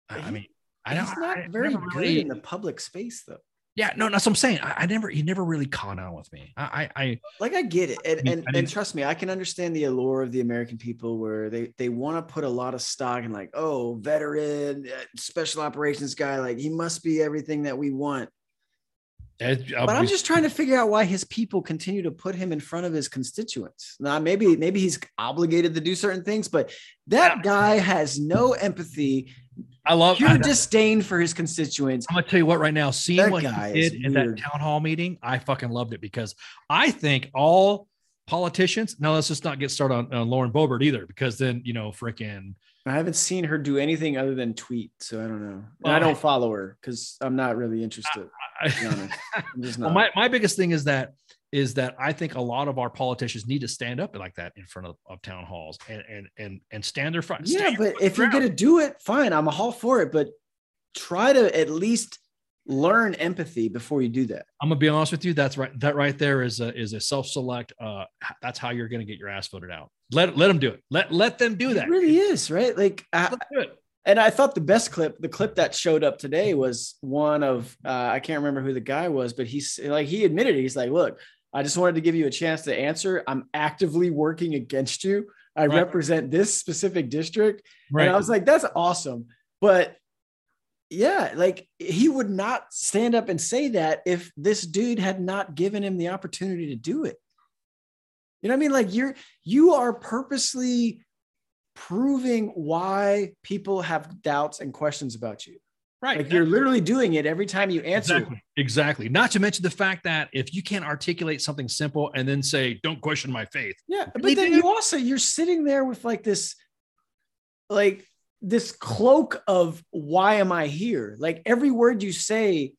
I mean, I don't. He's not I very good really, in the public space, though. Yeah, no, that's what I'm saying. I, I, never, he never really caught on with me. I, I, like, I get it, and and, and trust me, I can understand the allure of the American people, where they they want to put a lot of stock in, like, oh, veteran, uh, special operations guy, like he must be everything that we want. but I'm just trying to figure out why his people continue to put him in front of his constituents. Now, maybe maybe he's obligated to do certain things, but that guy has no empathy I love I, disdain for his constituents. I'm gonna tell you what right now, seeing that what he did in that town hall meeting, I fucking loved it because I think all politicians. Now let's just not get started on, on Lauren Boebert either, because then you know, freaking. I haven't seen her do anything other than tweet, so I don't know. Well, I don't follow her because I'm not really interested. I, I, well, my my biggest thing is that is that I think a lot of our politicians need to stand up like that in front of, of town halls and and and and stand their front. Yeah, but if you're gonna do it, fine. I'm a all for it, but try to at least learn empathy before you do that. I'm gonna be honest with you. That's right. That right there is a is a self select. Uh, that's how you're gonna get your ass voted out. Let let them do it. Let let them do that. It really is right. Like I, and I thought the best clip, the clip that showed up today, was one of uh, I can't remember who the guy was, but he's like he admitted it. He's like, look, I just wanted to give you a chance to answer. I'm actively working against you. I right. represent this specific district. Right. And I was like, that's awesome. But yeah, like he would not stand up and say that if this dude had not given him the opportunity to do it. You know what I mean? Like you're you are purposely proving why people have doubts and questions about you. Right. Like you're literally doing it every time you answer. Exactly. exactly. Not to mention the fact that if you can't articulate something simple and then say, don't question my faith. Yeah. But then you also, you're sitting there with like this, like this cloak of why am I here? Like every word you say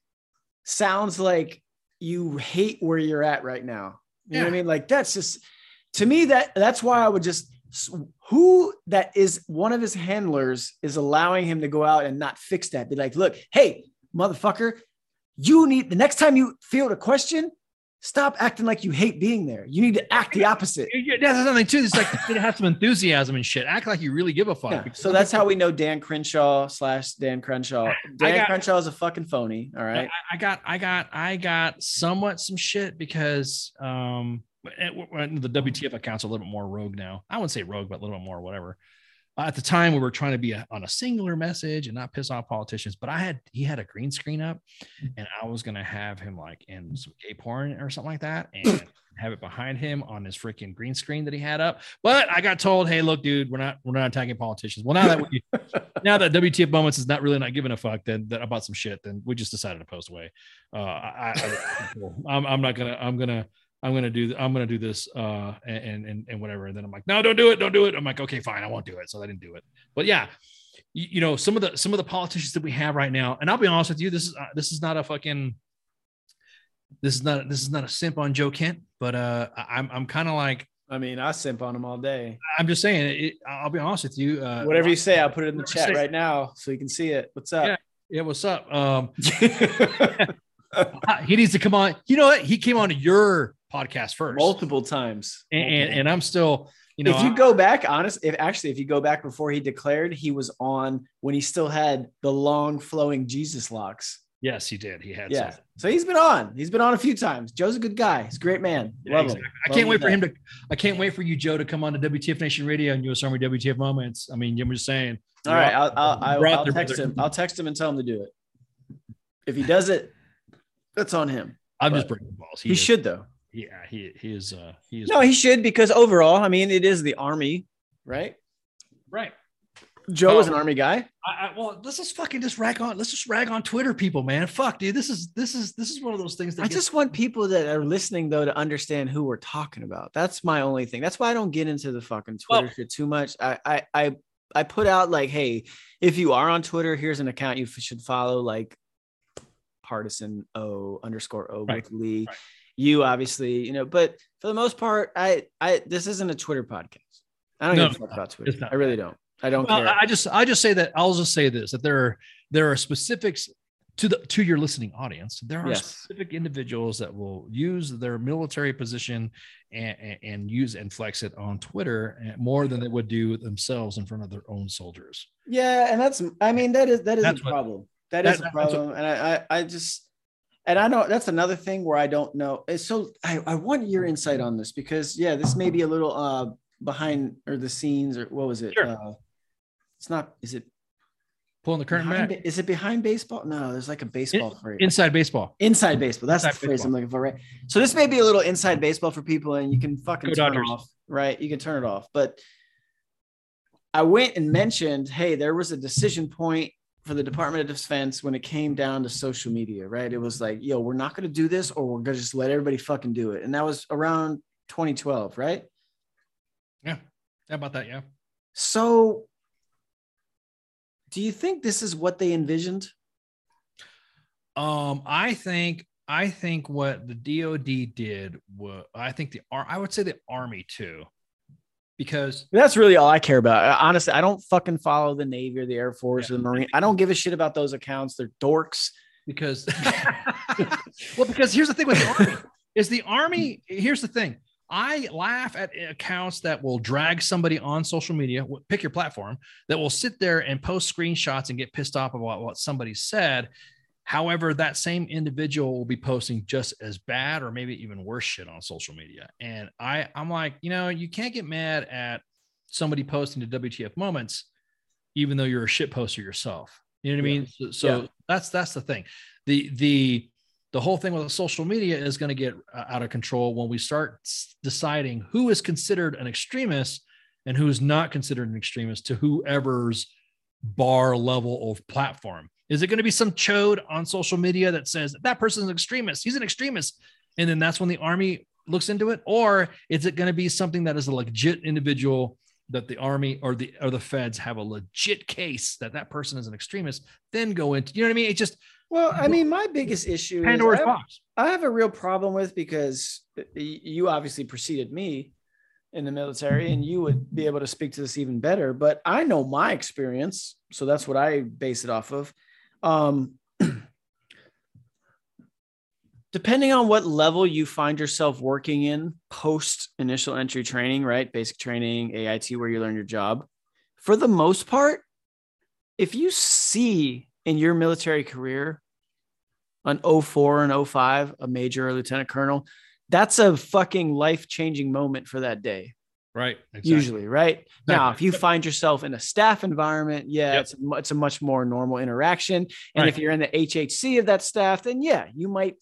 sounds like you hate where you're at right now. You yeah. know what I mean? Like that's just, to me, that that's why I would just who that is one of his handlers is allowing him to go out and not fix that. Be like, look, hey, motherfucker, you need the next time you field a question, stop acting like you hate being there. You need to act the opposite. Yeah, that's something too. It's like you have some enthusiasm and shit. Act like you really give a fuck. Yeah. So that's how we know Dan Crenshaw slash Dan Crenshaw. Dan got, Crenshaw is a fucking phony. All right. I, I got, I got, I got somewhat some shit because um the WTF account's a little bit more rogue now. I wouldn't say rogue, but a little bit more whatever. Uh, at the time, we were trying to be a, on a singular message and not piss off politicians. But I had he had a green screen up, and I was gonna have him like in some gay porn or something like that, and have it behind him on his freaking green screen that he had up. But I got told, hey, look, dude, we're not we're not attacking politicians. Well, now that we now that WTF moments is not really not giving a fuck then that about some shit, then we just decided to post away. Uh, I, I, I'm, I'm not gonna I'm gonna I'm gonna do I'm gonna do this uh and and and whatever. And then I'm like, no, don't do it, don't do it. I'm like, okay, fine, I won't do it. So I didn't do it. But yeah, you, you know, some of the some of the politicians that we have right now, and I'll be honest with you, this is uh, this is not a fucking this is not this is not a simp on Joe Kent, but uh I'm I'm kind of like I mean, I simp on him all day. I'm just saying. It, I'll be honest with you. Uh, Whatever you say, I'll put it in the chat right now so you can see it. What's up? Yeah, yeah what's up? Um, he needs to come on. You know what? He came on your podcast first multiple times, and, and, and I'm still. You know, if you go back, honest, if actually, if you go back before he declared, he was on when he still had the long flowing Jesus locks. Yes, he did. He had. Yeah. Something. So he's been on. He's been on a few times. Joe's a good guy. He's a great man. Yeah, exactly. I can't wait for him to. I can't wait for you, Joe, to come on to WTF Nation Radio and U.S. Army WTF moments. I mean, I'm just saying. All right, I'll, I'll, I'll, I'll text him. I'll text him and tell him to do it. If he does it, that's on him. I'm but just breaking the balls. He, he should though yeah, he he is uh he is No, he should because overall, I mean, it is the army, right? Right. Joe is an army guy. I, I, well, let's just fucking just rag on. Let's just rag on Twitter, people, man. Fuck, dude. This is this is this is one of those things. That I gets- just want people that are listening though to understand who we're talking about. That's my only thing. That's why I don't get into the fucking Twitter well, shit too much. I I I I put out like, hey, if you are on Twitter, here's an account you should follow, like partisan O underscore O right, with Lee. Right you obviously, you know, but for the most part, I, I, this isn't a Twitter podcast. I don't no, give a fuck about Twitter. I really don't. I don't well, care. I just, I just say that I'll just say this: that there are, there are specifics to the to your listening audience. There are Yes. specific individuals that will use their military position and, and, and use and flex it on Twitter eh, more than they would do themselves in front of their own soldiers. Yeah, and that's I mean that is that is That's a what- problem. That that- is a that's what- problem, and I, I I just and I know that's another thing where I don't know. So I I want your insight on this because yeah, this may be a little uh behind or the scenes or what was it? Sure. Uh, it's not. Is it Pulling the curtain behind, back. Is it behind baseball? No, there's like a baseball phrase. Inside baseball. Inside baseball. That's Inside the phrase baseball. I'm looking for, right? So this may be a little inside baseball for people, and you can fucking Go turn Dodgers. it off, right? You can turn it off. But I went and mentioned, hey, there was a decision point for the Department of Defense when it came down to social media, right? It was like, yo, we're not going to do this, or we're going to just let everybody fucking do it. And that was around 2012, right? Yeah. How about that? Yeah. So, do you think this is what they envisioned? Um, I think I think what the DoD did was I think the I would say the Army too, because That's really all I care about. Honestly, I don't fucking follow the Navy or the Air Force or the Marine. I don't give a shit about those accounts. They're dorks. because well because here's the thing with the army is the army here's the thing i laugh at accounts that will drag somebody on social media pick your platform that will sit there and post screenshots and get pissed off about what somebody said however that same individual will be posting just as bad or maybe even worse shit on social media. And i i'm like you know you can't get mad at somebody posting to wtf moments even though you're a shit poster yourself. You know what i mean? So, so Yeah. that's that's the thing. The the the whole thing with social media is going to get uh, out of control when we start deciding who is considered an extremist and who is not considered an extremist to whoever's bar level of platform. Is it going to be some chode on social media that says that person's an extremist? He's an extremist. And then that's when the army looks into it? Or is it going to be something that is a legit individual that the army or the or the feds have a legit case that that person is an extremist, then go into, you know what I mean? It just Well, I mean, my biggest issue is Pandora's I, have, box. I have a real problem with because uh, you obviously preceded me in the military and you would be able to speak to this even better, but I know my experience. So that's what I base it off of. Um, depending on what level you find yourself working in post initial entry training, right? Basic training, AIT, where you learn your job. For the most part, if you see in your military career an 04 and 05, a major or lieutenant colonel, that's a fucking life changing moment for that day Right. exactly. usually, right? Now, if you find yourself in a staff environment, yeah, Yep. it's, a, it's a much more normal interaction. And Right. if you're in the HHC of that staff, then yeah, you might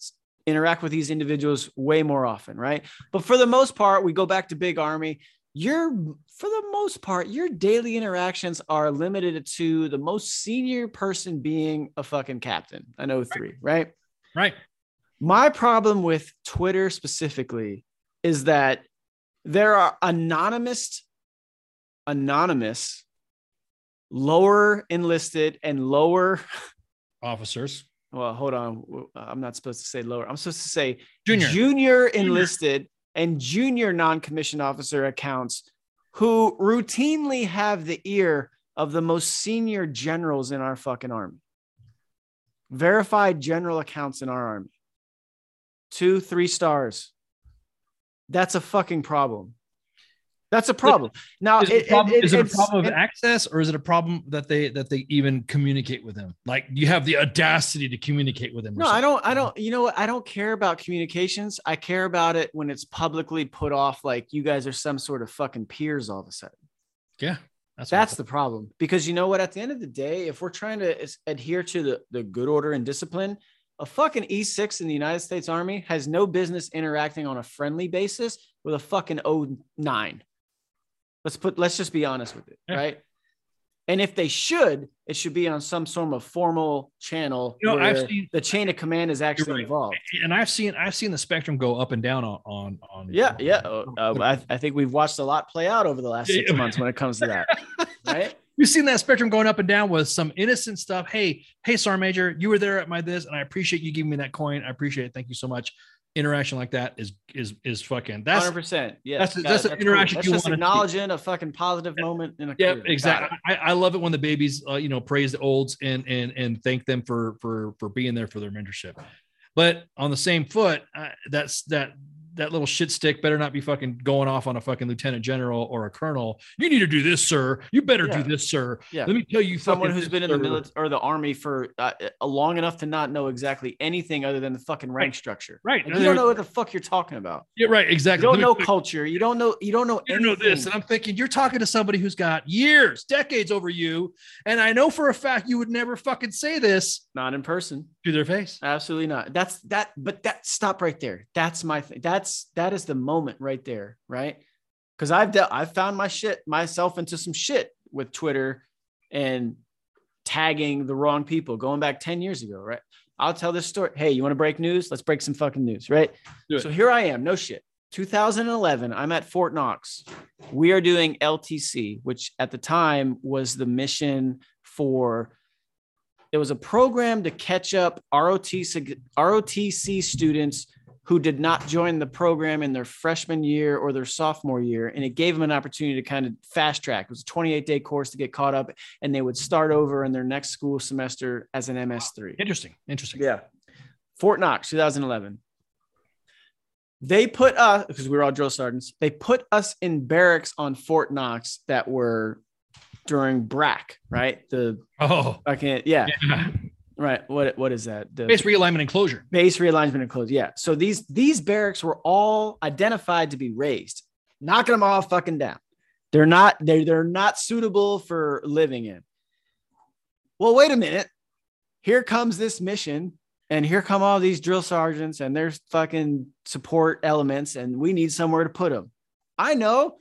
interact with these individuals way more often, right? But for the most part, we go back to big army. You're, for the most part, your daily interactions are limited to the most senior person being a fucking captain, an O3, right? Right. My problem with Twitter specifically is that there are anonymous, anonymous, lower enlisted and lower. Officers. Well, hold on. I'm not supposed to say lower. I'm supposed to say Junior. junior enlisted and junior non-commissioned officer accounts who routinely have the ear of the most senior generals in our fucking army. Verified general accounts in our army. Two, three stars. That's a fucking problem. That's a problem. Now, is it, a problem, it- is it a problem of it- access or is it a problem that they that they even communicate with him? Like you have the audacity to communicate with him. No, I don't. I don't. You know what? I don't care about communications. I care about it when it's publicly put off like you guys are some sort of fucking peers all of a sudden. Yeah, that's That's the problem. Because you know what? At the end of the day, if we're trying to adhere to the, the good order and discipline, a fucking E6 in the United States Army has no business interacting on a friendly basis with a fucking O9. Let's put let's just be honest with it, Yeah. right? And if they should, it should be on some sort of formal channel You know, I've where seen- the chain of command is actually right. involved. and I've seen I've seen the spectrum go up and down on on, on Yeah, yeah. Uh, uh, I, I think we've watched a lot play out over the last six months when it comes to that, right? We've seen that spectrum going up and down with some innocent stuff. Hey, hey, Sergeant Major, you were there at my this, and I appreciate you giving me that coin. I appreciate it. Thank you so much. interaction like that is is is fucking that's Hundred percent. Yeah, that's- that's an cool. interaction That's you just see. acknowledging a fucking positive moment in a yeah career. Exactly. I, I love it when the babies uh, you know praise the olds and and and thank them for for for being there for their mentorship but on the same foot uh, that's that that little shit stick better not be fucking going off on a fucking lieutenant general or a colonel you need to do this sir you better Yeah. do this sir Yeah. let me tell you Someone who's been in the military or the army for uh, uh, long enough to not know exactly anything other than the fucking rank structure. right Like, you don't know what the fuck you're talking about. yeah, right Exactly. You don't know culture. You don't know. You don't know you know this and i'm thinking you're talking to somebody who's got years decades over you and i know for a fact you would never fucking say this Not in person. to their face Absolutely not. That's that. But that stop right there. That's my thing. That's that is that is the moment right there, right? Because I've dealt, I've found my shit myself into some shit with Twitter and tagging the wrong people going back ten years ago, right? I'll tell this story. Hey, you want to break news? Let's break some fucking news, right? So here I am. No shit. 2011. I'm at Fort Knox. We are doing LTC, which at the time was the mission for it was a program to catch up ROTC, ROTC students who did not join the program in their freshman year or their sophomore year. And it gave them an opportunity to kind of fast track. It was a 28 day course to get caught up, and they would start over in their next school semester as an MS3. interesting interesting Yeah. Fort Knox, 2011. They put us, because we were all drill sergeants, they put us in barracks on Fort Knox that were during BRAC, right? The oh I can't, yeah, yeah. Right. What what is that? The base realignment and closure base realignment and close. Yeah. So these these barracks were all identified to be raised, knocking them all fucking down. They're not they're they're not suitable for living in. Well, wait a minute. Here comes this mission, and here come all these drill sergeants and their fucking support elements, and we need somewhere to put them. I know.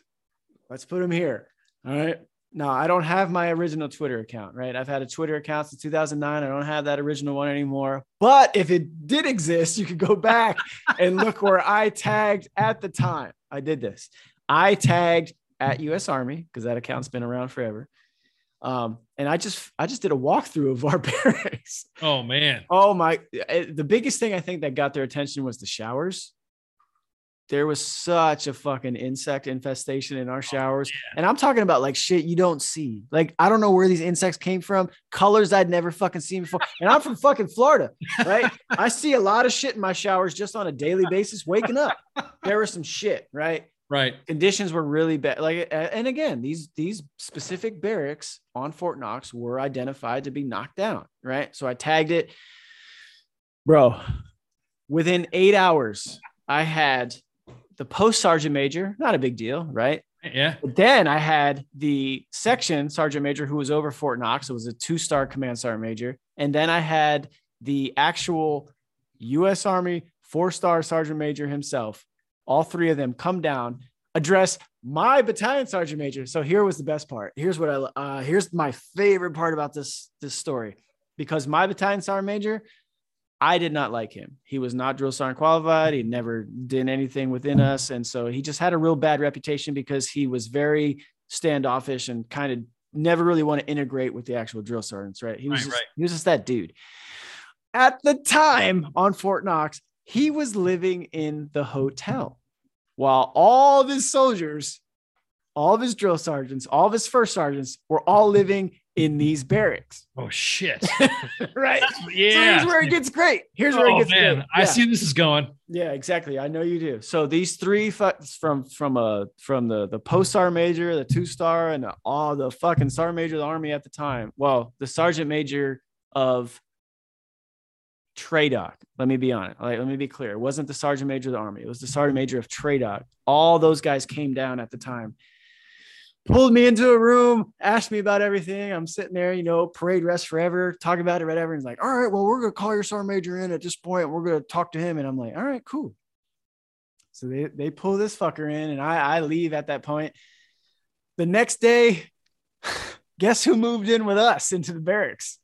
Let's put them here. All right. No, I don't have my original Twitter account, right? I've had a Twitter account since 2009. I don't have that original one anymore. But if it did exist, you could go back and look where I tagged at the time. I did this. I tagged at US Army because that account's been around forever. Um, and I just I just did a walkthrough of our barracks. oh man Oh my! eh, The biggest thing I think that got their attention was the showers. There was such a fucking insect infestation in our oh, showers, and I'm talking about like shit you don't see. Like I don't know where these insects came from, colors I'd never fucking seen before. And I'm from fucking Florida, right? I see a lot of shit in my showers just on a daily basis. Waking up, there was some shit, right? right conditions were really bad like and again these these specific barracks on fort knox were identified to be knocked down right so i tagged it bro within eight hours i had the post sergeant major not a big deal right? Yeah. But then i had the section sergeant major who was over fort knox. It was a two-star command sergeant major. And then i had the actual u.s army four-star sergeant major himself. All three of them come down address my battalion sergeant major. So here was the best part. Here's what i uh, here's my favorite part about this this story. Because my battalion sergeant major i did not like him. He was not drill sergeant qualified. He never did anything within us. And so he just had a real bad reputation because he was very standoffish and kind of never really want to integrate with the actual drill sergeants right? He was Right, just, right. he was just that dude. At the time on fort knox he was living in the hotel while all of his soldiers, all of his drill sergeants, all of his first sergeants were all living in these barracks. oh shit right. So yeah here's where it gets great. Here's where oh it gets man great. i see this is going Yeah, exactly. I know you do. So these three from from uh from the the post star major, the two star, and the, all the fucking star major of the army at the time. Well, the sergeant major of TRADOC. Let me be on it. Like, let me be clear. It wasn't the sergeant major of the army. It was the sergeant major of TRADOC. All those guys came down at the time. Pulled me into a room, asked me about everything. I'm sitting there, you know, parade rest forever, talking about it, whatever. And he's like, all right, well, we're gonna call your sergeant major in at this point. We're gonna talk to him. And I'm like, all right, cool. So they, they pull this fucker in, and I, I leave at that point. The next day, guess who moved in with us into the barracks?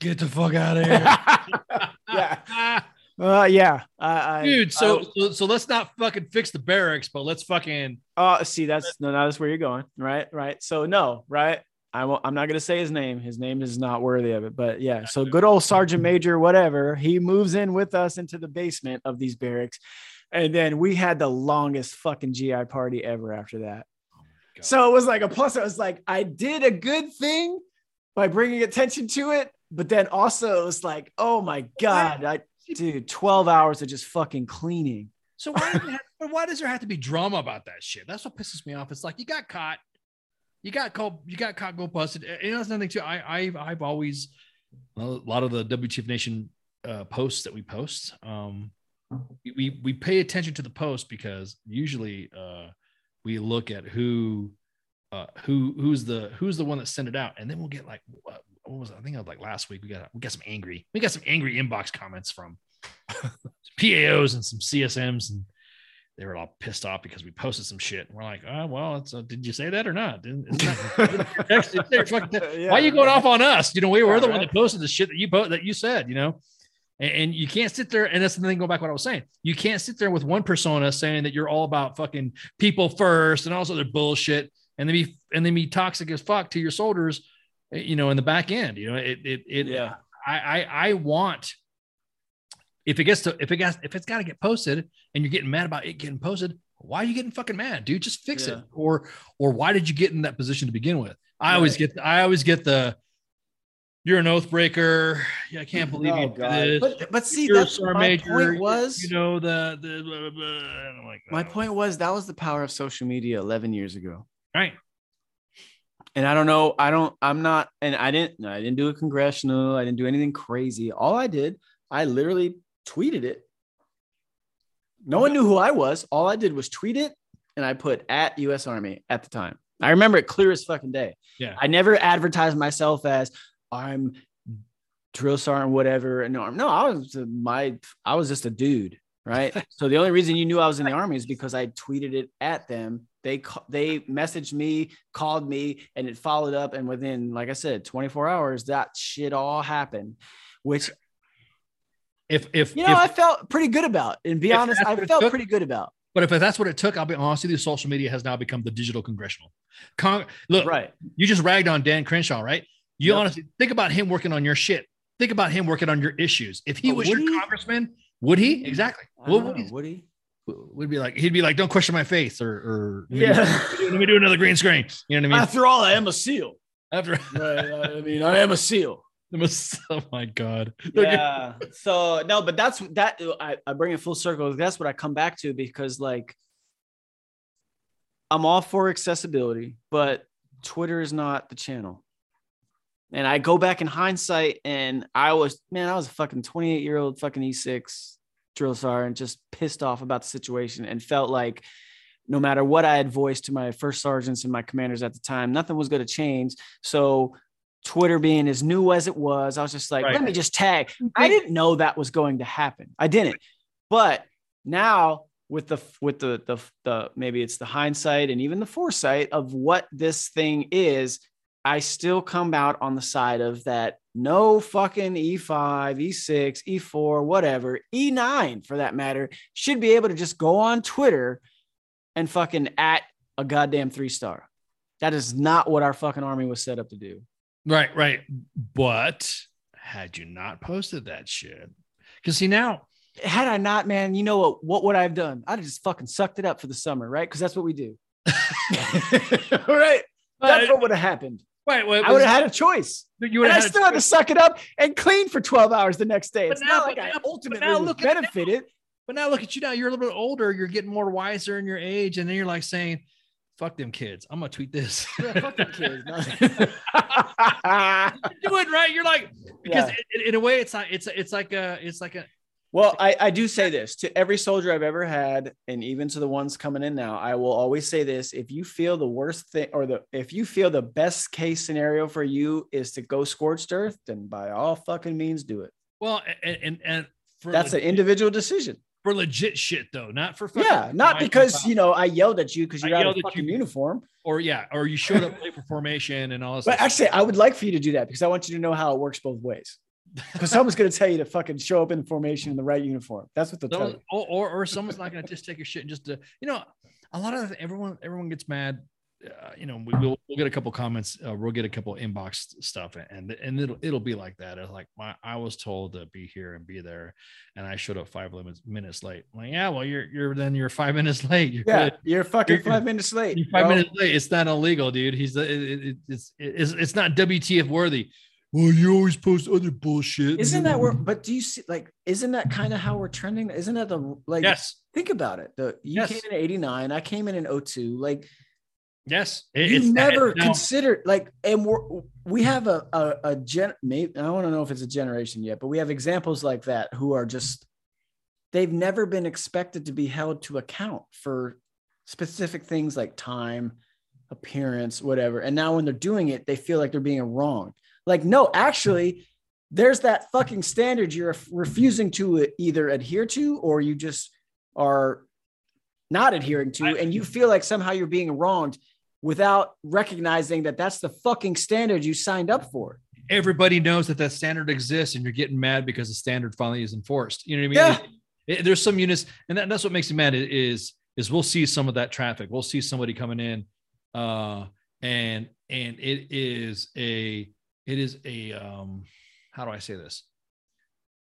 get the fuck out of here yeah. Uh, yeah. I, I, dude so, I- so so let's not fucking fix the barracks but let's fucking uh, see, that's no, that's where you're going. Right. Right. So, no, right. I won't, I'm not to say his name. His name is not worthy of it. But yeah, so good old Sergeant Major, whatever. He moves in with us into the basement of these barracks. And then we had the longest fucking GI party ever after that. God. so it was like a plus. I was like, I did a good thing by bringing attention to it. But then also it was like, oh my God, I, dude, 12 hours of just fucking cleaning. So why, have- why does there have to be drama about that shit? That's what pisses me off. It's like you got caught, you got called, you got caught, go busted. And that's nothing too. I, I've, I've always a lot of the WTF Nation uh, posts that we post. Um, we, we we pay attention to the post because usually uh, we look at who uh, who who's the who's the one that sent it out, and then we'll get like what, was? I think was like last week we got we got some angry we got some angry inbox comments from PAOs and some CSMs and they were all pissed off because we posted some shit. And we're like, oh well, it's, uh, did you say that or not? That, it's your fucking- Yeah, why are you going right. off on us? You know, we were Yeah, the one that posted the shit that you po- that you said, you know, and, and you can't sit there. And that's the thing. Go back to what I was saying. You can't sit there with one persona saying that you're all about fucking people first and all this other bullshit, and then be and then be toxic as fuck to your soldiers, Eh, you know, in the back end. You know, it it it. Yeah. I I, I want. If it gets to if it gets if it's got to get posted and you're getting mad about it getting posted, why are you getting fucking mad, dude? Just fix Yeah. it. Or or why did you get in that position to begin with? I always get I always get the you're an oath breaker. Yeah, I can't believe you Oh, did God. this. But but see, You're that's my major. point was you know the the blah, blah, blah. Like, my point was that was the power of social media 11 years ago. Right. And I don't know, I don't, I'm not, and I didn't, I didn't do a congressional, I didn't do anything crazy. All I did, I literally tweeted it. No one knew who I was. All I did was tweet it, and I put at U.S. Army at the time. I remember it clear as fucking day. Yeah. I never advertised myself as I'm drill sergeant, whatever. And no, no, I was my, I was just a dude, right? so the only reason you knew I was in the army is because I tweeted it at them. They they messaged me, called me, and it followed up. And within, like I said, 24 hours, that shit all happened, which If if, you know if I felt pretty good about. And be honest, I felt took- pretty good about. but if that's what it took, I'll be honest with you. Social media has now become the digital congressional. Con- look, Right. you just ragged on Dan Crenshaw, right? You Yep. honestly think about him working on your shit. Think about him working on your issues. If he But was your he? congressman, would he? Exactly. What would know, he? would he? Would be like he'd be like, "Don't question my faith," or, or let me do- Yeah. let me do another green screen. You know what I mean? After all, I am a SEAL. After Right. I mean, I am a SEAL. oh my god, yeah so no but that's that I, I bring it full circle that's what i come back to because like i'm all for accessibility but twitter is not the channel and i go back in hindsight and i was man i was a fucking 28 year old fucking e6 drill sergeant and just pissed off about the situation and felt like no matter what i had voiced to my first sergeants and my commanders at the time nothing was going to change so Twitter being as new as it was, I was just like, Right. let me just tag. I didn't know that was going to happen. I didn't. But now with the with the the the maybe it's the hindsight and even the foresight of what this thing is, I still come out on the side of that no fucking E E5, E6, E4, whatever, E9 for that matter, should be able to just go on Twitter and fucking at a goddamn three star. That is not what our fucking army was set up to do. right, right. But had you not posted that shit, because see now, had I not, man, you know what? What would I have done? I'd have just fucking sucked it up for the summer, right? Because that's what we do. right. That's what would have happened. Right, well, I would have had a choice. you would And I still had to suck it up and clean for 12 hours the next day. But It's now- not like I now- ultimately now look benefited. But now look at you now. You're a little bit older. You're getting more wiser in your age, and then you're like saying, "Fuck them kids. I'm gonna tweet this." Yeah, fuck them kids. No. do it right. You're like because Yeah. in, in a way, it's like it's it's like a it's like a Well, I, I do say this to every soldier I've ever had, and even to the ones coming in now. I will always say this: if you feel the worst thing, or the if you feel the best case scenario for you is to go scorched earth, then by all fucking means do it. well, and and, and for That's an individual decision. for legit shit though, not for fucking Yeah, not because you know I yelled at you because you're out of fucking you. uniform. or yeah, or you showed up late for formation and all this. But stuff. actually, I would like for you to do that because I want you to know how it works both ways. Because someone's going to tell you to fucking show up in formation in the right uniform. That's what they'll tell Someone- you. or, or or someone's not gonna just take your shit and just to, you know, a lot of everyone everyone gets mad uh, you know, we, will we'll get a couple comments. Uh, we'll get a couple inbox stuff, and and it'll it'll be like that. It's like my I was told to be here and be there, and I showed up five minutes late. I'm like, yeah, well, you're you're then you're five minutes late. You're yeah, good. you're fucking You're- five minutes late. You're five bro. minutes late. It's not illegal, dude. He's it, it, it's it's it's not WTF worthy. Well, you always post other bullshit. Isn't that where? But do you see? Like, isn't that kind of how we're trending? Isn't that the like? Yes, Think about it. The you Yes. came in '89. I came in in 02. Like, yes. It- you it's- never now- considered like and we're we have a a, a gen maybe i don't know if it's a generation yet but we have examples like that who are just they've never been expected to be held to account for specific things like time appearance whatever and now when they're doing it they feel like they're being wronged like no actually there's that fucking standard you're refusing to either adhere to or you just are not adhering to I- and you feel like somehow you're being wronged without recognizing that that's the fucking standard you signed up for everybody knows that that standard exists, and you're getting mad because the standard finally is enforced. You know what I mean? It- it- there's some units, and that, that's what makes me mad. Is is we'll see some of that traffic. We'll see somebody coming in, uh, and and it is a it is a um, how do I say this?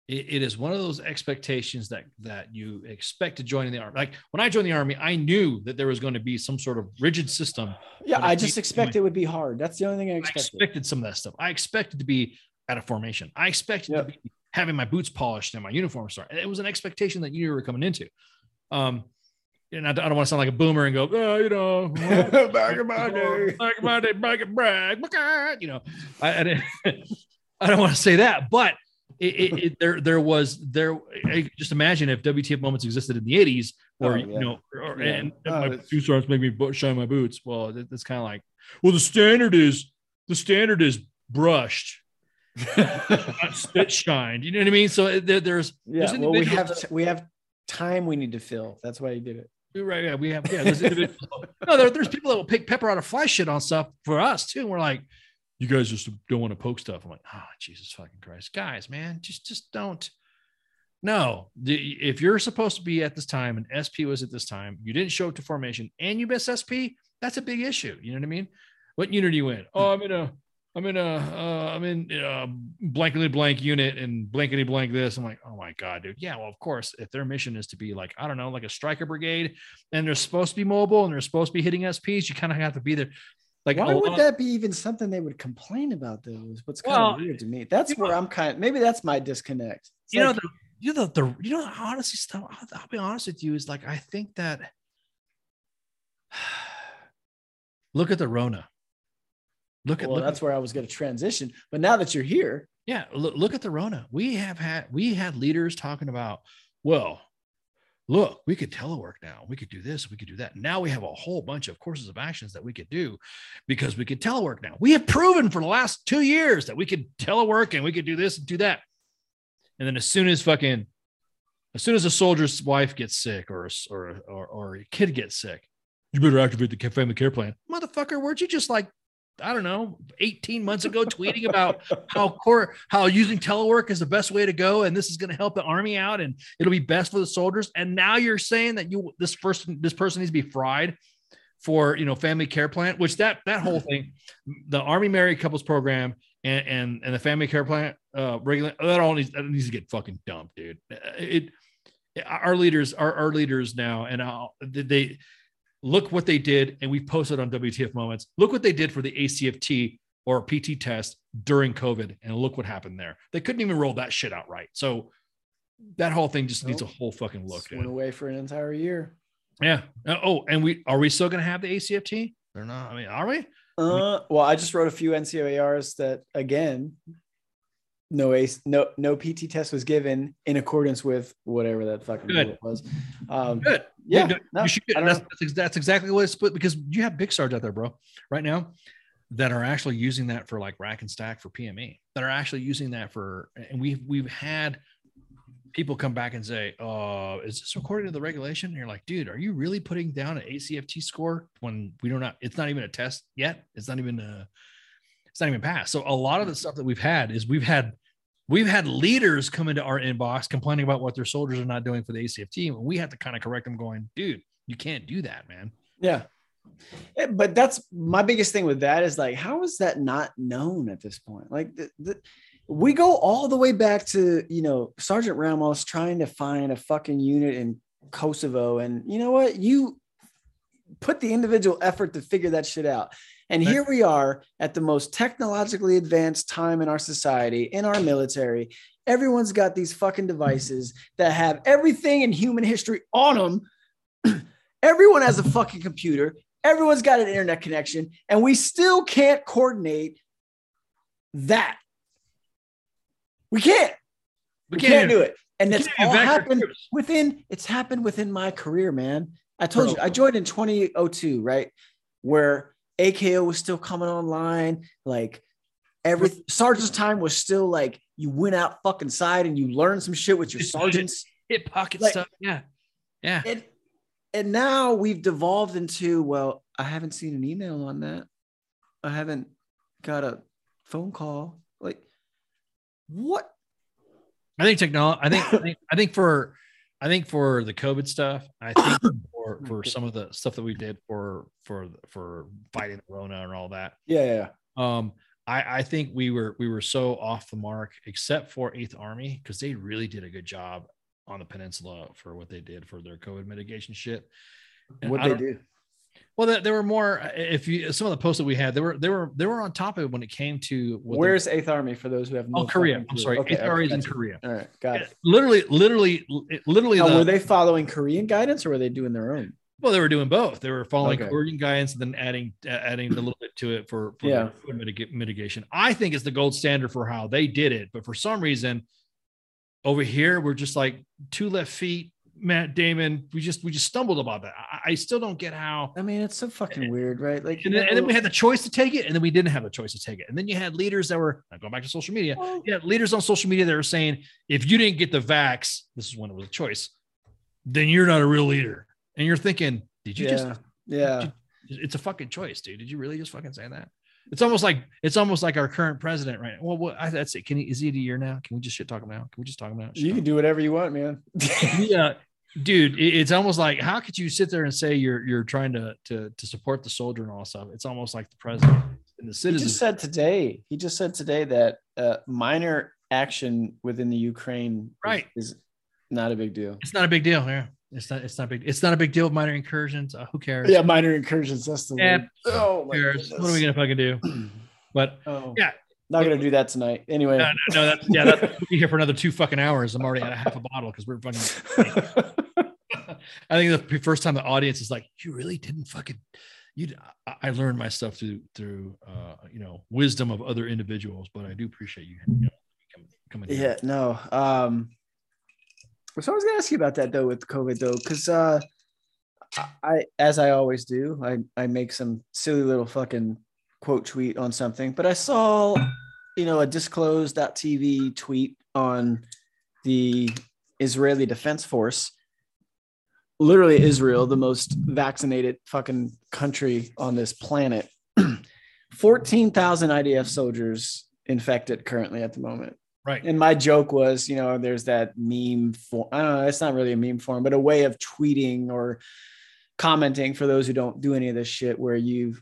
It, it is one of those expectations that that you expect to join in the army. Like when I joined the army, I knew that there was going to be some sort of rigid system yeah i just expect it would be hard that's the only thing i I expected expected some of that stuff. I expected to be at a formation. I expected Yep. to be having my boots polished and my uniform start. It was an expectation that you were coming into. Um, and I, don't want to sound like a boomer and go, oh, you know, Back in my day. back in my day, back in Bragg, you know, I, I, didn't, I don't want to say that, but it, it, it, there, there was there. I just imagine if WTF moments existed in the '80s, or Oh, you know, or, Yeah. and Oh, my shoe starts making me shine my boots. Well, it, it's kind of like, well, the standard is the standard is brushed, not spit shined. You know what I mean? So uh, there, there's yeah There's well we have we have time we need to fill that's why you did it right. Yeah, we have yeah. There's individuals. no, there, there's people that will pick pepper out of fly shit on stuff for us too. And we're like, you guys just don't want to poke stuff. I'm like, oh Jesus fucking Christ, guys, man, just just don't. No, the- if you're supposed to be at this time and SP was at this time, you didn't show up to formation and you miss SP, that's a big issue. You know what I mean? What unit are you in? Oh, I'm in a, I'm in a, uh, I'm in a blankety blank unit and blankety blank this. I'm like, oh my God, dude. Yeah, well, of course, if their mission is to be like, I don't know, like a Stryker brigade and they're supposed to be mobile and they're supposed to be hitting SPs, you kind of have to be there. Like, why would that be even something they would complain about though what's kind Well, of weird to me that's where i'm kind of maybe that's my disconnect It's you know, the, you know, the, the, you know, honestly, stuff. I'll, I'll be honest with you. Is like I think that. Look at the Rona. Look at well look that's at, where i was going to transition but now that you're here yeah. Look, look at the Rona. We have had we had leaders talking about. Well, look, we could telework now. We could do this. We could do that. Now we have a whole bunch of courses of actions that we could do because we could telework now. We have proven for the last two years that we could telework and we could do this and do that. And then as soon as fucking, as soon as a soldier's wife gets sick or or or, or a kid gets sick, you better activate the family care plan. Motherfucker, weren't you just like, I don't know, 18 months ago tweeting about how core how using telework is the best way to go and this is going to help the army out and it'll be best for the soldiers. And now you're saying that you this person this person needs to be fried for you know family care plan which that that whole thing the army married couples program and and, and the family care plan uh regular that all needs that needs to get fucking dumped dude. It, our leaders our, our leaders now and I'll, they look what they did and we've posted on wtf moments. Look what they did for the acft or pt test during covid and look what happened there. They couldn't even roll that shit out right. So that whole thing just needs a whole fucking look Just went away for an entire year. Yeah. Uh, oh and we are we still going to have the acft They're not. I mean are we? Uh, well i just wrote a few NCOERs that again no ace no no pt test was given in accordance with whatever that fucking Good. was. Um good yeah no, should, that's, that's, that's exactly what it's split because you have big stars out there, bro, right now that are actually using that for like rack and stack for PME that are actually using that for, and we've, we've had people come back and say, uh, is this according to the regulation? And you're like, dude, are you really putting down an ACFT score when we don't know, it's not even a test yet. It's not even a, it's not even passed. So a lot of the stuff that we've had is we've had we've had leaders come into our inbox complaining about what their soldiers are not doing for the ACFT, and we have to kind of correct them, going, dude, you can't do that, man. yeah but that's my biggest thing with that is like, how is that not known at this point? Like, the, the, we go all the way back to you know Sergeant Ramos trying to find a fucking unit in Kosovo, and you know what? You put the individual effort to figure that shit out. And here we are at the most technologically advanced time in our society, in our military. Everyone's got these fucking devices that have everything in human history on them. Everyone has a fucking computer. Everyone's got an internet connection, and we still can't coordinate that. We can't. We, can't, can't do it. And it's all happened within. It's happened within my career, man. I told Bro. you I joined in 2002, right? Where AKO was still coming online. Like every sergeant's time was still like you went out fucking side and you learned some shit with your sergeants. Hit pocket like, stuff. Yeah. Yeah. And, and now we've devolved into, well, I haven't seen an email on that. I haven't got a phone call. Like, what? I think technology, I think, I think, I think for, I think for the COVID stuff, I think for, for some of the stuff that we did for, for, for fighting the Rona and all that. Yeah. Yeah. Um, I, I think we were we were so off the mark, except for Eighth Army, because they really did a good job on the peninsula for what they did for their COVID mitigation shit. What they do? Well, there were more. If you some of the posts that we had, they were they were they were on top of it when it came to where's Eighth Army for those who have no. Oh, Korea. I'm sorry, Eighth Army is in Korea. All right, got it. Literally, literally, literally. Now, the, were they following Korean guidance or were they doing their own? Well, they were doing both. They were following okay. Korean guidance and then adding uh, adding a little bit to it for, for yeah. mitig- mitigation. I think it's the gold standard for how they did it, but for some reason, over here we're just like two left feet Matt Damon, we just we just stumbled about that. I, I still don't get how. I mean, it's so fucking weird, right? Like, and then, and then, we had the choice to take it, and then we didn't have the choice to take it. And then you had leaders that were going back to social media. Yeah, leaders on social media that were saying, if you didn't get the vax, this is when it was a choice, then you're not a real leader. And you're thinking, did you yeah. just? Yeah, you, it's a fucking choice, dude. Did you really just fucking say that? It's almost like it's almost like our current president, right? now. Well, what, I, that's it. Can he? Is he a year now? Can we just shit talk him out? Can we just talk him out? You can do whatever you want, man. yeah, dude it's almost like how could you sit there and say you're you're trying to to to support the soldier and all stuff? It's almost like the president and the citizens he just said today he just said today that uh, minor action within the ukraine right. is, is, not a big deal. It's not a big deal yeah. It's not it's not big it's not a big deal minor incursions uh, who cares? Yeah minor incursions that's the yeah, word. Oh my cares? what are we gonna fucking do? But oh. yeah not gonna do that tonight. Anyway. No, no, no that's yeah, that's we'll be here for another two fucking hours. I'm already at a half a bottle because we're fucking I think the first time the audience is like, you really didn't fucking you I learned my stuff through through uh you know wisdom of other individuals, but I do appreciate you, you know, coming Yeah, no. Um so I was gonna ask you about that though with COVID though, because uh I as I always do, I, I make some silly little fucking quote tweet on something, but I saw, you know, a disclosed.tv tweet on the Israeli Defense Force literally Israel, the most vaccinated fucking country on this planet. 14,000 IDF soldiers infected currently at the moment. Right. And my joke was, you know, there's that meme form. I don't know, it's not really a meme form, but a way of tweeting or commenting for those who don't do any of this shit where you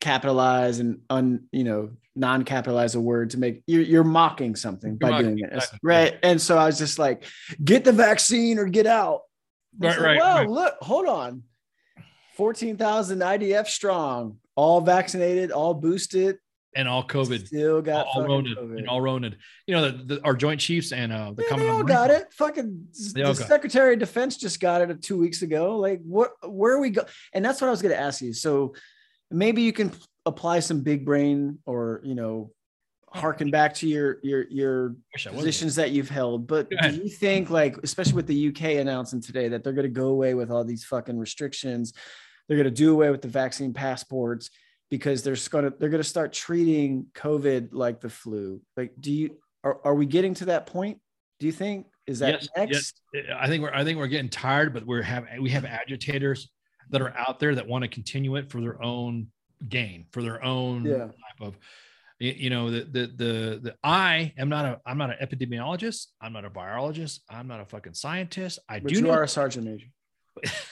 capitalize and un, you know, non-capitalize a word to make you're, you're mocking something by mocking, doing this. Right. And so I was just like, get the vaccine or get out. Right, like, right. Well, right. look, hold on. 14,000 IDF strong, all vaccinated, all boosted. And all COVID. Still got all, all roned. And all roned. You know, the, the, our joint chiefs and uh, the yeah, They all got it. Fucking the Secretary of Defense just got it two weeks ago. Like, what, where are we go? And that's what I was going to ask you. So maybe you can apply some big brain or, you know, harken back to your your your positions that you've held but do you think like especially with the uk announcing today that they're going to go away with all these fucking restrictions they're going to do away with the vaccine passports because they're going to they're going to start treating covid like the flu? Like do you are, are we getting to that point do you think? Is that yes, next? Yes. i think we're i think we're getting tired but we're have we have agitators that are out there that want to continue it for their own gain for their own yeah. type of you know the the the the I am not a I'm not an epidemiologist. I'm not a biologist. I'm not a fucking scientist. I but do. You know, are a sergeant major.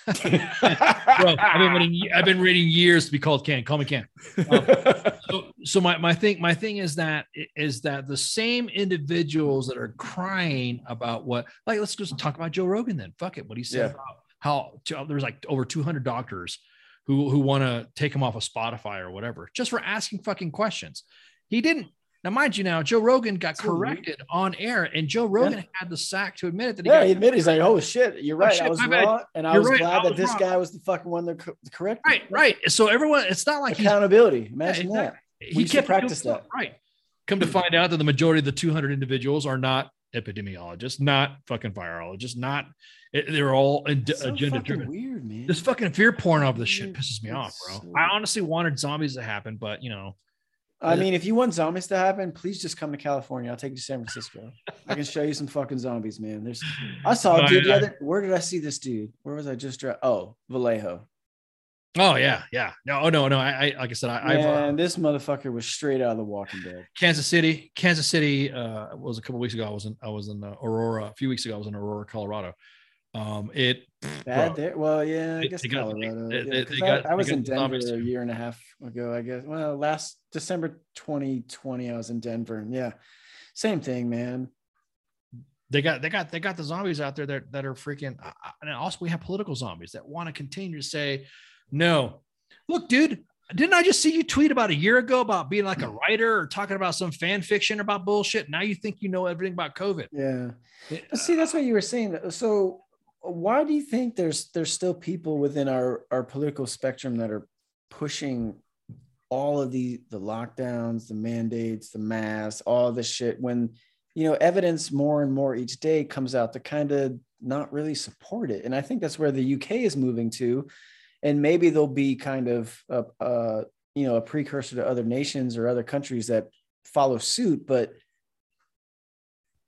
Bro, I've been reading, I've been waiting years to be called Can. Call me Can. Um, so, so my my thing my thing is that is that the same individuals that are crying about what like let's just talk about Joe Rogan then. Fuck it, what he said Yeah. about how uh, there's like over 200 doctors who who want to take him off of Spotify or whatever just for asking fucking questions. He didn't. Now, mind you, now Joe Rogan got corrected on air, and Joe Rogan had the sack to admit it that he yeah, he admitted he's like, "Oh shit, oh, you're right. shit, I was my bad. wrong," and I You're was right, glad I that this wrong. guy was the fucking one that corrected." right, right. So everyone, it's not like Accountability. Imagine Yeah, that. he We used kept practice that. Right. Come to find out that the majority of the 200 individuals are not epidemiologists, not fucking virologists, not. Eh, they're all in- So agenda driven. weird, man. This fucking fear porn of this shit pisses me off, bro. so- I honestly wanted zombies to happen, but you know, I mean, if you want zombies to happen, please just come to California. I'll take you to San Francisco. I can show you some fucking zombies, man. There's I saw a dude the other where did I see this dude? Where was I just dri- oh Vallejo. Oh yeah, yeah. No, oh, no, no. I, I like I said, I, I've uh, Man, this motherfucker was straight out of the walking dead. Kansas City, Kansas City uh, was a couple weeks ago. I was in, I was in uh, Aurora a few weeks ago. I was in Aurora, Colorado. Um, it Bad there. Well, yeah, I guess they got- Colorado. they- yeah, they- they I, I was in Denver a year and a half ago, I guess. Well, last December 2020, I was in Denver. and Yeah. Same thing, man. they got they got they got the zombies out there that, that are freaking and also we have political zombies that want to continue to say no look dude didn't i just see you tweet about a year ago about being like a writer or talking about some fan fiction about bullshit now you think you know everything about covid Yeah. But see, that's what you were saying. So why do you think there's there's still people within our our political spectrum that are pushing all of the the lockdowns, the mandates, the masks, all this shit when you know evidence more and more each day comes out to kind of not really support it. And I think that's where the UK is moving to. And maybe they'll be kind of a, a you know a precursor to other nations or other countries that follow suit, but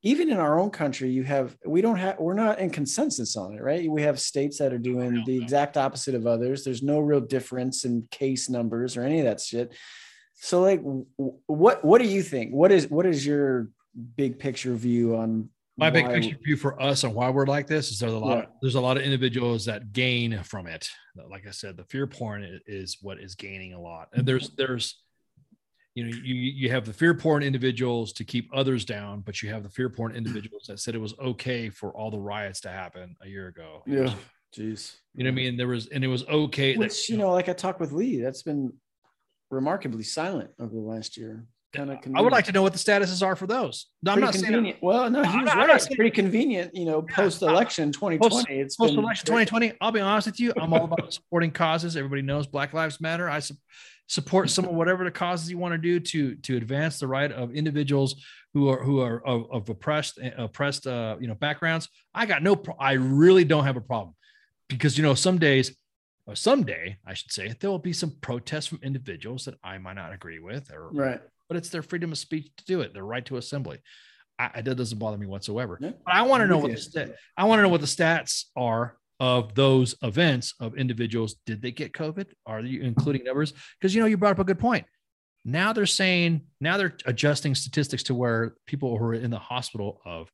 even in our own country, you have we don't have we're not in consensus on it, right? We have states that are doing the exact opposite of others. There's no real difference in case numbers or any of that shit. So, like, what what do you think? What is what is your big picture view on my big picture view for us and why we're like this is there's a lot Yeah. of, there's a lot of individuals that gain from it like i said the fear porn is what is gaining a lot and there's there's you know you you have the fear porn individuals to keep others down but you have the fear porn individuals that said it was okay for all the riots to happen a year ago Yeah, jeez. you know what i mean there was and it was okay that- Which you know, like I talked with Lee, that's been remarkably silent over the last year. Kind of. i would like to know what the statuses are for those no, i'm not saying. Well, no, he I'm was not- right. It's saying- pretty convenient, you know, post election 2020. It's post election 2020 i'll be honest with you i'm all about supporting causes everybody knows black lives matter i su- support some of whatever the causes you want to do to to advance the right of individuals who are who are of, of oppressed oppressed uh you know backgrounds i got no pro- i really don't have a problem because you know some days or someday i should say there will be some protests from individuals that i might not agree with or right. But it's their freedom of speech to do it their right to assembly I, I- that doesn't bother me whatsoever Yeah, but i want to know what the I want to know what the stats are of those events of individuals. Did they get COVID? Are you including numbers? Because you know you brought up a good point. Now they're saying now they're adjusting statistics to where people who are in the hospital of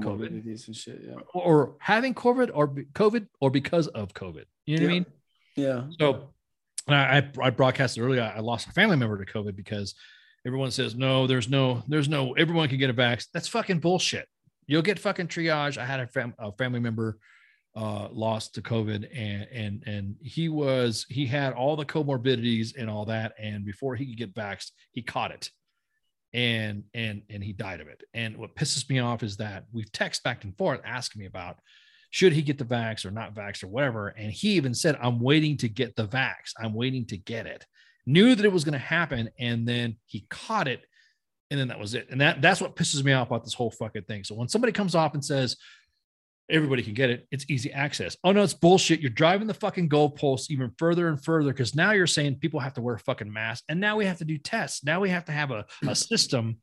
COVID. And shit. Yeah. or having COVID or COVID or because of COVID. You know what I mean? Yeah. So and I, I I broadcasted earlier. I lost a family member to COVID because everyone says no, there's no, there's no, everyone can get a vax. That's fucking bullshit. You'll get fucking triage. I had a, fam- a family member uh, lost to COVID, and and and he was he had all the comorbidities and all that, and before he could get vaxxed, he caught it, and and and he died of it. And what pisses me off is that we've text back and forth asking me about should he get the vax or not vax or whatever, and he even said, "I'm waiting to get the vax. I'm waiting to get it." Knew that it was going to happen, and then he caught it, and then that was it. And that that's what pisses me off about this whole fucking thing. So when somebody comes off and says everybody can get it, it's easy access. Oh no, it's bullshit. You're driving the fucking goalposts even further and further because now you're saying people have to wear fucking masks, and now we have to do tests. Now we have to have a, a system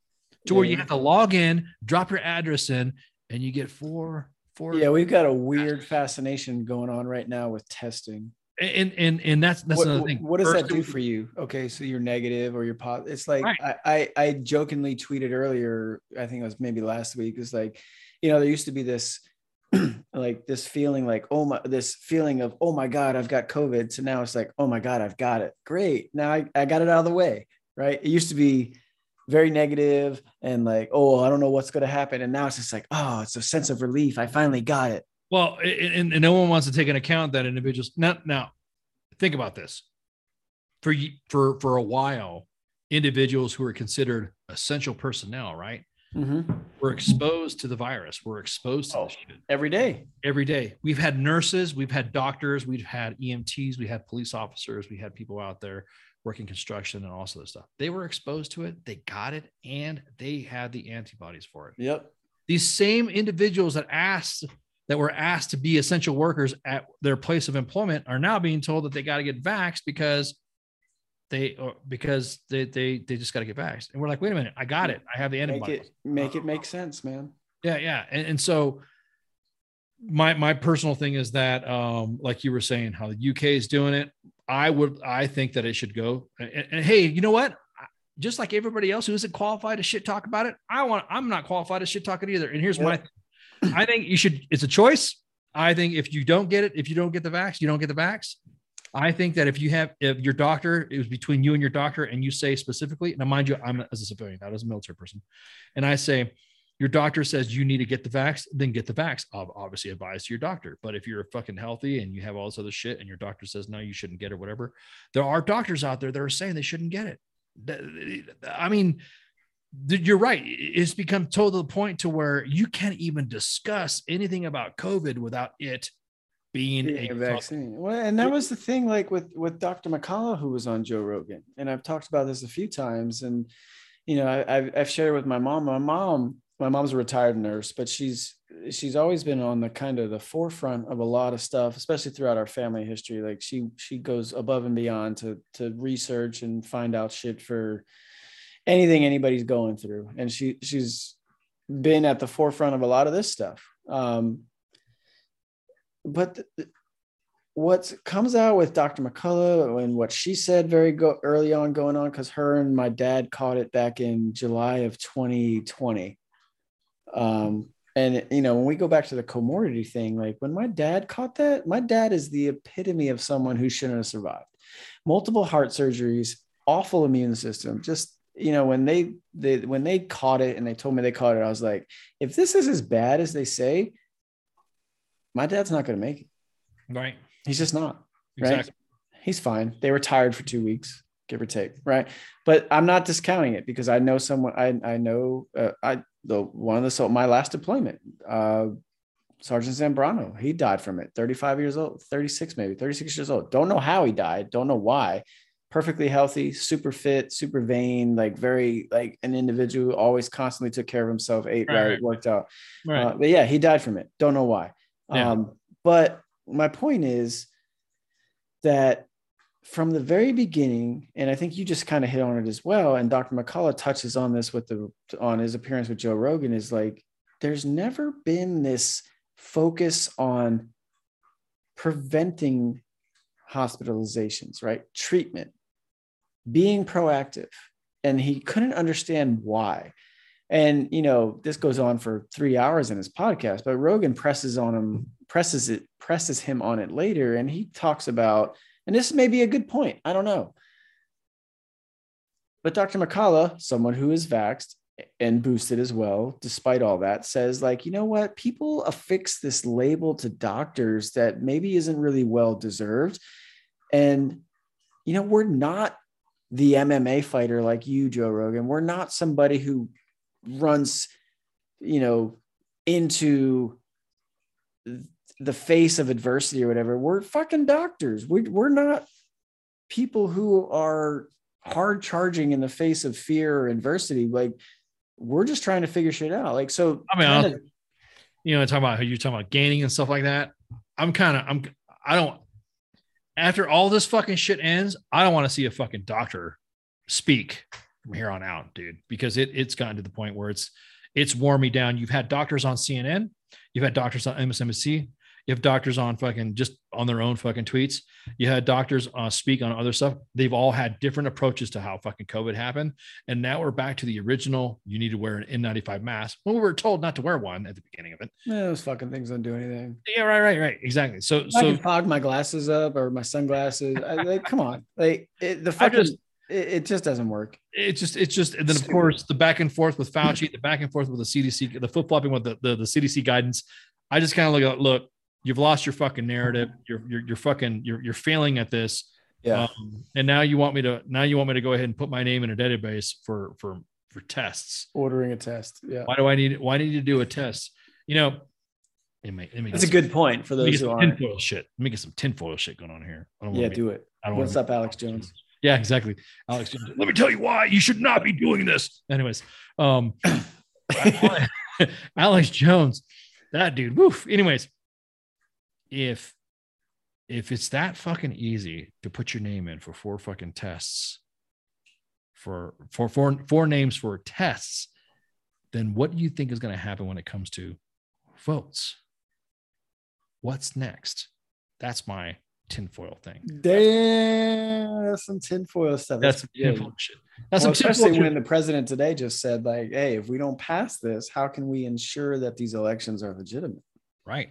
to where you have to log in, drop your address in, and you get four four. Yeah, we've got a weird fascination going on right now with testing. And and and that's that's what, another thing. what does First that do for you? Okay, so you're negative or you're positive. It's like Right. I, I I jokingly tweeted earlier. I think it was maybe last week. It's like, you know, there used to be this like this feeling like oh my this feeling of oh my god i've got covid so now it's like oh my god i've got it great now i, I got it out of the way right it used to be very negative and like oh i don't know what's going to happen and now it's just like oh it's a sense of relief i finally got it well and, and no one wants to take an account that individuals now now think about this for for for a while individuals who are considered essential personnel right Mm-hmm. We're exposed to the virus. We're exposed to oh, every day. Every day. We've had nurses, we've had doctors, we've had EMTs, we had police officers, we had people out there working construction and all sorts of stuff. They were exposed to it, they got it, and they had the antibodies for it. Yep. These same individuals that asked that were asked to be essential workers at their place of employment are now being told that they got to get vaxxed because they or because they they they just got to get vaxxed. And we're like, wait a minute, I got it. I have the antibodies. Make it make it make sense, man. Yeah, yeah. And, and so my my personal thing is that um, like you were saying, how the UK is doing it. I would I think that it should go. And, and hey, you know what? Just like everybody else who isn't qualified to shit talk about it, I want I'm not qualified to shit talk it either. And here's yep. my I think you should, it's a choice. I think if you don't get it, if you don't get the vax, you don't get the vax. I think that if you have, if your doctor, it was between you and your doctor, and you say specifically, now mind you, I'm as a civilian, not as a military person, and I say, your doctor says you need to get the vax, then get the vax. Obviously, advise your doctor. But if you're fucking healthy and you have all this other shit, and your doctor says no, you shouldn't get it, whatever, there are doctors out there that are saying they shouldn't get it. I mean, you're right. It's become to the point to where you can't even discuss anything about COVID without it being a, a vaccine. Well, and that was the thing, like with with Dr. McCullough, who was on Joe Rogan, and I've talked about this a few times, and you know, I, have I've shared with my mom. My mom, my mom's a retired nurse, but she's she's always been on the kind of the forefront of a lot of stuff, especially throughout our family history. Like she she goes above and beyond to to research and find out shit for anything anybody's going through, and she she's been at the forefront of a lot of this stuff. Um, but what comes out with Dr. McCullough and what she said very go, early on going on, because her and my dad caught it back in July of 2020. Um, and you know, when we go back to the comorbidity thing, like when my dad caught that, my dad is the epitome of someone who shouldn't have survived. Multiple heart surgeries, awful immune system, just you know when they they when they caught it and they told me they caught it i was like if this is as bad as they say my dad's not going to make it. Right. He's just not. Right. Exactly. He's fine. They were tired for two weeks, give or take. Right. But I'm not discounting it because I know someone. I I know. Uh, I the one of the so my last deployment. Uh, Sergeant Zambrano, he died from it. 35 years old, 36 maybe, 36 years old. Don't know how he died. Don't know why. Perfectly healthy, super fit, super vain, like very like an individual. Who always constantly took care of himself, ate right, right worked out. Right. Uh, but yeah, he died from it. Don't know why. Yeah. Um, but my point is that from the very beginning, and I think you just kind of hit on it as well, and Dr. McCullough touches on this with the on his appearance with Joe Rogan, is like there's never been this focus on preventing hospitalizations, right? Treatment, being proactive. And he couldn't understand why. And you know, this goes on for three hours in his podcast, but Rogan presses on him, presses it, presses him on it later, and he talks about, and this may be a good point. I don't know. But Dr. McCullough, someone who is vaxxed and boosted as well, despite all that, says, like, you know what? People affix this label to doctors that maybe isn't really well deserved. And, you know, we're not the MMA fighter like you, Joe Rogan. We're not somebody who runs, you know, into the face of adversity or whatever. We're fucking doctors. We, we're not people who are hard charging in the face of fear or adversity. Like we're just trying to figure shit out. Like, so I mean, kinda, you know, talking about how you're talking about gaining and stuff like that. I'm kind of, I'm, I don't, after all this fucking shit ends, I don't want to see a fucking doctor speak from here on out, dude, because it it's gotten to the point where it's it's worn me down. You've had doctors on CNN, you've had doctors on MSNBC, if doctors on fucking just on their own fucking tweets. You had doctors uh, speak on other stuff. They've all had different approaches to how fucking COVID happened. And now we're back to the original. You need to wear an N95 mask when we were told not to wear one at the beginning of it. Yeah, those fucking things don't do anything. Yeah, right, right, right. Exactly. So, I so can fog my glasses up or my sunglasses. I, like, come on, like it, the I fucking just- it, it just doesn't work. it's just it's just and then of course the back and forth with Fauci, the back and forth with the CDC, the flip flopping with the, the the CDC guidance. I just kind of look at look, you've lost your fucking narrative. You're you're you're fucking you're you're failing at this. Yeah, Um, and now you want me to now you want me to go ahead and put my name in a database for for for tests. ordering a test. Yeah, Why do I need why do I need to do a test? You know, let me, let me that's a get good point for some, let me those who aren't. tinfoil shit. Let me get some tinfoil shit going on here. I don't Yeah, wanna do it. I don't What's wanna up, Alex Jones? yeah, exactly. Alex, Jones. let me tell you why you should not be doing this. Anyways, um, Alex Jones, that dude. Woof. Anyways, if if it's that fucking easy to put your name in for four fucking tests, for for four four names for tests, then what do you think is going to happen when it comes to votes? What's next? That's my tinfoil thing. Damn, that's some tinfoil stuff. That's That's, some tinfoil shit. That's Well, some especially when the president today just said, like, "Hey, if we don't pass this, how can we ensure that these elections are legitimate?" Right.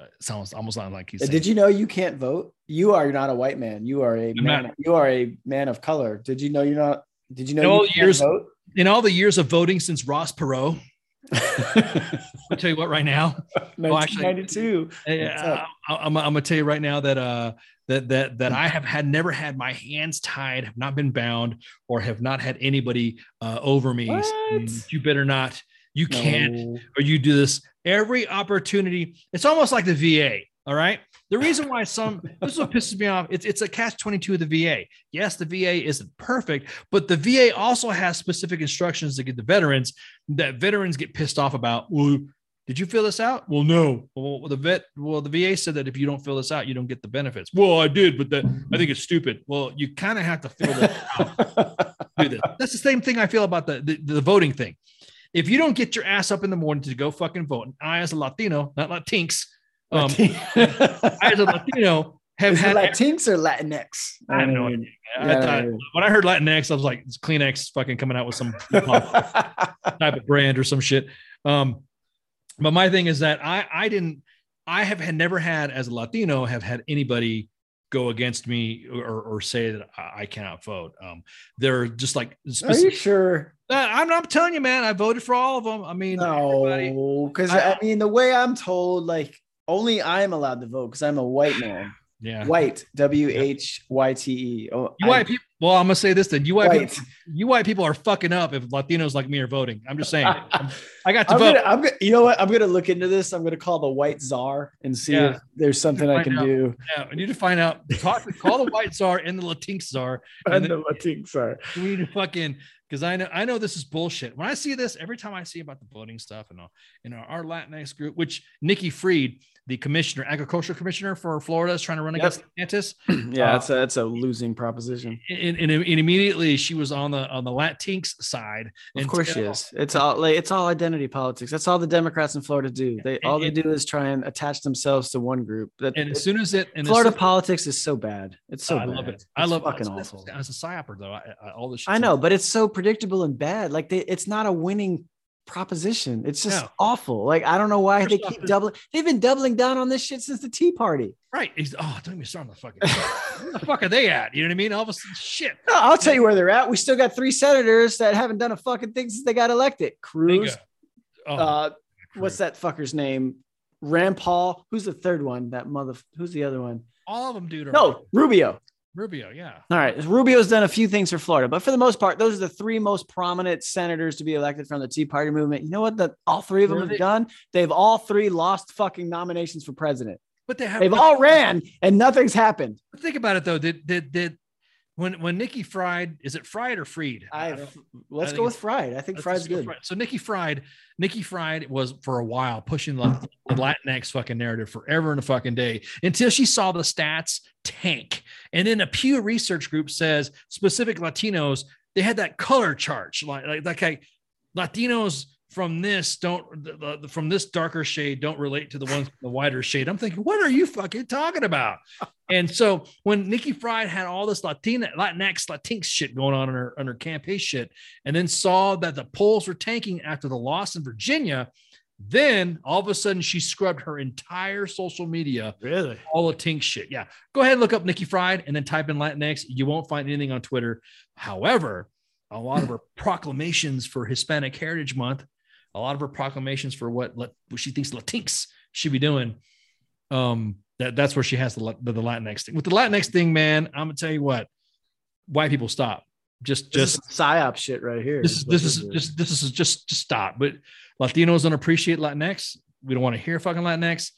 Uh, sounds almost like he's Uh, saying, Did you know you can't vote? You are not a white man. You are a I'm man. not. You are a man of color. Did you know you're not? Did you know No, you can't years- vote? in all the years of voting since Ross Perot, I'll tell you what right now. Well, actually- 1992. I, am I'm gonna tell you right now that uh that that that I have had never had my hands tied, have not been bound, or have not had anybody uh, over me. What? You better not. You can't. Or you do this every opportunity. It's almost like the VA. All right. The reason why some this is what pisses me off. It's it's a catch 22 of the VA. Yes, the VA isn't perfect, but the VA also has specific instructions to get the veterans that veterans get pissed off about. Well, did you fill this out? Well, no. Well, the vet, well, the VA said that if you don't fill this out, you don't get the benefits. Well, I did, but that I think it's stupid. Well, you kind of have to fill this out do this. That's the same thing I feel about the, the the voting thing. If you don't get your ass up in the morning to go fucking vote, and I as a Latino, not Latinx, um, I as a Latino have Is had. Latinx or Latinx? I have no mean, idea. I thought, yeah. when I heard Latinx, I was like, it's Kleenex fucking coming out with some type of brand or some shit. Um, but my thing is that I I didn't I have had never had as a Latino have had anybody go against me or, or say that I cannot vote. Um, they're just like Are you sure? Uh, I'm, I'm telling you, man, I voted for all of them. I mean, No, because I- I, mean the way I'm told, like only I'm allowed to vote because I'm a white man. yeah. White, W H Y T E. Oh, white people. Well, I'm gonna say this then. You white, white. people, you white people are fucking up if Latinos like me are voting. I'm just saying. I got to I'm vote. gonna, I'm gonna, you know what? I'm gonna look into this. I'm gonna call the white czar and see Yeah. if there's something I can out. do. Yeah, I need to find out. Talk, call the white czar and the Latinx czar. And And the Latinx czar. we need to fucking because I know I know this is bullshit. When I see this, every time I see about the voting stuff and all, in our, our Latinx group, which Nikki Freed, the commissioner, agricultural commissioner for Florida, is trying to run Yep. against DeSantis. yeah, Uh, that's a, that's a losing proposition. And, and, and immediately she was on the on the Latinx side. Of course she is. It's all like it's all identity politics. That's all the Democrats in Florida do. They all they And- do is try and attach themselves to one group. That And as soon as it and as Florida soon- politics is so bad. It's so I bad. love it. I It's love fucking it. awful. As a psyoper though, I, I, all this. I know, but it's so predictable and bad. Like they, it's not a winning proposition. It's just No. awful. Like I don't know why First they keep doubling. They've been doubling down on this shit since the Tea Party. right. He's, oh, don't even start on the fucking. Where the fuck are they at? You know what I mean? All of a sudden, shit. No, I'll tell you where they're at. We still got three senators that haven't done a fucking thing since they got elected. Cruz. Oh, uh, what's that fucker's name? Rand Paul. Who's the third one? That mother. Who's the other one? all of them, dude. No, Rubio. Rubio. Yeah. All right. Rubio's done a few things for Florida, but for the most part, those are the three most prominent senators to be elected from the Tea Party movement. You know what? The all three of them Were have done? They've all three lost fucking nominations for president. But they have. They've all ran and nothing's happened. but think about it though. Did did did when when Nikki Fried is it Fried or Freed? I let's think go with Fried. I think Fried's good. Fried. So Nikki Fried, Nikki Fried was for a while pushing the, the Latinx fucking narrative forever and a fucking day until she saw the stats tank. And then a Pew Research group says specific Latinos they had that color chart, like like like, like Latinos from this don't the, the, from this darker shade don't relate to the ones from the wider shade. I'm thinking, what are you fucking talking about? and so when Nikki Fried had all this Latina, Latinx, Latinx shit going on in her, on her campaign shit, and then saw that the polls were tanking after the loss in Virginia, then all of a sudden she scrubbed her entire social media. Really? All the Tink shit. Yeah. Go ahead and look up Nikki Fried and then type in Latinx. You won't find anything on Twitter. However, a lot of her proclamations for Hispanic Heritage Month a lot of her proclamations for what, what she thinks Latinx should be doing. Um, that, that's where she has the, the, the Latinx thing. With the Latinx thing, man, I'm gonna tell you what, white people stop. Just, This just is psyop shit right here. this is this is just this is just just stop. But Latinos don't appreciate Latinx. We don't want to hear fucking Latinx.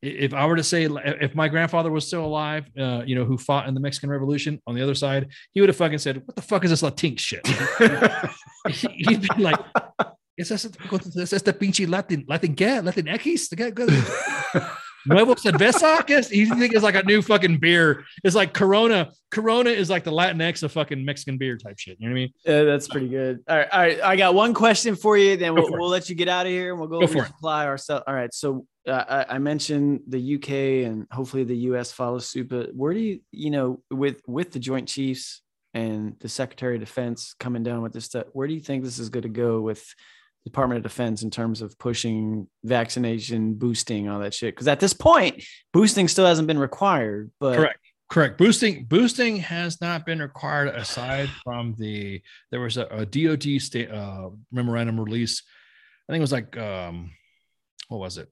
If I were to say, if my grandfather was still alive, uh, you know, who fought in the Mexican Revolution on the other side, he would have fucking said, "What the fuck is this Latinx shit?" He'd be like, "Es este, es este pinche Latin, Latin qué? Latin X? ¿Qué- qué- Nuevo cerveza? ¿Qué es? You think it's like a new fucking beer? It's like Corona. Corona is like the Latin X of fucking Mexican beer type shit. You know what I mean? Yeah, that's pretty good. All right, all right. I got one question for you. Then we'll, for we'll let you get out of here, and we'll go, Go for it. resupply ourselves. All right. So uh, I, I mentioned the UK, and hopefully the US follows suit. But where do you, you know, with with the Joint Chiefs and the Secretary of Defense coming down with this stuff, where do you think this is going to go with the Department of Defense in terms of pushing vaccination, boosting, all that shit? Because at this point, boosting still hasn't been required. But Correct. Correct. Boosting boosting has not been required aside from the there was a, a DoD state uh, memorandum release. I think it was like um, what was it?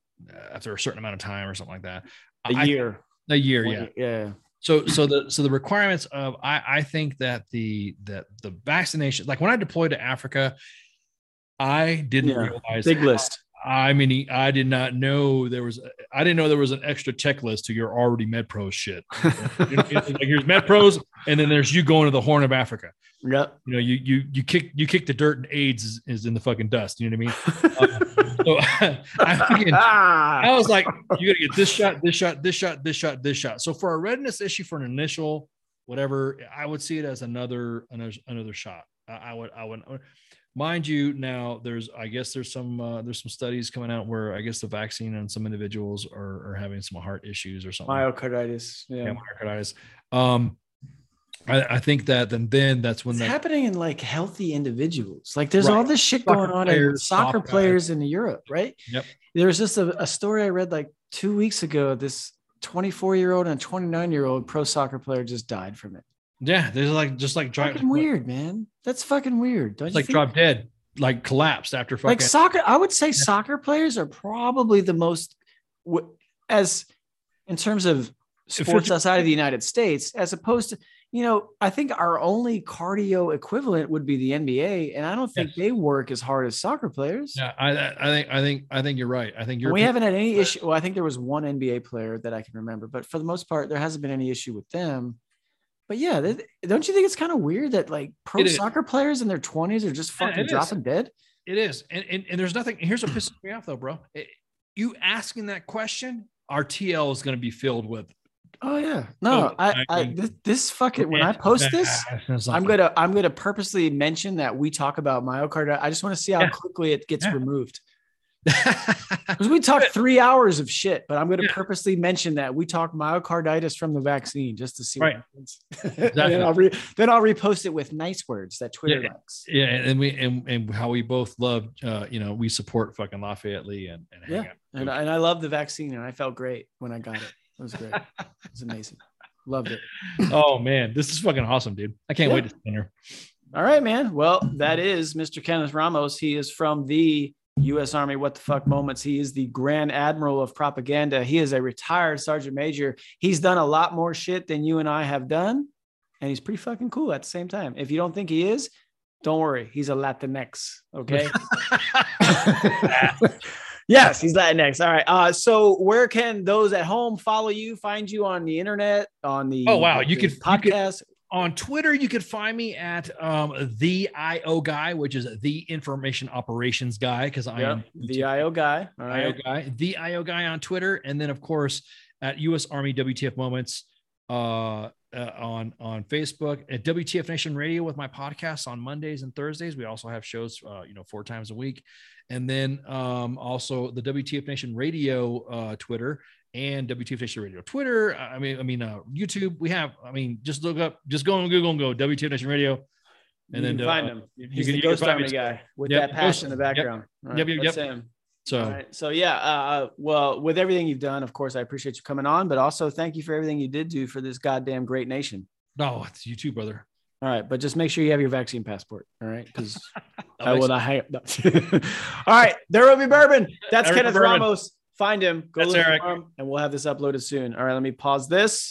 After a certain amount of time or something like that. a I- year, a year, One yeah. yeah. So so the so the requirements of I I think that the that the vaccination like when I deployed to Africa, I didn't Yeah. realize Big list. I mean, I did not know there was. I didn't know there was an extra checklist to your already MedPro shit. You know, like here's MedPros, and then there's you going to the Horn of Africa. Yep. You know, you you you kick you kick the dirt, and AIDS is, is in the fucking dust. You know what I mean? So I, I was like, you got to get this shot, this shot, this shot, this shot, this shot. So for a readiness issue for an initial whatever, I would see it as another another, another shot. I, I would I would mind you now there's i guess there's some uh, there's some studies coming out where i guess the vaccine and some individuals are, are having some heart issues or something Myocarditis. Yeah. yeah, myocarditis um I, I think that then then that's when It's that happening in like healthy individuals. Like there's Right. all this shit Soccer going on in soccer soft guys. players in Europe, right? Yep. There was just a, a story I read like two weeks ago. This 24 year old and 29 year old pro soccer player just died from it. Yeah there's like just like drop, Fucking weird, man. That's fucking weird. Don't it's you like drop dead like collapsed after fucking like soccer i would say soccer players are probably the most as in terms of sports outside of the united states as opposed to you know i think our only cardio equivalent would be the nba and i don't think Yes. they work as hard as soccer players yeah I, I I think i think i think you're right i think you're we haven't had any issue well i think there was one nba player that i can remember but for the most part there hasn't been any issue with them but yeah th- don't you think it's kind of weird that like pro It is. soccer players in their 20s are just fucking it is. dropping dead It is, and, and and there's nothing. Here's what pisses me off though, bro. It- you asking that question, our TL is going to be filled with. Oh yeah. No, Oh, I, I I- this, this fucking when I post this, I'm gonna I'm gonna purposely mention that we talk about myocarditis. I just want to see how Yeah. quickly it gets Yeah. removed. Because we talked three hours of shit, but I'm gonna Yeah. purposely mention that we talked myocarditis from the vaccine just to see Right. what happens. and then I'll re, then I'll repost it with nice words that Twitter Yeah. likes. yeah, and we and, and how we both love, uh, you know, we support fucking Lafayette Lee and, and Yeah. And, and I love the vaccine and I felt great when I got it. It was great. It was amazing. Loved it. Oh man, this is fucking awesome, dude. I can't Yeah. wait to here. All right, man. Well, that is Mr. Kenneth Ramos. He is from the U.S. Army. What the fuck moments? He is the Grand Admiral of propaganda. He is a retired sergeant major. He's done a lot more shit than you and I have done, and he's pretty fucking cool at the same time. If you don't think he is, don't worry. He's a Latinx. Okay. yes, he's Latinx. All right. Uh, so where can those at home follow you, find you on the internet, on the Oh, wow. You could- you could- podcast? On Twitter, you could find me at um, the IO guy, which is the information operations guy, because I Yep, am the IO guy. All IO guy, the IO guy on Twitter, and then of course at U.S. Army WTF moments. Uh, uh, on on Facebook at WTF Nation Radio with my podcast on Mondays and Thursdays. We also have shows, uh, you know, four times a week, and then um, also the WTF Nation Radio uh, Twitter and WTF Nation Radio Twitter. I mean, I mean uh, YouTube. We have. I mean, just look up, just go on Google and go WTF Nation Radio. And you then find uh, him. He's the Ghost Army guy with yep, that passion in the background. Yep, right, yep, yep. That's him. So, right. so yeah. Uh, uh, well, with everything you've done, of course, I appreciate you coming on, but also thank you for everything you did do for this goddamn great nation. No, it's you too, brother. All right, but just make sure you have your vaccine passport. All right, because I will not hang. up. all right, there will be bourbon. That's Eric Kenneth Bourbon. Ramos. Find him. Go That's look Eric. him, and we'll have this uploaded soon. All right, let me pause this.